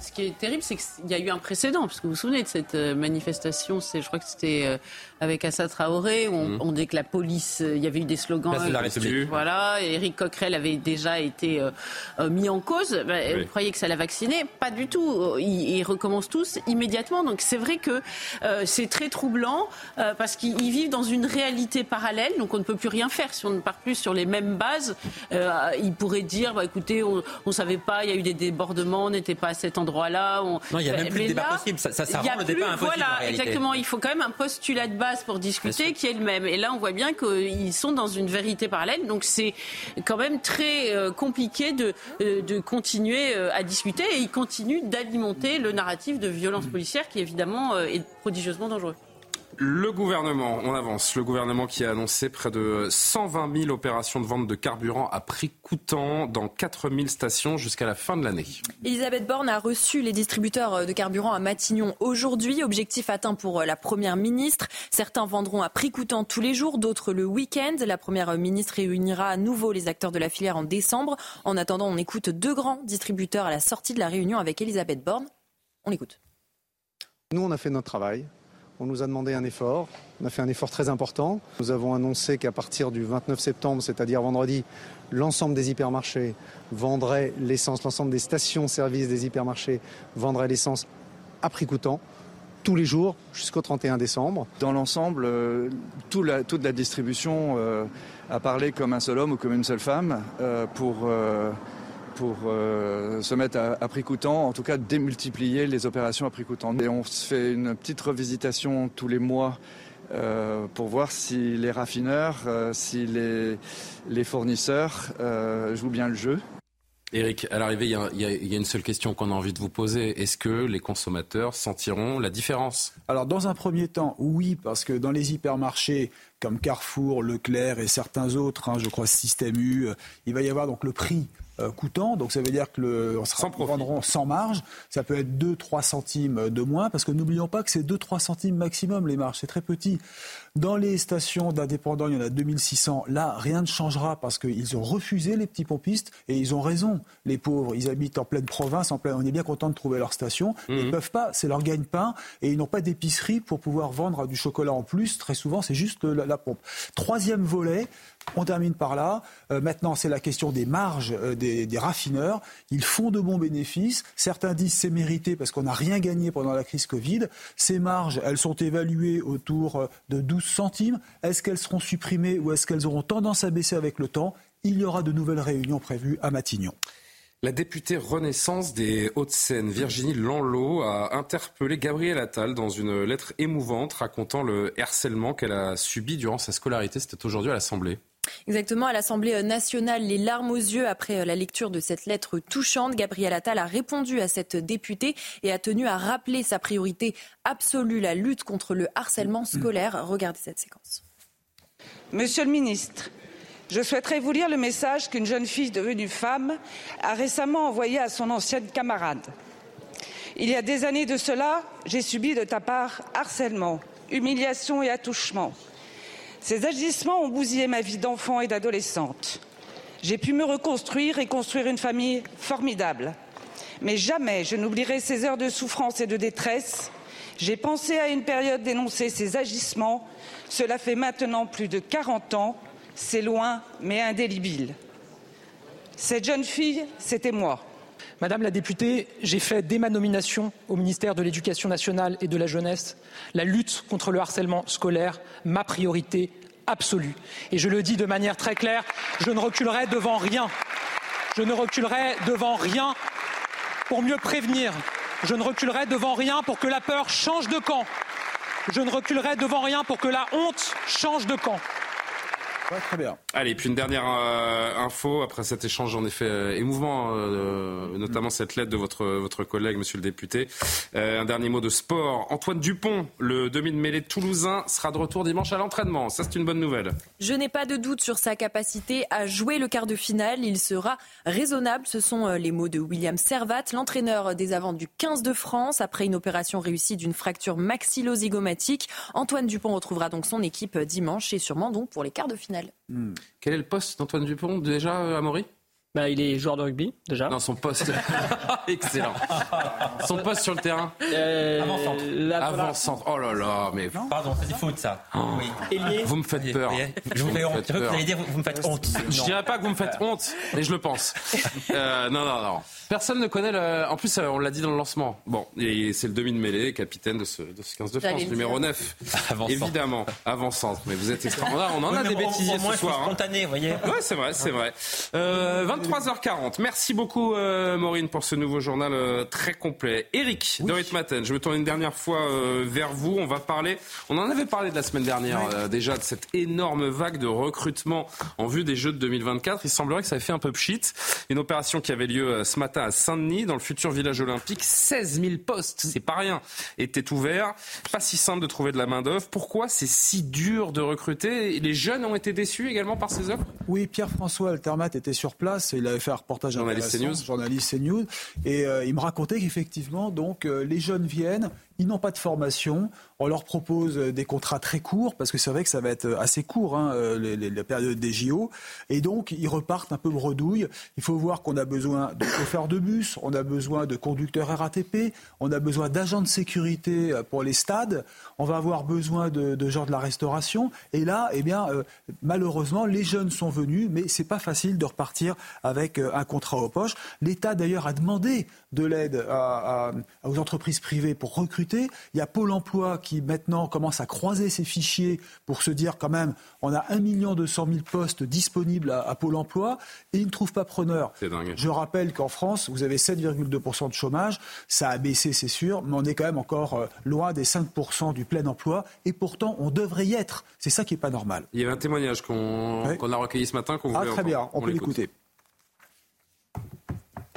Ce qui est terrible, c'est qu'il y a eu un précédent, parce que vous vous souvenez de cette euh, manifestation, c'est, je crois que c'était euh, avec Assa Traoré, où on, mhm. dit que la police, euh, il y avait eu des slogans. la République. Voilà, Éric Coquerel avait déjà été mis en cause. Vous croyez que ça l'a vacciné Pas du tout. Ils, recommencent tous immédiatement. Donc c'est vrai que c'est très troublant, parce qu'ils vivent dans une réalité parallèle, donc on ne peut plus rien faire. Si on ne part plus sur les mêmes bases, ils pourraient dire, bah, écoutez, on ne savait pas, il y a eu des débordements, on n'était pas à cet endroit-là. Non, il n'y a même plus de débat possible. Ça, ça, rend le débat impossible. Voilà, exactement. Il faut quand même un postulat de base pour discuter qui est le même. Et là, on voit bien qu'ils sont dans une vérité parallèle. Donc, c'est quand même très euh, compliqué de, euh, de continuer euh, à discuter. Et ils continuent d'alimenter le narratif de violence policière qui, évidemment, est prodigieusement dangereux. Le gouvernement, on avance, le gouvernement qui a annoncé près de 120 000 opérations de vente de carburant à prix coûtant dans 4 000 stations jusqu'à la fin de l'année. Elisabeth Borne a reçu les distributeurs de carburant à Matignon aujourd'hui. Objectif atteint pour la Première ministre. Certains vendront à prix coûtant tous les jours, d'autres le week-end. La Première ministre réunira à nouveau les acteurs de la filière en décembre. En attendant, on écoute deux grands distributeurs à la sortie de la réunion avec Elisabeth Borne. On l'écoute. Nous, on a fait notre travail. On nous a demandé un effort. On a fait un effort très important. Nous avons annoncé qu'à partir du 29 septembre, c'est-à-dire vendredi, l'ensemble des hypermarchés vendraient l'essence, l'ensemble des stations-service des hypermarchés vendraient l'essence à prix coûtant tous les jours jusqu'au 31 décembre. Dans l'ensemble, euh, toute la distribution euh, a parlé comme un seul homme ou comme une seule femme euh, pour pour euh, se mettre à, prix coûtant, en tout cas démultiplier les opérations à prix coûtant. Et on se fait une petite revisitation tous les mois euh, pour voir si les raffineurs, euh, si les, les fournisseurs jouent bien le jeu. Eric, à l'arrivée, il y, y, a une seule question qu'on a envie de vous poser. Est-ce que les consommateurs sentiront la différence? Alors, dans un premier temps, oui, parce que dans les hypermarchés comme Carrefour, Leclerc et certains autres, hein, je crois Système U, il va y avoir donc le prix coûtant. Donc ça veut dire que le, on sera, vendront sans marge. Ça peut être 2-3 centimes de moins, parce que n'oublions pas que c'est 2-3 centimes maximum les marges. C'est très petit. Dans les stations d'indépendants, il y en a 2600. Là, rien ne changera parce qu'ils ont refusé les petits pompistes et ils ont raison. Les pauvres, ils habitent en pleine province, en pleine... on est bien content de trouver leur station. Ils ne mhm. peuvent pas, c'est leur gagne-pain et ils n'ont pas d'épicerie pour pouvoir vendre du chocolat en plus. Très souvent, c'est juste la, pompe. Troisième volet, on termine par là. Euh, maintenant, c'est la question des marges euh, des, des, raffineurs. Ils font de bons bénéfices. Certains disent c'est mérité parce qu'on n'a rien gagné pendant la crise Covid. Ces marges, elles sont évaluées autour euh, de 12 centimes. Est-ce qu'elles seront supprimées ou est-ce qu'elles auront tendance à baisser avec le temps? Il y aura de nouvelles réunions prévues à Matignon. La députée Renaissance des Hauts-de-Seine, Virginie Lanlot, a interpellé Gabriel Attal dans une lettre émouvante racontant le harcèlement qu'elle a subi durant sa scolarité. C'était aujourd'hui à l'Assemblée. Exactement, à l'Assemblée nationale, les larmes aux yeux après la lecture de cette lettre touchante. Gabriel Attal a répondu à cette députée et a tenu à rappeler sa priorité absolue, la lutte contre le harcèlement scolaire. Regardez cette séquence. Monsieur le ministre, je souhaiterais vous lire le message qu'une jeune fille devenue femme a récemment envoyé à son ancienne camarade. Il y a des années de cela, j'ai subi de ta part harcèlement, humiliation et attouchement. Ces agissements ont bousillé ma vie d'enfant et d'adolescente. J'ai pu me reconstruire et construire une famille formidable. Mais jamais je n'oublierai ces heures de souffrance et de détresse. J'ai pensé à une période d'énoncer ces agissements. Cela fait maintenant plus de 40 ans. C'est loin, mais indélébile. Cette jeune fille, c'était moi. Madame la députée, j'ai fait dès ma nomination au ministère de l'Éducation nationale et de la jeunesse la lutte contre le harcèlement scolaire ma priorité absolue. Et je le dis de manière très claire, je ne reculerai devant rien. Je ne reculerai devant rien pour mieux prévenir. Je ne reculerai devant rien pour que la peur change de camp. Je ne reculerai devant rien pour que la honte change de camp. Très bien. Allez, puis une dernière euh, info après cet échange en effet euh, émouvant, euh, notamment cette lettre de votre, votre collègue, monsieur le député. un dernier mot de sport. Antoine Dupont, le demi-de-mêlée toulousain, sera de retour dimanche à l'entraînement. Ça, c'est une bonne nouvelle. Je n'ai pas de doute sur sa capacité à jouer le quart de finale. Il sera raisonnable. Ce sont les mots de William Servat, l'entraîneur des avants du 15 de France. Après une opération réussie d'une fracture maxillozygomatique, Antoine Dupont retrouvera donc son équipe dimanche et sûrement donc pour les quarts de finale. Hmm. Quel est le poste d'Antoine Dupont déjà, euh, Amaury? Bah, il est joueur de rugby, déjà. Non, son poste. *laughs* Excellent. Son poste sur le terrain euh, Avant-centre. Oh là là, mais. Pardon, c'est du foot, ça. Oh. Oui. Vous me faites peur. Je vous, fais honte. Vous allez dire, vous me faites honte. Je dirais pas que vous me faites honte, mais je le pense. Euh, non, non, non. Personne ne connaît le. En plus, euh, on l'a dit dans le lancement. Bon, c'est le demi de mêlée, capitaine de ce, de ce 15 de France, numéro 9. Avant Évidemment, avant-centre. Mais vous êtes extraordinaire. On en a des bêtisiers ce soir. Hein. spontané, vous voyez. Ouais, c'est vrai, c'est vrai. Euh, 23h40. Merci beaucoup, euh, Maureen, pour ce nouveau journal euh, très complet. Eric, oui. de Matin, je me tourne une dernière fois euh, vers vous. On va parler, on en avait parlé de la semaine dernière déjà, de cette énorme vague de recrutement en vue des Jeux de 2024. Il semblerait que ça ait fait un peu pchit. Une opération qui avait lieu ce matin à Saint-Denis, dans le futur village olympique. 16 000 postes, c'est pas rien, étaient ouverts. Pas si simple de trouver de la main-d'œuvre. Pourquoi c'est si dur de recruter? Les jeunes ont été déçus également par ces offres? Oui, Pierre-François Altermat était sur place il avait fait un reportage journaliste CNews. journaliste CNews, et euh, il me racontait qu'effectivement, donc, euh, les jeunes viennent, ils n'ont pas de formation. On leur propose des contrats très courts, parce que c'est vrai que ça va être assez court, hein, les, la période des JO. Et donc, ils repartent un peu bredouille. Il faut voir qu'on a besoin de chauffeurs de bus, on a besoin de conducteurs RATP, on a besoin d'agents de sécurité pour les stades, on va avoir besoin de, de gens de la restauration. Et là, eh bien, euh, malheureusement, les jeunes sont venus, mais c'est pas facile de repartir avec euh, un contrat aux poches. L'État, d'ailleurs, a demandé de l'aide à, à, aux entreprises privées pour recruter il y a Pôle emploi qui maintenant commence à croiser ses fichiers pour se dire quand même, on a 1 200 000 postes disponibles à, Pôle emploi et ils ne trouvent pas preneur. Je rappelle qu'en France, vous avez 7,2% de chômage. Ça a baissé, c'est sûr, mais on est quand même encore euh, loin des 5% du plein emploi et pourtant on devrait y être. C'est ça qui n'est pas normal. Il y avait un témoignage qu'on a recueilli ce matin qu'on Ah, très bien, on, peut l'écouter.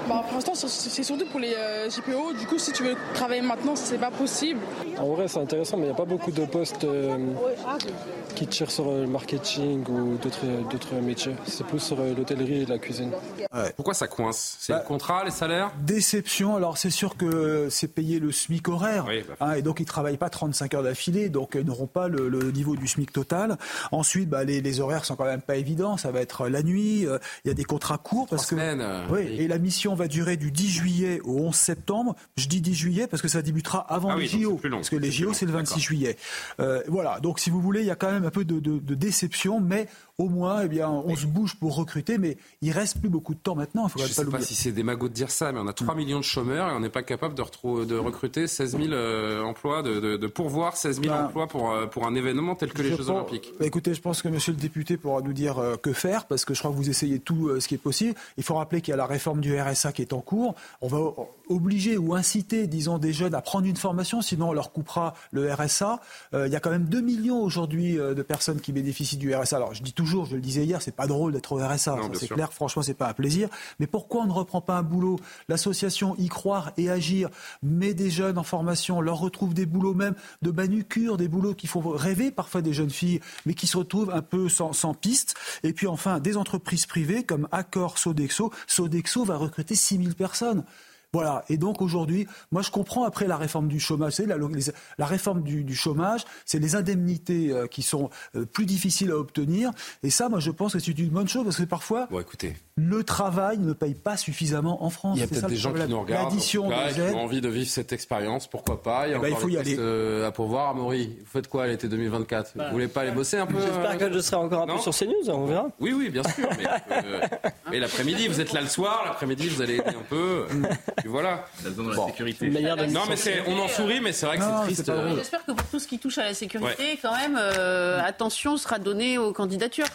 Bah, pour l'instant, c'est surtout pour les euh, GPO. Du coup, si tu veux travailler maintenant, c'est pas possible. En vrai, c'est intéressant, mais il n'y a pas beaucoup de postes euh, qui tirent sur le marketing ou d'autres métiers. C'est plus sur euh, l'hôtellerie et la cuisine. Pourquoi ça coince? C'est le bah, contrat, les salaires? Déception. Alors, c'est sûr que c'est payé le SMIC horaire. Bah. Hein, et donc, ils ne travaillent pas 35 heures d'affilée. Donc, ils n'auront pas le, niveau du SMIC total. Ensuite, les, les, horaires sont quand même pas évidents. Ça va être la nuit. Il y a des contrats courts. parce que, oui, et la mission va durer du 10 juillet au 11 septembre. Je dis 10 juillet parce que ça débutera avant ah les JO. parce que les JO, c'est le 26 juillet. Euh, voilà. Donc, si vous voulez, il y a quand même un peu de, de, de déception, mais au moins, eh bien, on se bouge pour recruter, mais il reste plus beaucoup de temps maintenant. Il je ne sais pas, si c'est des magots de dire ça, mais on a 3 millions de chômeurs et on n'est pas capable de, de, recruter 16 000 euh, emplois, de, de, pourvoir 16 000 ben, emplois pour, euh, pour un événement tel que les Jeux Olympiques. Bah, écoutez, je pense que Monsieur le député pourra nous dire euh, que faire, parce que je crois que vous essayez tout ce qui est possible. Il faut rappeler qu'il y a la réforme du RSA qui est en cours. On va obliger ou inciter, disons, des jeunes à prendre une formation, sinon on leur coupera le RSA. il y a quand même 2 millions aujourd'hui de personnes qui bénéficient du RSA. Alors, je dis toujours, je le disais hier, c'est pas drôle d'être au RSA, c'est clair, franchement, c'est pas un plaisir. Mais pourquoi on ne reprend pas un boulot? L'association Y Croire et Agir met des jeunes en formation, leur retrouve des boulots même de manucure, des boulots qui font rêver parfois des jeunes filles, mais qui se retrouvent un peu sans, sans piste. Et puis enfin, des entreprises privées comme Accor, Sodexo. Sodexo va recruter 6000 personnes. Voilà. Et donc aujourd'hui, moi je comprends après la réforme du chômage, c'est la, la, réforme du, chômage, c'est les indemnités euh, qui sont euh, plus difficiles à obtenir. Et ça, moi je pense que c'est une bonne chose parce que parfois, bon, écoutez. le travail ne paye pas suffisamment en France. Il y a peut-être des gens qui nous regardent, qui ont envie de vivre cette expérience, pourquoi pas. Il, y a eh ben, il faut y aller. Euh, à pourvoir, Amaury. Vous faites quoi l'été 2024 Vous Vous voulez pas aller bosser un peu J'espère que je serai encore un peu sur CNews, on verra. Oui, oui, bien sûr. mais, *laughs* l'après-midi, vous êtes là le soir, l'après-midi, vous allez aider un peu. *laughs* voilà. la sécurité. Non, mais on en sourit, mais c'est vrai que c'est triste. J'espère que pour tout ce qui touche à la sécurité, quand même, euh, attention sera donnée aux candidatures.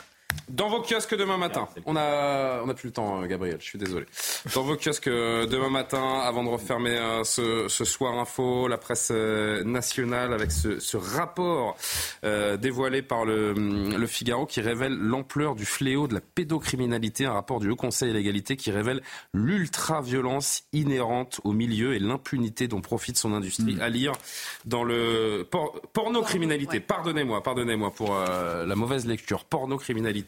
Dans vos kiosques demain matin, on a, on a plus le temps, euh, Gabriel, je suis désolé. Dans vos kiosques euh, demain matin, avant de refermer euh, ce, ce soir info, la presse nationale avec ce, ce rapport euh, dévoilé par le, le Figaro qui révèle l'ampleur du fléau de la pédocriminalité, un rapport du Haut Conseil à l'égalité qui révèle l'ultra-violence inhérente au milieu et l'impunité dont profite son industrie. À lire dans le por pornocriminalité. Pardonnez-moi, pardonnez-moi pour euh, la mauvaise lecture. Pornocriminalité.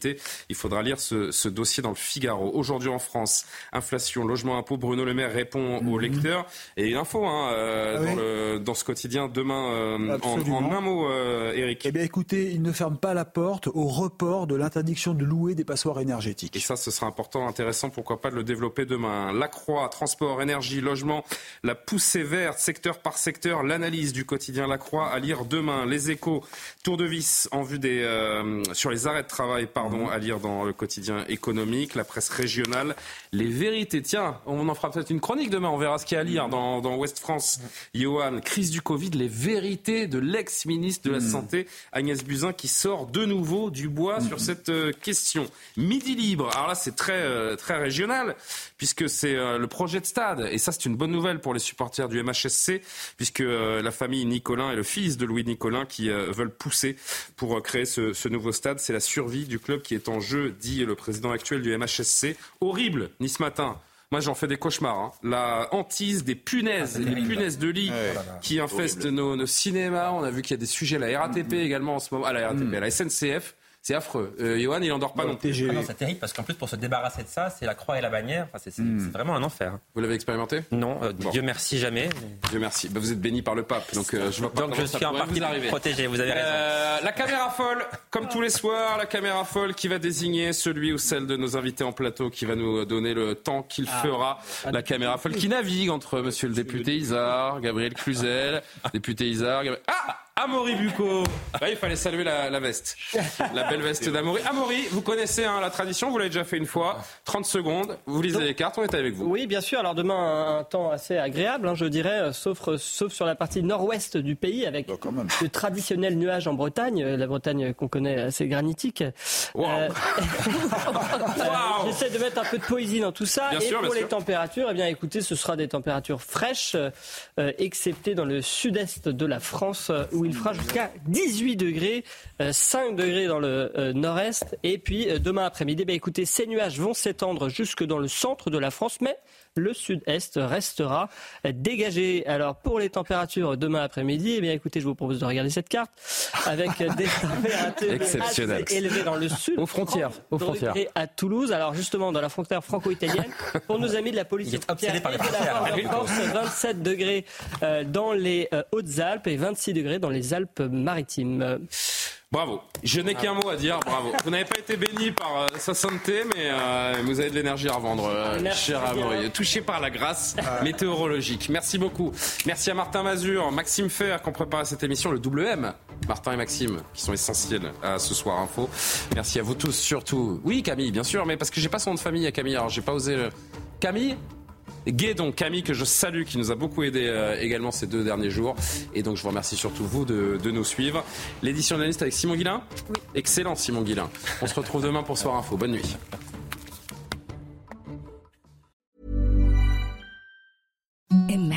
Il faudra lire ce, ce dossier dans le Figaro. Aujourd'hui en France, inflation, logement, impôt. Bruno Le Maire répond aux lecteurs. Et une info hein, euh, Ah dans, oui. le, dans ce quotidien demain euh, en, un mot, euh, Eric. Eh bien, écoutez, il ne ferme pas la porte au report de l'interdiction de louer des passoires énergétiques. Et ça, ce sera important, intéressant, pourquoi pas de le développer demain. La Croix, transport, énergie, logement, la poussée verte, secteur par secteur, l'analyse du quotidien La Croix à lire demain. Les échos, tour de vis en vue des, euh, sur les arrêts de travail, pardon, à lire dans le quotidien économique, la presse régionale, les vérités. Tiens, on en fera peut-être une chronique demain, on verra ce qu'il y a à lire dans, dans Ouest France. Johan, crise du Covid, les vérités de l'ex-ministre de la Santé, Agnès Buzyn, qui sort de nouveau du bois sur cette euh, question. Midi libre, alors là c'est très, euh, très régional, puisque c'est euh, le projet de stade, et ça c'est une bonne nouvelle pour les supporters du MHSC, puisque euh, la famille Nicolin et le fils de Louis Nicolin qui euh, veulent pousser pour créer ce, ce nouveau stade. C'est la survie du club qui est en jeu, dit le président actuel du MHSC. Horrible, ni ce matin. Moi, j'en fais des cauchemars. hein. La hantise des punaises, les punaises de lit qui infestent nos, nos cinémas. On a vu qu'il y a des sujets à la RATP également en ce moment, à la RATP, à la SNCF. C'est affreux. Euh, Johan, il endort pas non plus. Ah non, c'est terrible parce qu'en plus, pour se débarrasser de ça, c'est la croix et la bannière. Enfin, c'est c'est vraiment un enfer. Hmm. Vous l'avez expérimenté? Non, euh, Dieu merci, jamais. Dieu merci. Bah, vous êtes béni par le pape, donc euh, je vois pas Donc je suis en pourrait partie vous arriver. protégé, vous avez raison. Euh, la caméra folle, comme tous les soirs, la caméra folle qui va désigner celui ou celle de nos invités en plateau qui va nous donner le temps qu'il Ah. fera. La caméra folle qui navigue entre monsieur le député Isard, Gabriel Cluzel, député Isard, Ah Amaury Bucco Il fallait saluer la, la veste. La belle veste d'Amaury. Amaury, vous connaissez hein, la tradition, vous l'avez déjà fait une fois. 30 secondes, vous lisez les cartes, on est avec vous. Oui, bien sûr. Alors demain, un, temps assez agréable, hein, je dirais, euh, sauf, sauf sur la partie nord-ouest du pays, avec de traditionnels nuages en Bretagne, euh, la Bretagne qu'on connaît assez granitique. Euh, *laughs* J'essaie de mettre un peu de poésie dans tout ça. Bien et sûr, pour les sûr. températures, eh bien, écoutez, ce sera des températures fraîches, euh, excepté dans le sud-est de la France, euh, où il fera jusqu'à 18 degrés, euh, 5 degrés dans le euh, nord-est. Et puis euh, demain après-midi, ben, écoutez, ces nuages vont s'étendre jusque dans le centre de la France, mais le sud-est restera dégagé. Alors pour les températures demain après-midi, eh bien écoutez, je vous propose de regarder cette carte avec *laughs* des températures assez élevées dans le sud. Aux frontières, aux 30 frontières. degrés à Toulouse. Alors justement dans la frontière franco-italienne, pour nos amis de la police et de la frontières, Border hein. Force, 27 degrés euh, dans les euh, Hautes-Alpes et 26 degrés dans les Alpes-Maritimes. Bravo. Je n'ai qu'un mot à dire, bravo. Vous n'avez pas été béni par euh, sa sainteté, mais euh, vous avez de l'énergie à revendre, euh, cher. Amaury. Touché par la grâce météorologique. Merci beaucoup. Merci à Martin Mazur, Maxime Fer qui ont préparé cette émission, le double M. Martin et Maxime, qui sont essentiels à ce soir info. Merci à vous tous, surtout. Oui, Camille, bien sûr, mais parce que j'ai pas son nom de famille à Camille, alors j'ai pas osé. le- Camille Guédon, Camille, que je salue, qui nous a beaucoup aidé euh, également ces deux derniers jours. Et donc, je vous remercie surtout, vous, de, de nous suivre. L'édition de la liste avec Simon Guillain Oui. Excellent, Simon Guillain. On se retrouve demain pour Soir Info. Bonne nuit. Imagine